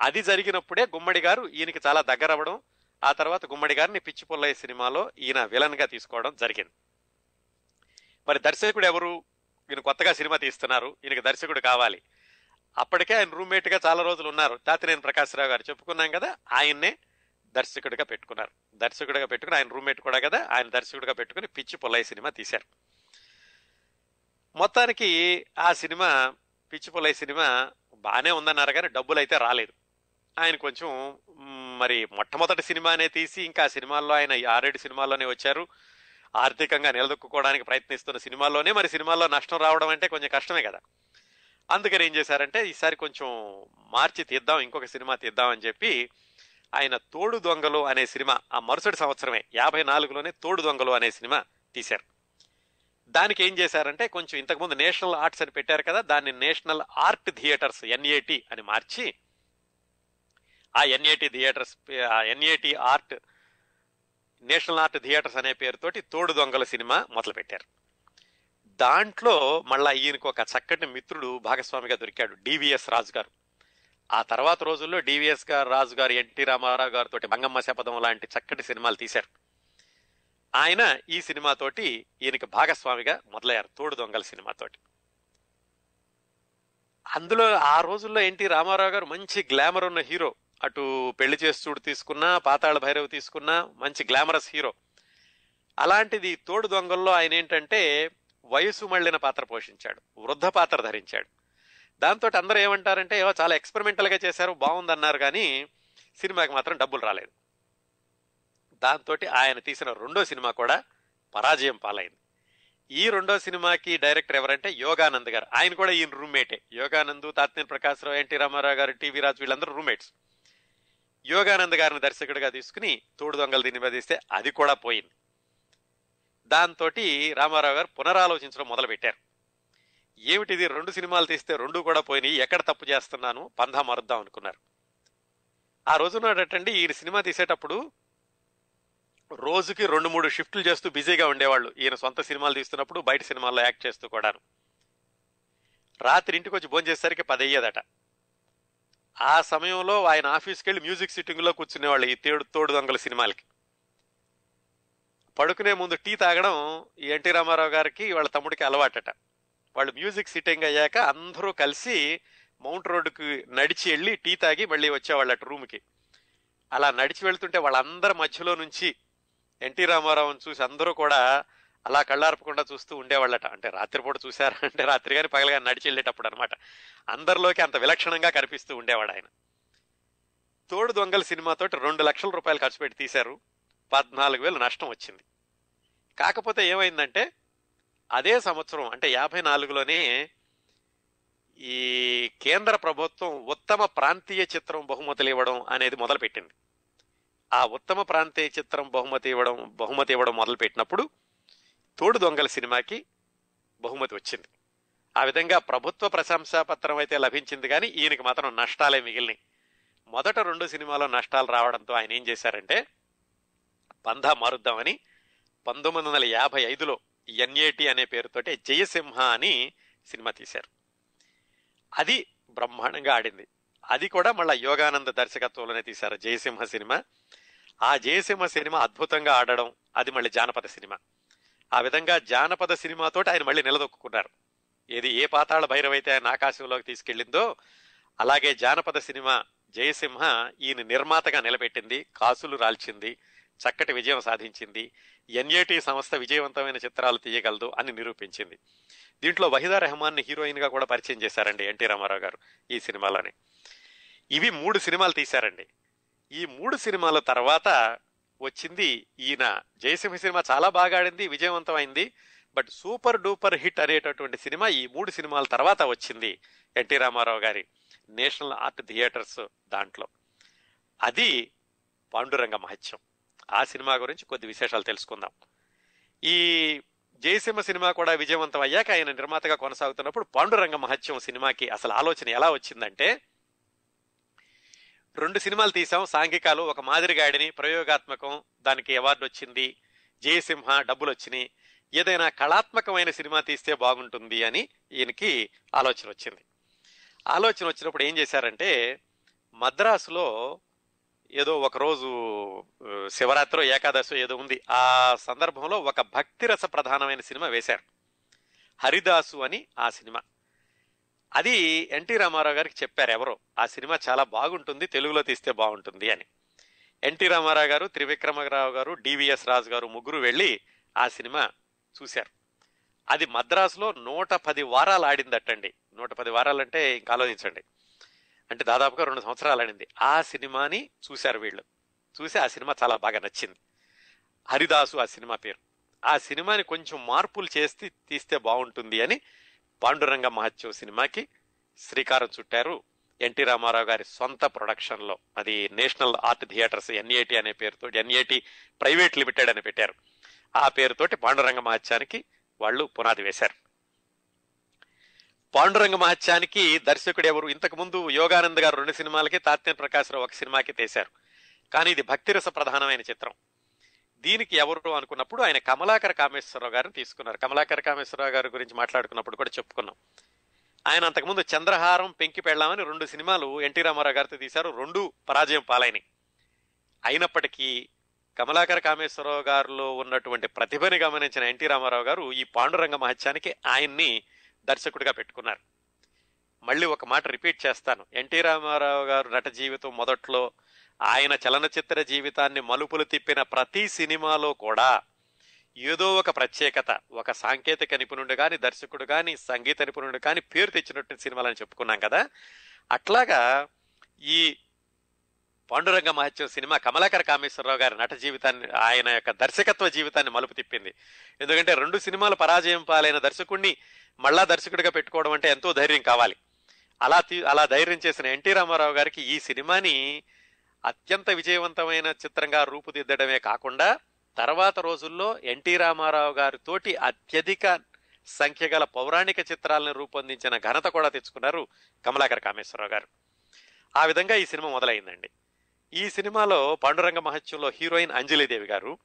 అది జరిగినప్పుడే గుమ్మడి గారు ఈయనకి చాలా దగ్గర అవ్వడం ఆ తర్వాత గుమ్మడి గారిని పిచ్చి పుల్లయ్య సినిమాలో ఈయన విలన్గా తీసుకోవడం జరిగింది. మరి దర్శకుడు ఎవరు? ఈయన కొత్తగా సినిమా తీస్తున్నారు ఈయనకి దర్శకుడు కావాలి. అప్పటికే ఆయన రూమ్మేట్గా చాలా రోజులు ఉన్నారు. తాతినేని ప్రకాశ్రావు గారు చెప్పుకున్నాం కదా ఆయన్నే దర్శకుడిగా పెట్టుకున్నారు. దర్శకుడిగా పెట్టుకుని ఆయన రూమ్మేట్ కూడా కదా ఆయన దర్శకుడిగా పెట్టుకుని పిచ్చి పొల్లయ్య సినిమా తీశారు. మొత్తానికి ఆ సినిమా పిచ్చి పొల్లయ్య సినిమా బాగానే ఉందన్నారు కానీ డబ్బులు అయితే రాలేదు. ఆయన కొంచెం మరి మొట్టమొదటి సినిమానే తీసి ఇంకా సినిమాల్లో ఆయన ఈ ఆరేడు సినిమాల్లోనే వచ్చారు. ఆర్థికంగా నిలదొక్కుకోవడానికి ప్రయత్నిస్తున్న సినిమాల్లోనే మరి సినిమాల్లో నష్టం రావడం అంటే కొంచెం కష్టమే కదా. అందుకని ఏం చేశారంటే ఈసారి కొంచెం మార్చి తీద్దాం ఇంకొక సినిమా తీద్దాం అని చెప్పి ఆయన తోడు దొంగలు అనే సినిమా ఆ మరుసటి సంవత్సరమే యాభై నాలుగులోనే తోడు దొంగలు అనే సినిమా తీశారు. దానికి ఏం చేశారంటే కొంచెం ఇంతకుముందు నేషనల్ ఆర్ట్స్ అని పెట్టారు కదా దాన్ని నేషనల్ ఆర్ట్ థియేటర్స్ ఎన్ఏటి అని మార్చి ఆ ఎన్ఏటి థియేటర్స్ ఆ NAT Art National Art Theatres అనే పేరుతోటి తోడు దొంగల సినిమా మొదలుపెట్టారు. దాంట్లో మళ్ళా ఈయనకు ఒక చక్కటి మిత్రుడు భాగస్వామిగా దొరికాడు డివిఎస్ రాజు గారు. ఆ తర్వాత రోజుల్లో డివిఎస్ గారు రాజు గారు ఎన్టీ రామారావు గారితో మంగమ్మ శపథం లాంటి చక్కటి సినిమాలు తీశారు. ఆయన ఈ సినిమాతోటి ఈయనకి భాగస్వామిగా మొదలయ్యారు తోడు దొంగల సినిమాతోటి అందులో ఆ రోజుల్లో ఎన్టీ రామారావు గారు మంచి గ్లామర్ ఉన్న హీరో. అటు పెళ్ళి చేస్తూడు తీసుకున్నా పాతాళ భైరవ్ తీసుకున్నా మంచి గ్లామరస్ హీరో. అలాంటిది తోడు దొంగల్లో ఆయన ఏంటంటే వయసు మళ్ళిన పాత్ర పోషించాడు వృద్ధ పాత్ర ధరించాడు. దాంతో అందరూ ఏమంటారంటే ఏవో చాలా ఎక్స్పెరిమెంటల్గా చేశారు బాగుందన్నారు కానీ సినిమాకి మాత్రం డబ్బులు రాలేదు. దాంతో ఆయన తీసిన రెండో సినిమా కూడా పరాజయం పాలైంది. ఈ రెండో సినిమాకి డైరెక్టర్ ఎవరంటే యోగానంద్ గారు. ఆయన కూడా ఈయన రూమ్మేటే. యోగానంద్ తాత్నేని ప్రకాశ్రావు ఎన్టీ రామారావు గారు టీవీ రాజు వీళ్ళందరూ రూమ్మేట్స్. యోగానంద్ గారిని దర్శకుడిగా తీసుకుని తోడు దొంగలు దీన్ని మీద అది కూడా పోయింది. దాంతో రామారావు గారు పునరాలోచించడం మొదలుపెట్టారు. ఏమిటిది? రెండు సినిమాలు తీస్తే రెండు కూడా పోయినాయి. ఎక్కడ తప్పు చేస్తున్నాను? పంధా మారుద్దాం అనుకున్నారు. ఆ రోజునాడటండి ఈయన సినిమా తీసేటప్పుడు రోజుకి రెండు మూడు షిఫ్ట్లు చేస్తూ బిజీగా ఉండేవాళ్ళు. ఈయన సొంత సినిమాలు తీస్తున్నప్పుడు బయట సినిమాల్లో యాక్ట్ చేస్తూ కూడాను. రాత్రి ఇంటికి వచ్చి భోజనం చేసేసరికి పది అయ్యేదట ఆ సమయంలో ఆయన ఆఫీస్కి వెళ్ళి మ్యూజిక్ సిట్టింగ్లో కూర్చునేవాళ్ళు ఈ తేడు తోడు దొంగల సినిమాలకి. పడుకునే ముందు టీ తాగడం ఈ ఎన్టీ రామారావు గారికి వాళ్ళ తమ్ముడికి అలవాటట. వాళ్ళు మ్యూజిక్ సిట్టింగ్ అయ్యాక అందరూ కలిసి మౌంట్ రోడ్డుకి నడిచి వెళ్ళి టీ తాగి మళ్ళీ వచ్చేవాళ్ళు అటు రూమ్కి. అలా నడిచి వెళ్తుంటే వాళ్ళందరి మధ్యలో నుంచి ఎన్టీ రామారావుని చూసి అందరూ కూడా అలా కళ్ళార్పకుండా చూస్తూ ఉండేవాళ్ళట. అంటే రాత్రిపూట చూశారా? అంటే రాత్రి కానీ పగలగా నడిచి వెళ్ళేటప్పుడు అనమాట అందరిలోకి అంత విలక్షణంగా కనిపిస్తూ ఉండేవాడు ఆయన. తోడు దొంగల సినిమాతోటి రెండు లక్షల రూపాయలు ఖర్చు పెట్టి తీశారు. పద్నాలుగు వేలు నష్టం వచ్చింది. కాకపోతే ఏమైందంటే అదే సంవత్సరం అంటే యాభై నాలుగులోనే ఈ కేంద్ర ప్రభుత్వం ఉత్తమ ప్రాంతీయ చిత్రం బహుమతులు ఇవ్వడం అనేది మొదలుపెట్టింది. ఆ ఉత్తమ ప్రాంతీయ చిత్రం బహుమతి ఇవ్వడం బహుమతి ఇవ్వడం మొదలుపెట్టినప్పుడు తోడు దొంగల సినిమాకి బహుమతి వచ్చింది. ఆ విధంగా ప్రభుత్వ ప్రశంసా పత్రం అయితే లభించింది కానీ ఈయనకి మాత్రం నష్టాలే మిగిలినాయి. మొదట రెండు సినిమాలో నష్టాలు రావడంతో ఆయన ఏం చేశారంటే పంధా మారుద్దామని పంతొమ్మిది వందల యాభై ఐదులో ఎన్ఏటి అనే పేరుతోటి జయసింహ అని సినిమా తీశారు. అది బ్రహ్మాండంగా ఆడింది. అది కూడా మళ్ళీ యోగానంద దర్శకత్వంలోనే తీశారు జయసింహ సినిమా. ఆ జయసింహ సినిమా అద్భుతంగా ఆడడం అది మళ్ళీ జానపద సినిమా. ఆ విధంగా జానపద సినిమాతోటి ఆయన మళ్ళీ నిలదొక్కున్నారు ఏది ఏ పాతాళ భైరవైతే ఆయన ఆకాశంలోకి తీసుకెళ్ళిందో అలాగే జానపద సినిమా జయసింహ ఈయన నిర్మాతగా నిలబెట్టింది కాసులు రాల్చింది చక్కటి విజయం సాధించింది ఎన్ఏటి సంస్థ విజయవంతమైన చిత్రాలు తీయగలదు అని నిరూపించింది. దీంట్లో వహిదా రెహమాన్ని హీరోయిన్గా కూడా పరిచయం చేశారండి ఎన్టీ రామారావు గారు ఈ సినిమాలోనే. ఇవి మూడు సినిమాలు తీశారండి. ఈ మూడు సినిమాల తర్వాత వచ్చింది ఈయన. జయసింహ సినిమా చాలా బాగా ఆడింది విజయవంతమైంది. బట్ సూపర్ డూపర్ హిట్ అనేటటువంటి సినిమా ఈ మూడు సినిమాల తర్వాత వచ్చింది ఎన్టీ రామారావు గారి నేషనల్ ఆర్ట్ థియేటర్స్ దాంట్లో. అది పాండురంగ మహత్యం. ఆ సినిమా గురించి కొద్ది విశేషాలు తెలుసుకుందాం. ఈ జయసింహ సినిమా కూడా విజయవంతం అయ్యాక ఆయన నిర్మాతగా కొనసాగుతున్నప్పుడు పాండురంగ మహత్యం సినిమాకి అసలు ఆలోచన ఎలా వచ్చిందంటే రెండు సినిమాలు తీసాం సాంఘికాలు ఒక మాదిరిగాడిని ప్రయోగాత్మకం దానికి అవార్డు వచ్చింది. జయసింహ డబ్బులు వచ్చినాయి. ఏదైనా కళాత్మకమైన సినిమా తీస్తే బాగుంటుంది అని ఈయనకి ఆలోచన వచ్చింది. ఆలోచన వచ్చినప్పుడు ఏం చేశారంటే మద్రాసులో ఏదో ఒకరోజు శివరాత్రి ఏకాదశి ఏదో ఉంది. ఆ సందర్భంలో ఒక భక్తిరస ప్రధానమైన సినిమా వేశారు. హరిదాసు అని ఆ సినిమా. అది ఎన్టీ రామారావు గారికి చెప్పారు ఎవరో ఆ సినిమా చాలా బాగుంటుంది తెలుగులో తీస్తే బాగుంటుంది అని. ఎన్టీ రామారావు గారు త్రివిక్రమరావు గారు డివిఎస్ రాజు గారు ముగ్గురు వెళ్ళి ఆ సినిమా చూశారు. అది మద్రాసులో నూట పది వారాలు ఆడిందటండి. నూట పది వారాలంటే ఇంకా ఆలోచించండి. అంటే దాదాపుగా రెండు సంవత్సరాలు ఆడింది. ఆ సినిమాని చూశారు వీళ్ళు. చూసి ఆ సినిమా చాలా బాగా నచ్చింది. హరిదాసు ఆ సినిమా పేరు. ఆ సినిమాని కొంచెం మార్పులు చేసి తీస్తే బాగుంటుంది అని పాండురంగ మహత్యం సినిమాకి శ్రీకారం చుట్టారు ఎన్టీ రామారావు గారి సొంత ప్రొడక్షన్లో. అది నేషనల్ ఆర్ట్ థియేటర్స్ ఎన్ఏటి అనే పేరుతో ఎన్ఏటి ప్రైవేట్ లిమిటెడ్ అని పెట్టారు. ఆ పేరుతోటి పాండురంగ మహత్యానికి వాళ్ళు పునాది వేశారు. పాండురంగ మహత్యానికి దర్శకుడు ఎవరు? ఇంతకు ముందు యోగానంద్ గారు రెండు సినిమాలకి తాత్యం ప్రకాశ్రావు ఒక సినిమాకి తీశారు. కానీ ఇది భక్తిరస ప్రధానమైన చిత్రం. దీనికి ఎవరు అనుకున్నప్పుడు ఆయన కమలాకర కామేశ్వరరావు గారిని తీసుకున్నారు. కమలాకర కామేశ్వరరావు గారి గురించి మాట్లాడుకున్నప్పుడు కూడా చెప్పుకున్నాం. ఆయన అంతకుముందు చంద్రహారం పెంకి పెళ్ళామని రెండు సినిమాలు ఎన్టీ రామారావు గారితో తీశారు. రెండు పరాజయం పాలైనవి అయినప్పటికీ కమలాకర కామేశ్వరరావు గారిలో ఉన్నటువంటి ప్రతిభని గమనించిన ఎన్టీ రామారావు గారు ఈ పాండురంగ మహత్యానికి ఆయన్ని దర్శకుడిగా పెట్టుకున్నారు. మళ్ళీ ఒక మాట రిపీట్ చేస్తాను. ఎన్టీ రామారావు గారు నట జీవితం మొదట్లో ఆయన చలనచిత్ర జీవితాన్ని మలుపులు తిప్పిన ప్రతి సినిమాలో కూడా ఏదో ఒక ప్రత్యేకత ఒక సాంకేతిక నిపుణుడు కానీ దర్శకుడు కానీ సంగీత నిపుణుడు కానీ పేరు తెచ్చినట్టు సినిమాలని చెప్పుకున్నాం కదా. అట్లాగా ఈ పాండురంగ మహత్యం సినిమా కమలాకర కామేశ్వరరావు గారి నట జీవితాన్ని ఆయన యొక్క దర్శకత్వ జీవితాన్ని మలుపు తిప్పింది. ఎందుకంటే రెండు సినిమాలు పరాజయం పాలైన దర్శకుడిని మళ్ళా దర్శకుడిగా పెట్టుకోవడం అంటే ఎంతో ధైర్యం కావాలి. అలా అలా ధైర్యం చేసిన ఎన్టీ రామారావు గారికి ఈ సినిమాని అత్యంత విజయవంతమైన చిత్రంగా రూపుదిద్దడమే కాకుండా తర్వాత రోజుల్లో ఎన్టీ రామారావు గారితోటి అత్యధిక సంఖ్య గల పౌరాణిక చిత్రాలను రూపొందించిన ఘనత కూడా తెచ్చుకున్నారు కమలాకర కామేశ్వరరావు గారు. ఆ విధంగా ఈ సినిమా మొదలైందండి. ఈ సినిమాలో పాండురంగ మహత్యంలో హీరోయిన్ అంజలిదేవి గారు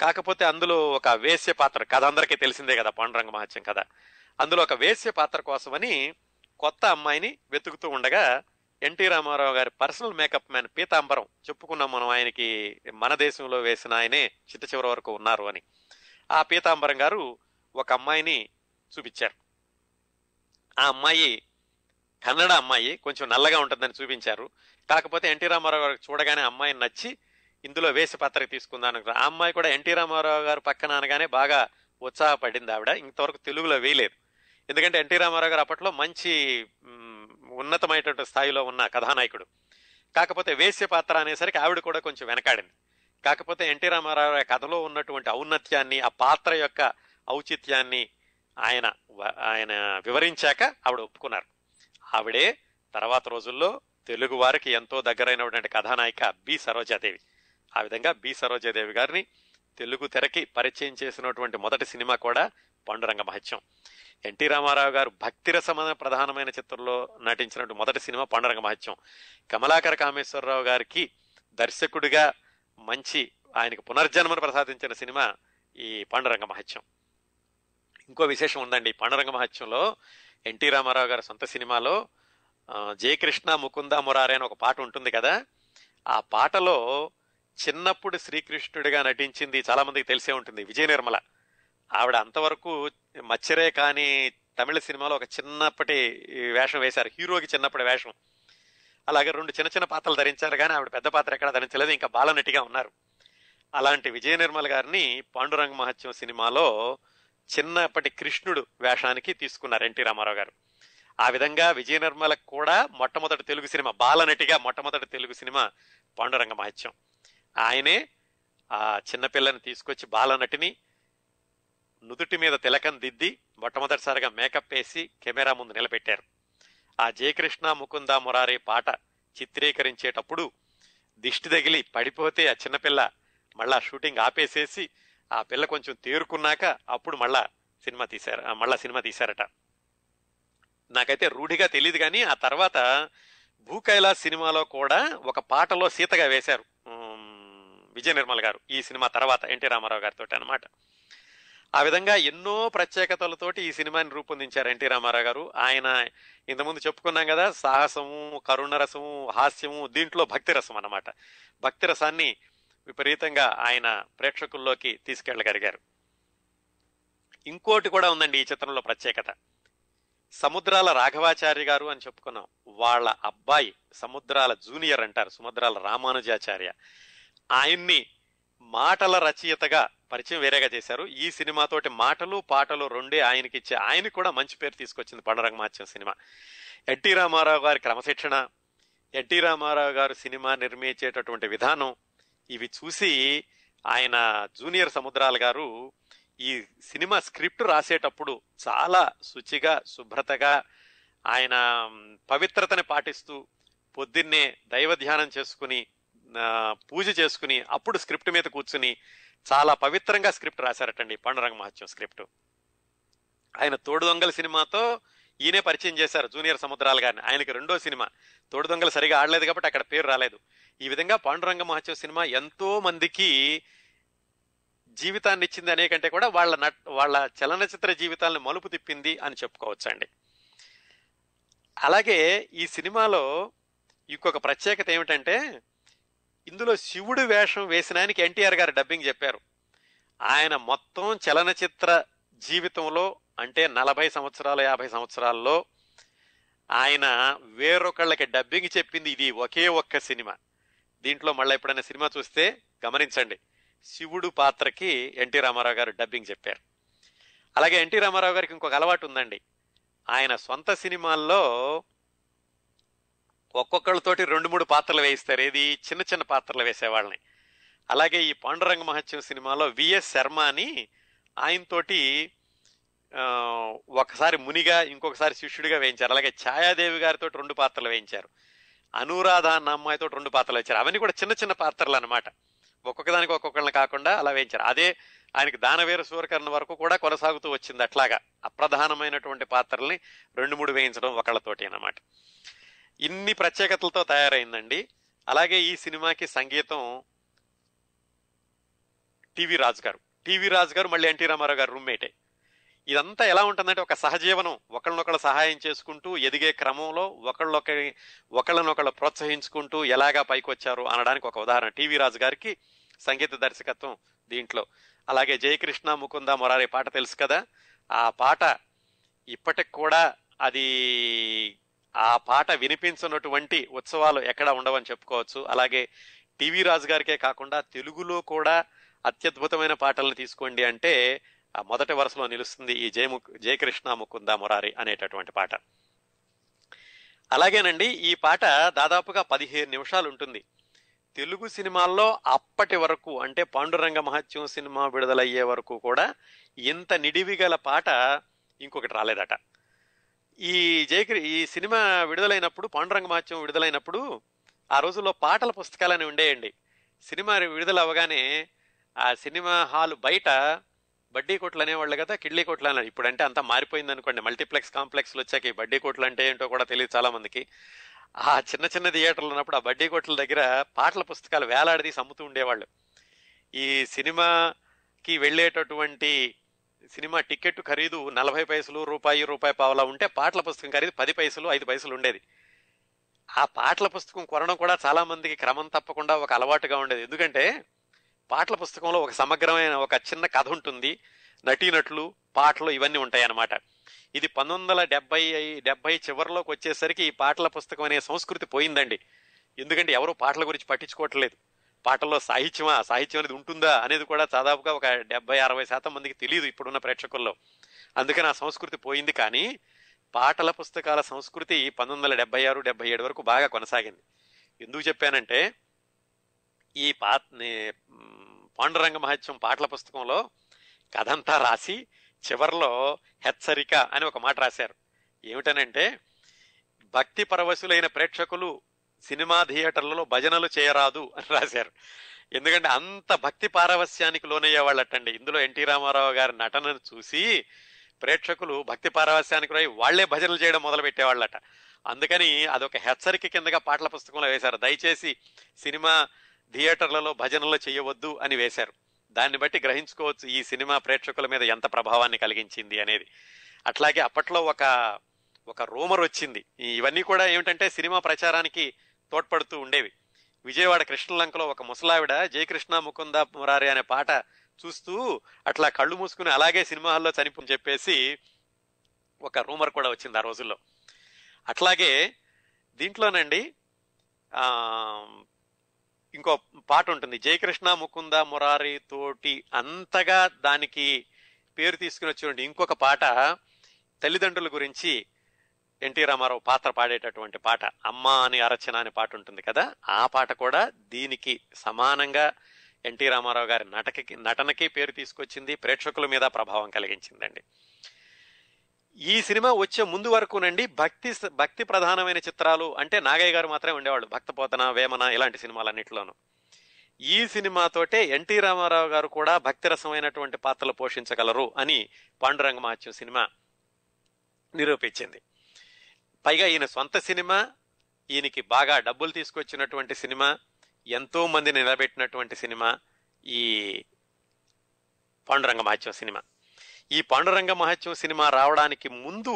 కాకపోతే అందులో ఒక వేశ్య పాత్ర కథ అందరికీ తెలిసిందే కదా పాండురంగ మహత్యం కథ. అందులో ఒక వేశ్య పాత్ర కోసమని కొత్త అమ్మాయిని వెతుకుతూ ఉండగా ఎన్టీ రామారావు గారి పర్సనల్ మేకప్ మ్యాన్ పీతాంబరం చెప్పుకున్నాం మనం ఆయనకి మన దేశంలో వేసిన ఆయనే చిట్ట చివరి వరకు ఉన్నారు అని. ఆ పీతాంబరం గారు ఒక అమ్మాయిని చూపించారు. ఆ అమ్మాయి కన్నడ అమ్మాయి కొంచెం నల్లగా ఉంటుందని చూపించారు. కాకపోతే ఎన్టీ రామారావు గారు చూడగానే అమ్మాయిని నచ్చి ఇందులో వేసి పత్రిక తీసుకుందాం ఆ అమ్మాయి కూడా ఎన్టీ రామారావు గారు పక్కన అనగానే బాగా ఉత్సాహపడింది ఆవిడ. ఇంతవరకు తెలుగులో వేయలేదు. ఎందుకంటే ఎన్టీ రామారావు గారు అప్పట్లో మంచి ఉన్నతమైనటువంటి స్థాయిలో ఉన్న కథానాయకుడు. కాకపోతే వేశ్య పాత్ర అనేసరికి ఆవిడ కూడా కొంచెం వెనకాడింది. కాకపోతే ఎన్టీ రామారావు కథలో ఉన్నటువంటి ఔన్నత్యాన్ని ఆ పాత్ర యొక్క ఔచిత్యాన్ని ఆయన ఆయన వివరించాక ఆవిడ ఒప్పుకున్నారు. ఆవిడే తర్వాత రోజుల్లో తెలుగు వారికి ఎంతో దగ్గరైనటువంటి కథానాయిక బి. సరోజాదేవి. ఆ విధంగా బి. సరోజాదేవి గారిని తెలుగు తెరకి పరిచయం చేసినటువంటి మొదటి సినిమా కూడా పాండురంగ మహత్యం. ఎన్టీ రామారావు గారు భక్తిరసమైన ప్రధానమైన చిత్రంలో నటించినటువంటి మొదటి సినిమా పాండురంగ మహత్యం. కమలాకర కామేశ్వరరావు గారికి దర్శకుడిగా మంచి ఆయనకు పునర్జన్మను ప్రసాదించిన సినిమా ఈ పాండురంగ మహత్యం. ఇంకో విశేషం ఉందండి ఈ పాండురంగ మహత్యంలో ఎన్టీ రామారావు గారి సొంత సినిమాలో జయకృష్ణ ముకుంద మురారే అని ఒక పాట ఉంటుంది కదా ఆ పాటలో చిన్నప్పుడు శ్రీకృష్ణుడిగా నటించింది చాలామందికి తెలిసే ఉంటుంది విజయ నిర్మల ఆవిడ అంతవరకు మచ్చరే కాని తమిళ సినిమాలో ఒక చిన్నప్పటి వేషం వేశారు. హీరోకి చిన్నప్పటి వేషం. అలాగే రెండు చిన్న చిన్న పాత్రలు ధరించారు కానీ ఆవిడ పెద్ద పాత్ర ఎక్కడ ధరించలేదు. ఇంకా బాలనటిగా ఉన్నారు. అలాంటి విజయ నిర్మల్ గారిని పాండురంగ మహత్యం సినిమాలో చిన్నప్పటి కృష్ణుడు వేషానికి తీసుకున్నారు ఎన్టీ రామారావు గారు. ఆ విధంగా విజయ నిర్మలకు కూడా మొట్టమొదటి తెలుగు సినిమా బాలనటిగా మొట్టమొదటి తెలుగు సినిమా పాండురంగ మహత్యం. ఆయనే ఆ చిన్నపిల్లని తీసుకొచ్చి బాలనటిని నుదుటి మీద తిలకం దిద్ది మొట్టమొదటిసారిగా మేకప్ వేసి కెమెరా ముందు నిలబెట్టారు. ఆ జయకృష్ణ ముకుంద మురారి పాట చిత్రీకరించేటప్పుడు దిష్టి తగిలి పడిపోతే ఆ చిన్నపిల్ల మళ్ళా షూటింగ్ ఆపేసేసి ఆ పిల్ల కొంచెం తేరుకున్నాక అప్పుడు మళ్ళా సినిమా తీశారు మళ్ళా సినిమా తీశారట. నాకైతే రూఢిగా తెలియదు కానీ ఆ తర్వాత భూకైలాస్ సినిమాలో కూడా ఒక పాటలో సీతగా వేశారు విజయ నిర్మల్ గారు ఈ సినిమా తర్వాత ఎన్టీ రామారావు గారితో అన్నమాట. ఆ విధంగా ఎన్నో ప్రత్యేకతలతోటి ఈ సినిమాని రూపొందించారు ఎన్టీ రామారావు గారు. ఆయన ఇంతకుముందు చెప్పుకున్నాం కదా సాహసము కరుణరసము హాస్యము దీంట్లో భక్తి రసం అన్నమాట. భక్తి రసాన్ని విపరీతంగా ఆయన ప్రేక్షకుల్లోకి తీసుకెళ్ళగలిగారు. ఇంకోటి కూడా ఉందండి ఈ చిత్రంలో ప్రత్యేకత. సముద్రాల రాఘవాచార్య గారు అని చెప్పుకున్నాం. వాళ్ళ అబ్బాయి సముద్రాల జూనియర్ అంటారు సముద్రాల రామానుజాచార్య. ఆయన్ని మాటల రచయితగా పరిచయం వేరేగా చేశారు. ఈ సినిమాతోటి మాటలు పాటలు రెండే ఆయనకి ఇచ్చే ఆయన కూడా మంచి పేరు తీసుకొచ్చింది పండరంగమాత్యం సినిమా. ఎన్టీ రామారావు గారి క్రమశిక్షణ ఎన్టీ రామారావు గారు సినిమా నిర్మించేటటువంటి విధానం ఇవి చూసి ఆయన జూనియర్ సముద్రాల గారు ఈ సినిమా స్క్రిప్ట్ రాసేటప్పుడు చాలా శుచిగా శుభ్రతగా ఆయన పవిత్రతని పాటిస్తూ పొద్దున్నే దైవ ధ్యానం చేసుకుని పూజ చేసుకుని అప్పుడు స్క్రిప్ట్ మీద కూర్చుని చాలా పవిత్రంగా స్క్రిప్ట్ రాశారటండి పాండురంగ మహత్యం స్క్రిప్ట్. ఆయన తోడు దొంగల సినిమాతో ఈయనే పరిచయం చేశారు జూనియర్ సముద్రాలు గారిని. ఆయనకి రెండో సినిమా. తోడు దొంగలు సరిగా ఆడలేదు కాబట్టి అక్కడ పేరు రాలేదు. ఈ విధంగా పాండురంగ మహత్యం సినిమా ఎంతో మందికి జీవితాన్ని ఇచ్చింది అనే కంటే కూడా వాళ్ళ నట్ వాళ్ళ చలనచిత్ర జీవితాలను మలుపు తిప్పింది అని చెప్పుకోవచ్చండి. అలాగే ఈ సినిమాలో ఇంకొక ప్రత్యేకత ఏమిటంటే ఇందులో శివుడు వేషం వేసినానికి ఎన్టీఆర్ గారు డబ్బింగ్ చెప్పారు. ఆయన మొత్తం చలనచిత్ర జీవితంలో అంటే నలభై సంవత్సరాలు యాభై సంవత్సరాల్లో ఆయన వేరొకళ్ళకి డబ్బింగ్ చెప్పింది ఇది ఒకే ఒక్క సినిమా. దీంట్లో మళ్ళీ ఎప్పుడైనా సినిమా చూస్తే గమనించండి. శివుడు పాత్రకి ఎన్టీ రామారావు గారు డబ్బింగ్ చెప్పారు. అలాగే ఎన్టీ రామారావు గారికి ఇంకొక అలవాటు ఉందండి. ఆయన సొంత సినిమాల్లో ఒక్కొక్కళ్ళతోటి రెండు మూడు పాత్రలు వేయిస్తారు. ఏది చిన్న చిన్న పాత్రలు వేసేవాళ్ళని అలాగే ఈ పాండురంగ మహత్యం సినిమాలో విఎస్ శర్మ అని ఆయనతోటి ఒకసారి మునిగా ఇంకొకసారి శిష్యుడిగా వేయించారు. అలాగే ఛాయాదేవి గారితో రెండు పాత్రలు వేయించారు. అనురాధ అన్న అమ్మాయితో రెండు పాత్రలు వేయించారు. అవన్నీ కూడా చిన్న చిన్న పాత్రలు అనమాట ఒక్కొక్కదానికి ఒక్కొక్కళ్ళని కాకుండా అలా వేయించారు. అదే ఆయనకి దానవీర సూరకర్ణ వరకు కూడా కొనసాగుతూ వచ్చింది అట్లాగా. అప్రధానమైనటువంటి పాత్రల్ని రెండు మూడు వేయించడం ఒకళ్ళతోటి అన్నమాట. ఇన్ని ప్రత్యేకతలతో తయారైందండి. అలాగే ఈ సినిమాకి సంగీతం టీవీ రాజు గారు టీవీ రాజు గారు మళ్ళీ ఎన్టీ రామారావు గారు రూమ్మేటే. ఇదంతా ఎలా ఉంటుందంటే ఒక సహజీవనం. ఒకళ్ళనొకళ్ళు సహాయం చేసుకుంటూ ఎదిగే క్రమంలో ఒకళ్ళొకరి ఒకళ్ళనొకళ్ళు ప్రోత్సహించుకుంటూ ఎలాగా పైకొచ్చారు అనడానికి ఒక ఉదాహరణ టీవీ రాజు గారికి సంగీత దర్శకత్వం దీంట్లో. అలాగే జయకృష్ణ ముకుంద మొరారి పాట తెలుసు కదా? ఆ పాట ఇప్పటికి కూడా అది ఆ పాట వినిపించినటువంటి ఉత్సవాలు ఎక్కడ ఉండవని చెప్పుకోవచ్చు. అలాగే టీవీ రాజు గారికే కాకుండా తెలుగులో కూడా అత్యద్భుతమైన పాటలను తీసుకోండి అంటే ఆ మొదటి వరుసలో నిలుస్తుంది ఈ జయము జయకృష్ణ ముకుంద మురారి అనేటటువంటి పాట. అలాగేనండి ఈ పాట దాదాపుగా పదిహేను నిమిషాలు ఉంటుంది. తెలుగు సినిమాల్లో అప్పటి వరకు అంటే పాండురంగ మహత్యం సినిమా విడుదలయ్యే వరకు కూడా ఇంత నిడివి గల పాట ఇంకొకటి రాలేదట. ఈ జయకృ ఈ సినిమా విడుదలైనప్పుడు పాండురంగ మహత్యం విడుదలైనప్పుడు ఆ రోజుల్లో పాటల పుస్తకాలని ఉండేయండి. సినిమా విడుదల అవగానే ఆ సినిమా హాల్ బయట బడ్డీ కొట్లు అనేవాళ్ళు కదా కిడ్లీ కొట్లు అన్నారు. ఇప్పుడంటే అంతా మారిపోయింది అనుకోండి మల్టీప్లెక్స్ కాంప్లెక్స్లు వచ్చాక ఈ బడ్డీ కొట్లు అంటే ఏంటో కూడా తెలియదు చాలా మందికి ఆ చిన్న చిన్న థియేటర్లు ఉన్నప్పుడు ఆ బడ్డీ కొట్ల దగ్గర పాటల పుస్తకాలు వేలాడదీసి అమ్ముతూ ఉండేవాళ్ళు. ఈ సినిమాకి వెళ్ళేటటువంటి సినిమా టికెట్ ఖరీదు నలభై పైసలు రూపాయి రూపాయి పావలా ఉంటే పాటల పుస్తకం ఖరీదు పది పైసలు ఐదు పైసలు ఉండేది. ఆ పాటల పుస్తకం కొనడం కూడా చాలా మందికి క్రమం తప్పకుండా ఒక అలవాటుగా ఉండేది. ఎందుకంటే పాటల పుస్తకంలో ఒక సమగ్రమైన ఒక చిన్న కథ ఉంటుంది. నటీనటులు పాటలు ఇవన్నీ ఉంటాయి అన్నమాట ఇది పంతొమ్మిది వందల డెబ్బై డెబ్బై చివరిలోకి వచ్చేసరికి ఈ పాటల పుస్తకం అనే సంస్కృతి పోయిందండి. ఎందుకంటే ఎవరు పాటల గురించి పట్టించుకోవట్లేదు. పాటల్లో సాహిత్యమా? సాహిత్యం అనేది ఉంటుందా? అనేది కూడా దాదాపుగా ఒక డెబ్బై అరవై శాతం మందికి తెలియదు ఇప్పుడున్న ప్రేక్షకుల్లో. అందుకని ఆ సంస్కృతి పోయింది కానీ పాటల పుస్తకాల సంస్కృతి పంతొమ్మిది వందల డెబ్బై ఆరు డెబ్బై ఏడు వరకు బాగా కొనసాగింది. ఎందుకు చెప్పానంటే ఈ పా పాండురంగ మహత్యం పాటల పుస్తకంలో కథంతా రాసి చివరిలో హెచ్చరిక అని ఒక మాట రాశారు. ఏమిటనంటే భక్తి పరవశులైన ప్రేక్షకులు సినిమా థియేటర్లలో భజనలు చేయరాదు అని రాశారు. ఎందుకంటే అంత భక్తి పారవస్యానికి లోనయ్యే వాళ్ళటండి ఇందులో ఎన్టీ రామారావు గారి నటనను చూసి ప్రేక్షకులు భక్తి పారవస్యానికి రాయి వాళ్ళే భజనలు చేయడం మొదలు పెట్టేవాళ్ళట అందుకని అదొక హెచ్చరిక కిందగా పాటల పుస్తకంలో వేశారు. దయచేసి సినిమా థియేటర్లలో భజనలు చేయవద్దు అని వేశారు. దాన్ని బట్టి గ్రహించుకోవచ్చు ఈ సినిమా ప్రేక్షకుల మీద ఎంత ప్రభావాన్ని కలిగించింది అనేది. అట్లాగే అప్పట్లో ఒక ఒక రూమర్ వచ్చింది. ఇవన్నీ కూడా ఏమిటంటే సినిమా ప్రచారానికి తోడ్పడుతూ ఉండేవి. విజయవాడ కృష్ణలంకలో ఒక ముసలావిడ జయకృష్ణ ముకుంద మురారి అనే పాట చూస్తూ అట్లా కళ్ళు మూసుకుని అలాగే సినిమా హాల్లో చనిపోని చెప్పేసి ఒక రూమర్ కూడా వచ్చింది ఆ రోజుల్లో. అట్లాగే దీంట్లోనండి ఇంకో పాట ఉంటుంది. జయకృష్ణ ముకుంద మురారి తోటి అంతగా దానికి పేరు తీసుకుని వచ్చినటువంటి ఇంకొక పాట తల్లిదండ్రుల గురించి ఎన్టీ రామారావు పాత్ర పాడేటటువంటి పాట అమ్మ అని అరచన అనే పాట ఉంటుంది కదా ఆ పాట కూడా దీనికి సమానంగా ఎన్టీ రామారావు గారి నటకి నటనకి పేరు తీసుకొచ్చింది ప్రేక్షకుల మీద ప్రభావం కలిగించిందండి. ఈ సినిమా వచ్చే ముందు వరకునండి భక్తి భక్తి ప్రధానమైన చిత్రాలు అంటే నాగయ్య గారు మాత్రమే ఉండేవాళ్ళు భక్తపోతన వేమన ఇలాంటి సినిమాలన్నింటిలోనూ. ఈ సినిమాతోటే ఎన్టీ రామారావు గారు కూడా భక్తి రసమైనటువంటి పాత్రలు పోషించగలరు అని పాండురంగ మహత్యం సినిమా నిరూపించింది. పైగా ఈయన సొంత సినిమా ఈయనకి బాగా డబ్బులు తీసుకొచ్చినటువంటి సినిమా ఎంతో మందిని నిలబెట్టినటువంటి సినిమా ఈ పాండురంగ మహత్యం సినిమా. ఈ పాండురంగ మహత్యం సినిమా రావడానికి ముందు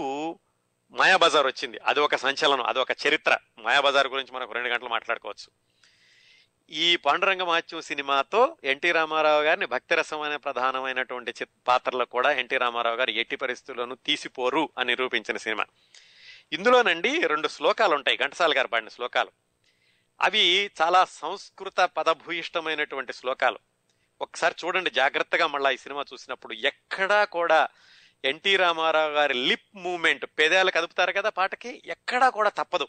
మాయాబజార్ వచ్చింది. అది ఒక సంచలనం అది ఒక చరిత్ర. మాయాబజార్ గురించి మనకు రెండు గంటలు మాట్లాడుకోవచ్చు. ఈ పాండురంగ మహత్యం సినిమాతో ఎన్టీ రామారావు గారిని భక్తిరసం అనే ప్రధానమైనటువంటి పాత్రలో కూడా ఎన్టీ రామారావు గారు ఎట్టి పరిస్థితుల్లోనూ తీసిపోరు అని నిరూపించిన సినిమా. ఇందులోనండి రెండు శ్లోకాలు ఉంటాయి ఘంటసాల గారు పాడిన శ్లోకాలు. అవి చాలా సంస్కృత పదభూయిష్టమైనటువంటి శ్లోకాలు. ఒకసారి చూడండి జాగ్రత్తగా మళ్ళీ ఈ సినిమా చూసినప్పుడు. ఎక్కడా కూడా ఎన్టీ రామారావు గారి లిప్ మూమెంట్ పేదాలు కదుపుతారు కదా పాటకి? ఎక్కడా కూడా తప్పదు.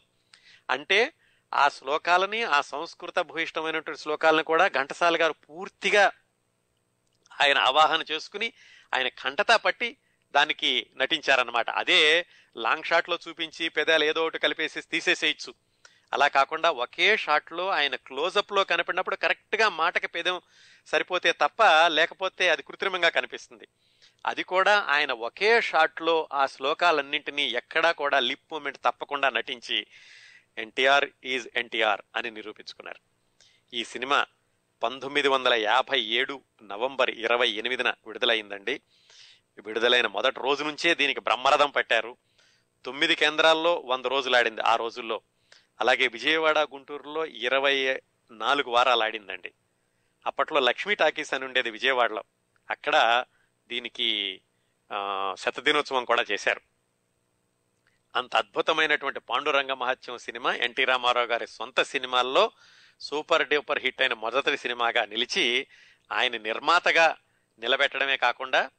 అంటే ఆ శ్లోకాలని ఆ సంస్కృత భూయిష్టమైనటువంటి శ్లోకాలను కూడా ఘంటసాల గారు పూర్తిగా ఆయన అవాహన చేసుకుని ఆయన కంటతా పట్టి దానికి నటించారనమాట అదే లాంగ్ షాట్లో చూపించి పెదాలు ఏదో ఒకటి కలిపేసి తీసేసేయచ్చు. అలా కాకుండా ఒకే షాట్లో ఆయన క్లోజప్లో కనిపడినప్పుడు కరెక్ట్గా మాటకి పెదం సరిపోతే తప్ప లేకపోతే అది కృత్రిమంగా కనిపిస్తుంది. అది కూడా ఆయన ఒకే షాట్లో ఆ శ్లోకాలన్నింటినీ ఎక్కడా కూడా లిప్ మూమెంట్ తప్పకుండా నటించి ఎన్టీఆర్ ఈజ్ ఎన్టీఆర్ అని నిరూపించుకున్నారు. ఈ సినిమా పంతొమ్మిది వందల యాభై ఏడు నవంబర్ ఇరవై ఎనిమిదిన విడుదలైందండి. విడుదలైన మొదటి రోజు నుంచే దీనికి బ్రహ్మరథం పట్టారు. తొమ్మిది కేంద్రాల్లో వంద రోజులు ఆడింది ఆ రోజుల్లో. అలాగే విజయవాడ గుంటూరులో ఇరవై నాలుగు వారాలు ఆడిందండి. అప్పట్లో లక్ష్మీ టాకీస్ అని ఉండేది విజయవాడలో. అక్కడ దీనికి శతదినోత్సవం కూడా చేశారు. అంత అద్భుతమైనటువంటి పాండురంగ మహత్యం సినిమా ఎన్టీ రామారావు గారి సొంత సినిమాల్లో సూపర్ డూపర్ హిట్ అయిన మొదటి సినిమాగా నిలిచి ఆయన నిర్మాతగా నిలబెట్టడమే కాకుండా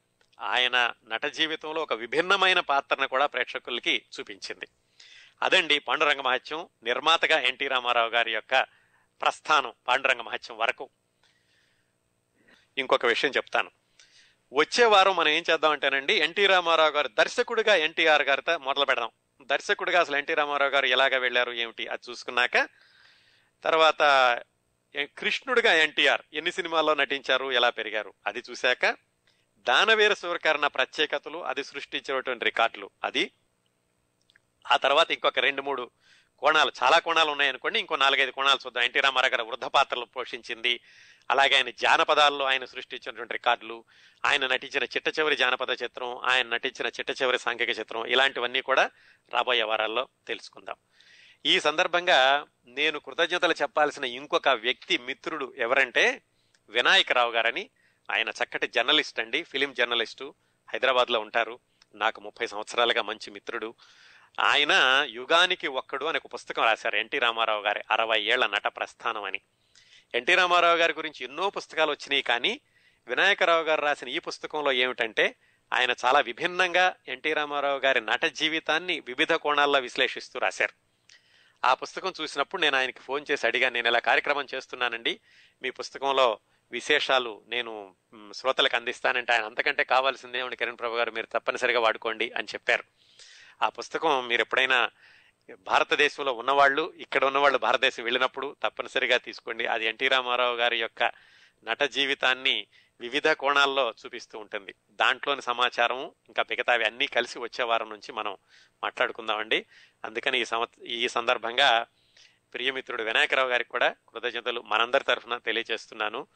ఆయన నట జీవితంలో ఒక విభిన్నమైన పాత్రను కూడా ప్రేక్షకులకి చూపించింది. అదండి పాండురంగ మహత్యం నిర్మాతగా ఎన్టీ రామారావు గారి యొక్క ప్రస్థానం పాండురంగ మహత్యం వరకు. ఇంకొక విషయం చెప్తాను. వచ్చే వారం మనం ఏం చేద్దాం అంటేనండి ఎన్టీ రామారావు గారు దర్శకుడిగా ఎన్టీఆర్ గారితో మొదలు పెడదాం. దర్శకుడిగా అసలు ఎన్టీ రామారావు గారు ఎలాగ వెళ్ళారు ఏమిటి అది చూసుకున్నాక తర్వాత కృష్ణుడిగా ఎన్టీఆర్ ఎన్ని సినిమాల్లో నటించారు ఎలా పెరిగారు అది చూశాక దానవీర సూరకర్ణ ప్రత్యేకతలు అది సృష్టించినటువంటి రికార్డులు. అది ఆ తర్వాత ఇంకొక రెండు మూడు కోణాలు చాలా కోణాలు ఉన్నాయనుకోండి ఇంకో నాలుగైదు కోణాలు చూద్దాం. ఎన్టీ రామారావు గారు వృద్ధ పాత్రలు పోషించింది. అలాగే ఆయన జానపదాల్లో ఆయన సృష్టించినటువంటి రికార్డులు ఆయన నటించిన చిట్ట చివరి జానపద చిత్రం ఆయన నటించిన చిట్ట చివరి సాంఘిక చిత్రం ఇలాంటివన్నీ కూడా రాబోయే వారాల్లో తెలుసుకుందాం. ఈ సందర్భంగా నేను కృతజ్ఞతలు చెప్పాల్సిన ఇంకొక వ్యక్తి మిత్రుడు ఎవరంటే వినాయకరావు గారని ఆయన చక్కటి జర్నలిస్ట్ అండి ఫిలిం జర్నలిస్టు. హైదరాబాద్లో ఉంటారు. నాకు ముప్పై సంవత్సరాలుగా మంచి మిత్రుడు. ఆయన యుగానికి ఒక్కడు అనే ఒక పుస్తకం రాశారు ఎన్టీ రామారావు గారి అరవై ఏళ్ళ నట ప్రస్థానం అని. ఎన్టీ రామారావు గారి గురించి ఎన్నో పుస్తకాలు వచ్చినాయి కానీ వినాయకరావు గారు రాసిన ఈ పుస్తకంలో ఏమిటంటే ఆయన చాలా విభిన్నంగా ఎన్టీ రామారావు గారి నట జీవితాన్ని వివిధ కోణాల్లో విశ్లేషిస్తూ రాశారు. ఆ పుస్తకం చూసినప్పుడు నేను ఆయనకి ఫోన్ చేసి అడిగాను నేను ఇలా కార్యక్రమం చేస్తున్నానండి. మీ పుస్తకంలో విశేషాలు నేను శ్రోతలకు అందిస్తానంటే ఆయన అంతకంటే కావాల్సిందే ఉండి కిరణ్ ప్రభు గారు మీరు తప్పనిసరిగా వాడుకోండి అని చెప్పారు. ఆ పుస్తకం మీరు ఎప్పుడైనా భారతదేశంలో ఉన్నవాళ్ళు ఇక్కడ ఉన్నవాళ్ళు భారతదేశం వెళ్ళినప్పుడు తప్పనిసరిగా తీసుకోండి. అది ఎన్టీ రామారావు గారి యొక్క నట జీవితాన్ని వివిధ కోణాల్లో చూపిస్తూ ఉంటుంది. దాంట్లోని సమాచారం ఇంకా మిగతావి అన్నీ కలిసి వచ్చే వారం నుంచి మనం మాట్లాడుకుందామండి. అందుకని ఈ సంవత్ ఈ సందర్భంగా ప్రియమిత్రుడు వినాయకరావు గారికి కూడా కృతజ్ఞతలు మనందరి తరఫున తెలియజేస్తున్నాను.